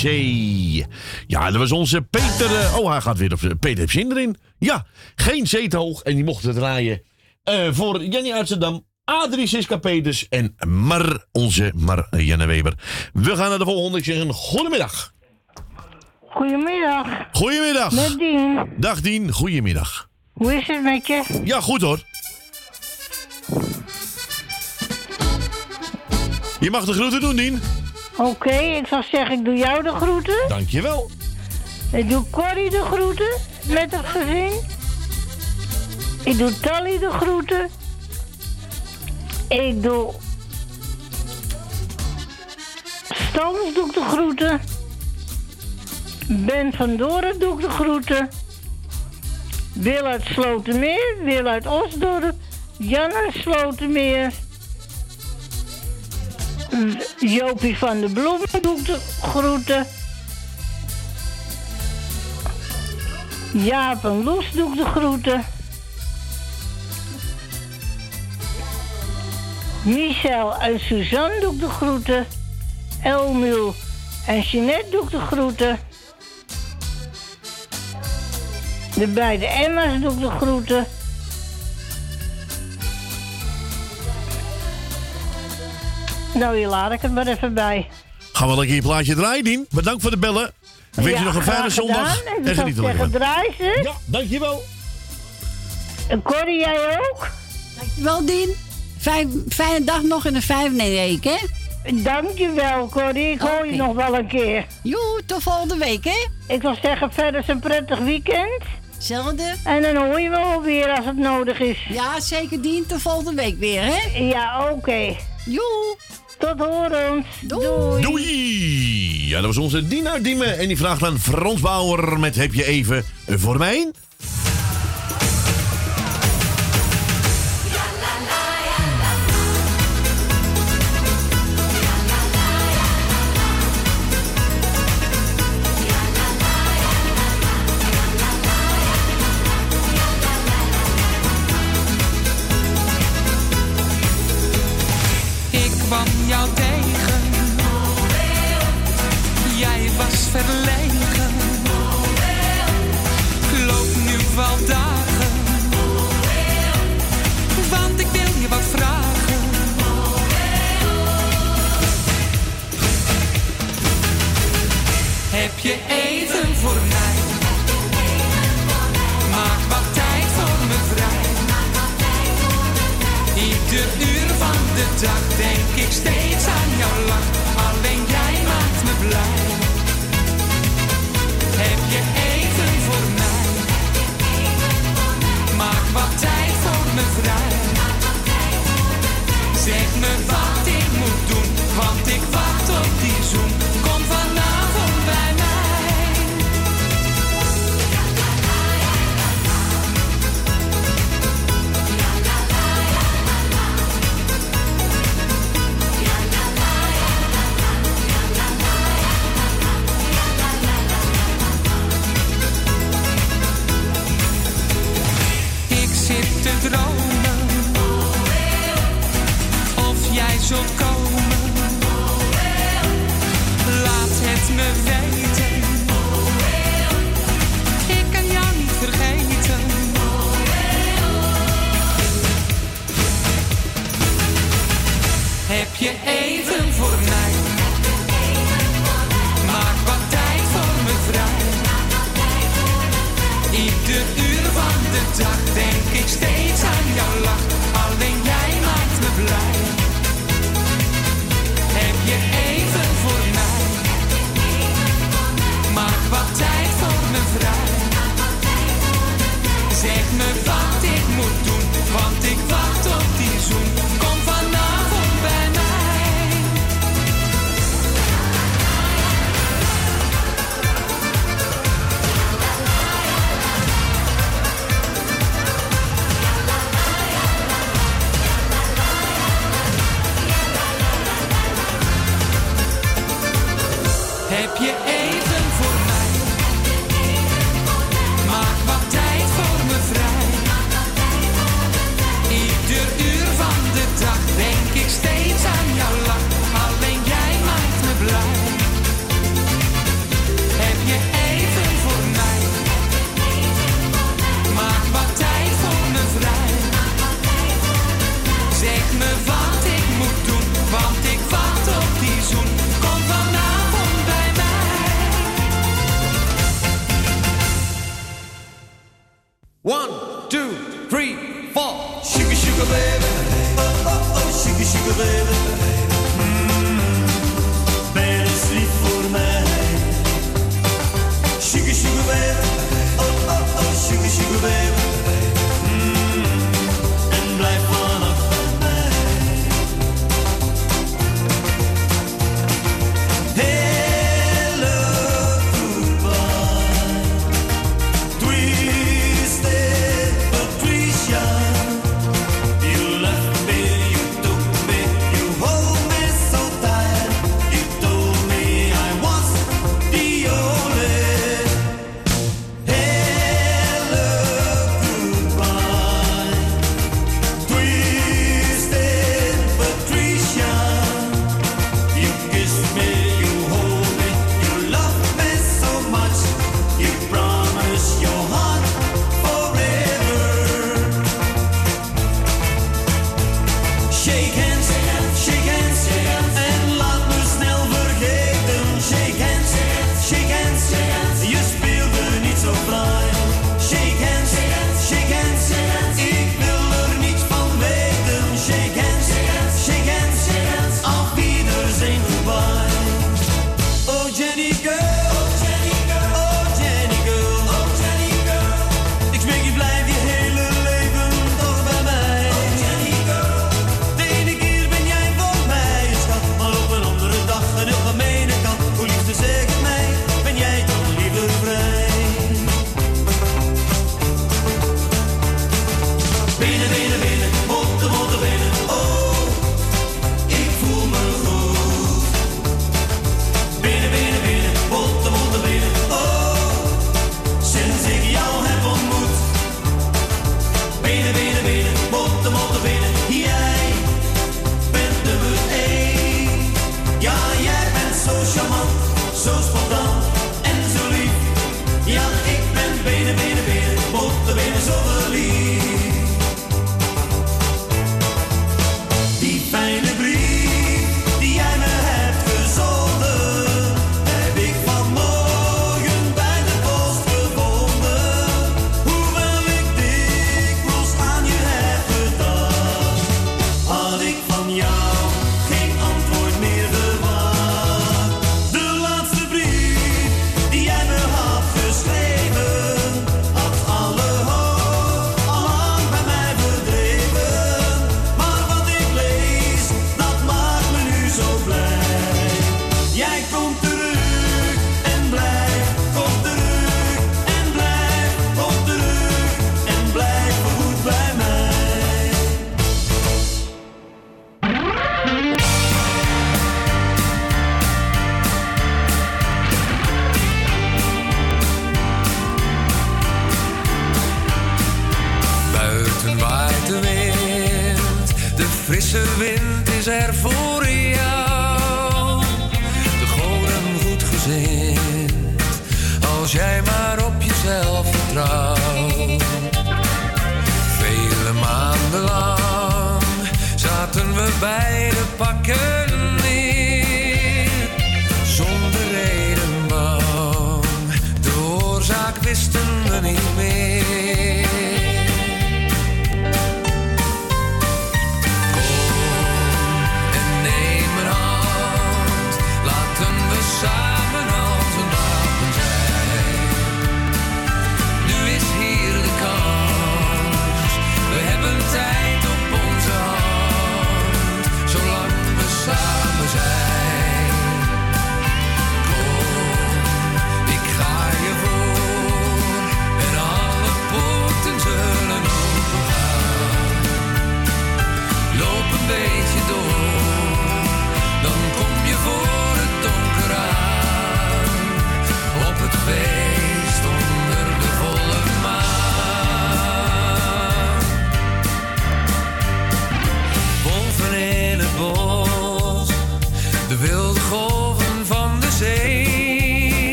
Hatsé. Ja, dat was onze Peter. eh, Oh, hij gaat weer op. Peter heeft zin erin. Ja, geen zeethoog. En die mocht het draaien eh, voor Jenny Amsterdam. Adrie Siska Peters en Mar, onze Mar eh, Janne Weber. We gaan naar de volgende. Ik zeg een goedemiddag. Goedemiddag. Goedemiddag. Met Dien. Dag Dien, goedemiddag. Hoe is het met je? Ja, goed hoor. Je mag de groeten doen, Dien. Oké, ik zal zeggen, ik doe jou de groeten. Dankjewel. Ik doe Corrie de groeten met het gezin. Ik doe Tally de groeten. Ik doe... Stans doe ik de groeten. Ben van Doren doe ik de groeten. Wil uit Slotermeer, Wil uit Osdorp, Jan uit Slotermeer. Jopie van de Bloemen doe ik de groeten. Jaap en Loes doe ik de groeten. Michel en Suzanne doe ik de groeten. Elmiel en Jeanette doe ik de groeten. De beide Emma's doe ik de groeten. Nou, hier laat ik het maar even bij. Gaan we lekker je plaatje draaien, Dien. Bedankt voor de bellen. Ik wens je Ja, nog een fijne zondag. En En geniet er zeggen, lekker van. draai ze. Ja, dankjewel. En Corrie, jij ook? Dankjewel, Dien. Fijn, fijne dag nog in de vijfde week, hè? Dankjewel, Corrie. Ik hoor je nog wel een keer. Joe, tot volgende week, hè? Ik wil zeggen, verder een prettig weekend. Hetzelfde. En dan hoor je wel weer als het nodig is. Ja, zeker Dien. Tot volgende week weer, hè? Ja, oké. Joe. Tot horens. Doei. Doei. Ja, dat was onze uit Diemen. En die vraagt aan Frans Bauer met Heb je even voor mij?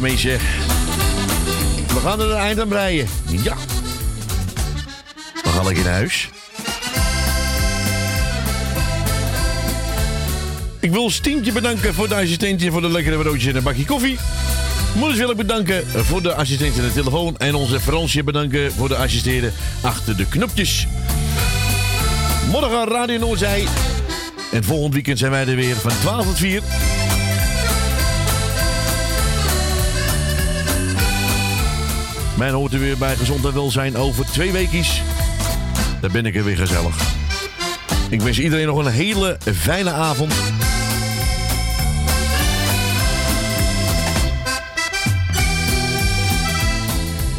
Mensen. We gaan er een eind aan breien. Ja. We gaan lekker naar huis. Ik wil Stientje bedanken voor de assistentje voor de lekkere broodjes en een bakje koffie. Moeders wil ik bedanken voor de assistentje aan de telefoon. En onze Fransje bedanken voor de assisteren achter de knopjes. Morgen Radio Noordzij. En volgend weekend zijn wij er weer van 12 tot 4. Mijn hoort er weer bij Gezond en Welzijn over twee weekjes. Daar ben ik er weer gezellig. Ik wens iedereen nog een hele fijne avond.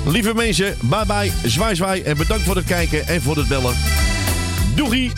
Lieve mensen, bye bye, zwaai zwaai en bedankt voor het kijken en voor het bellen. Doei!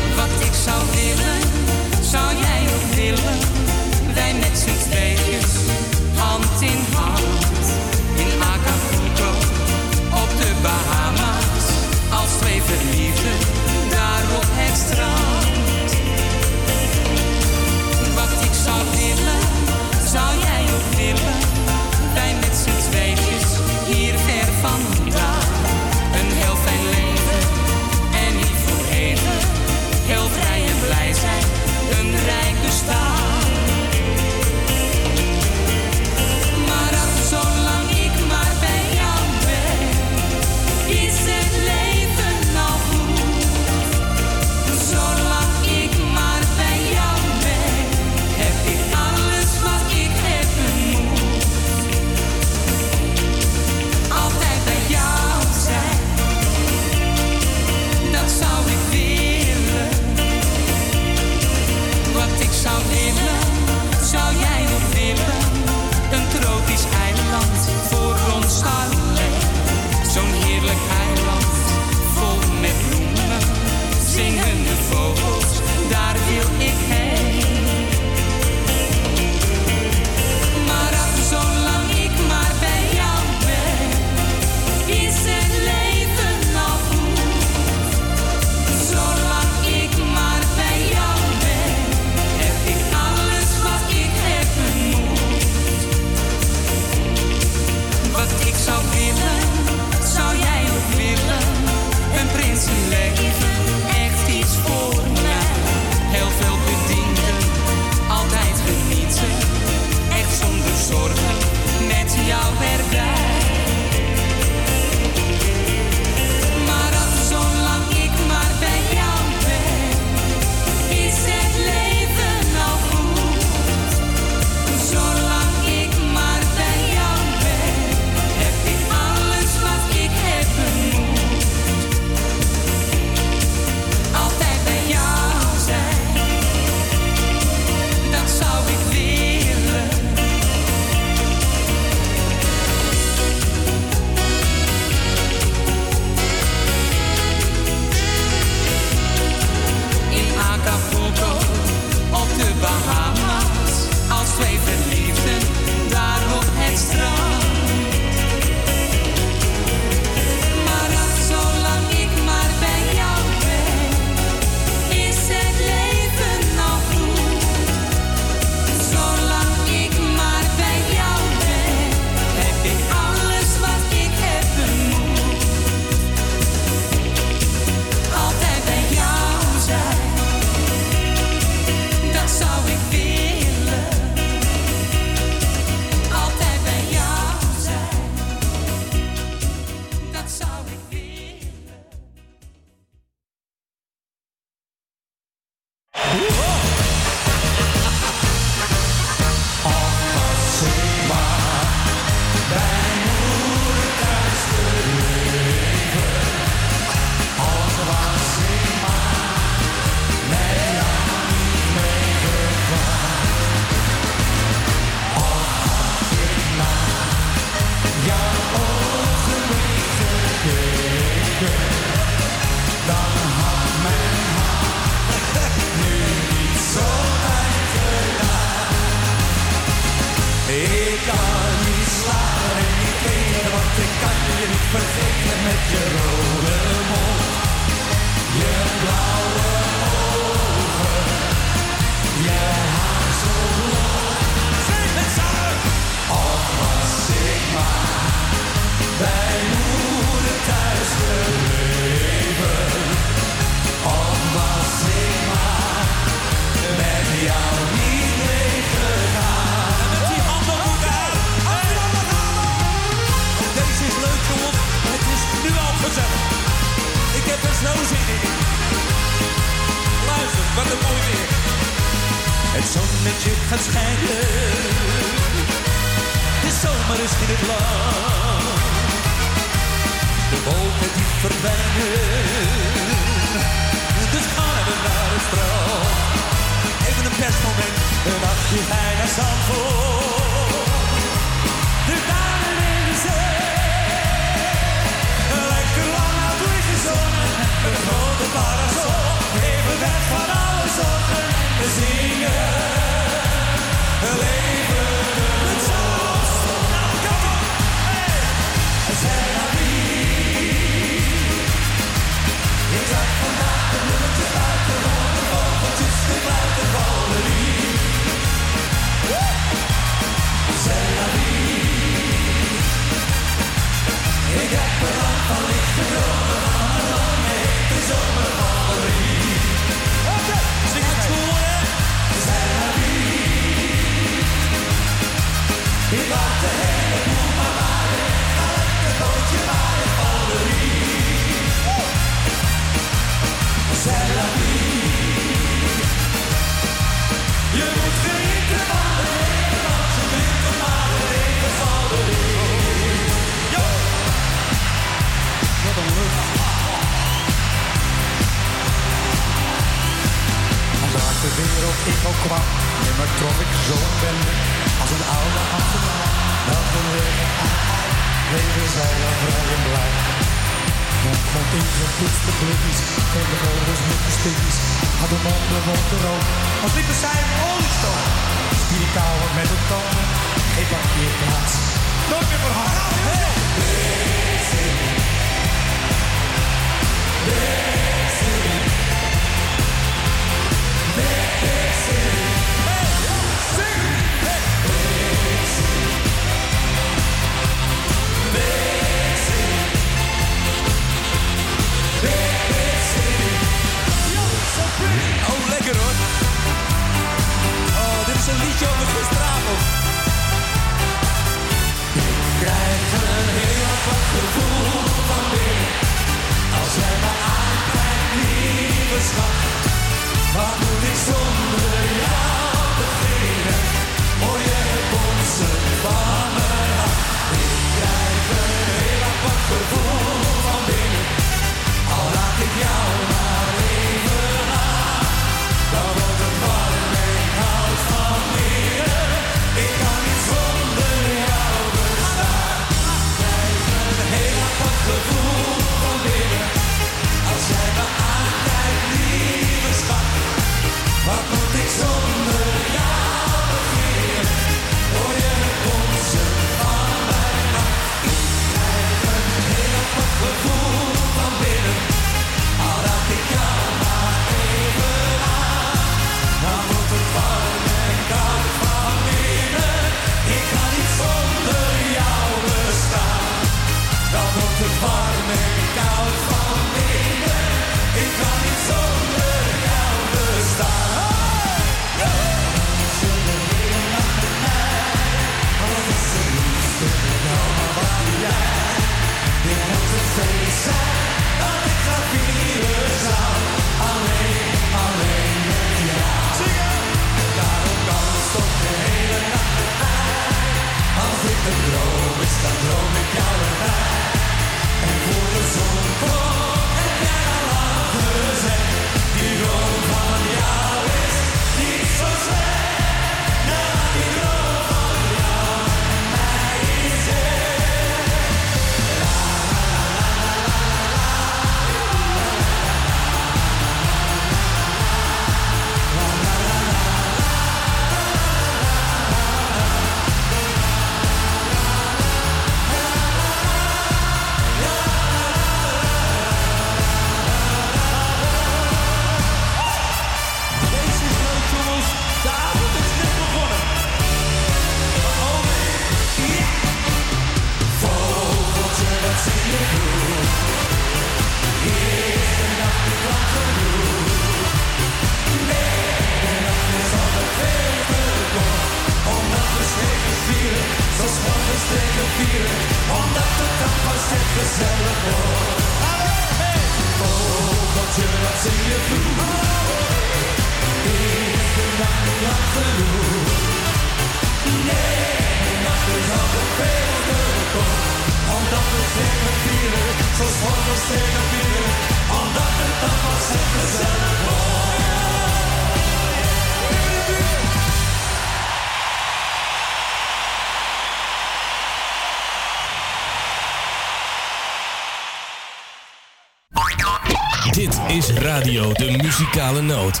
De Muzikale Noot.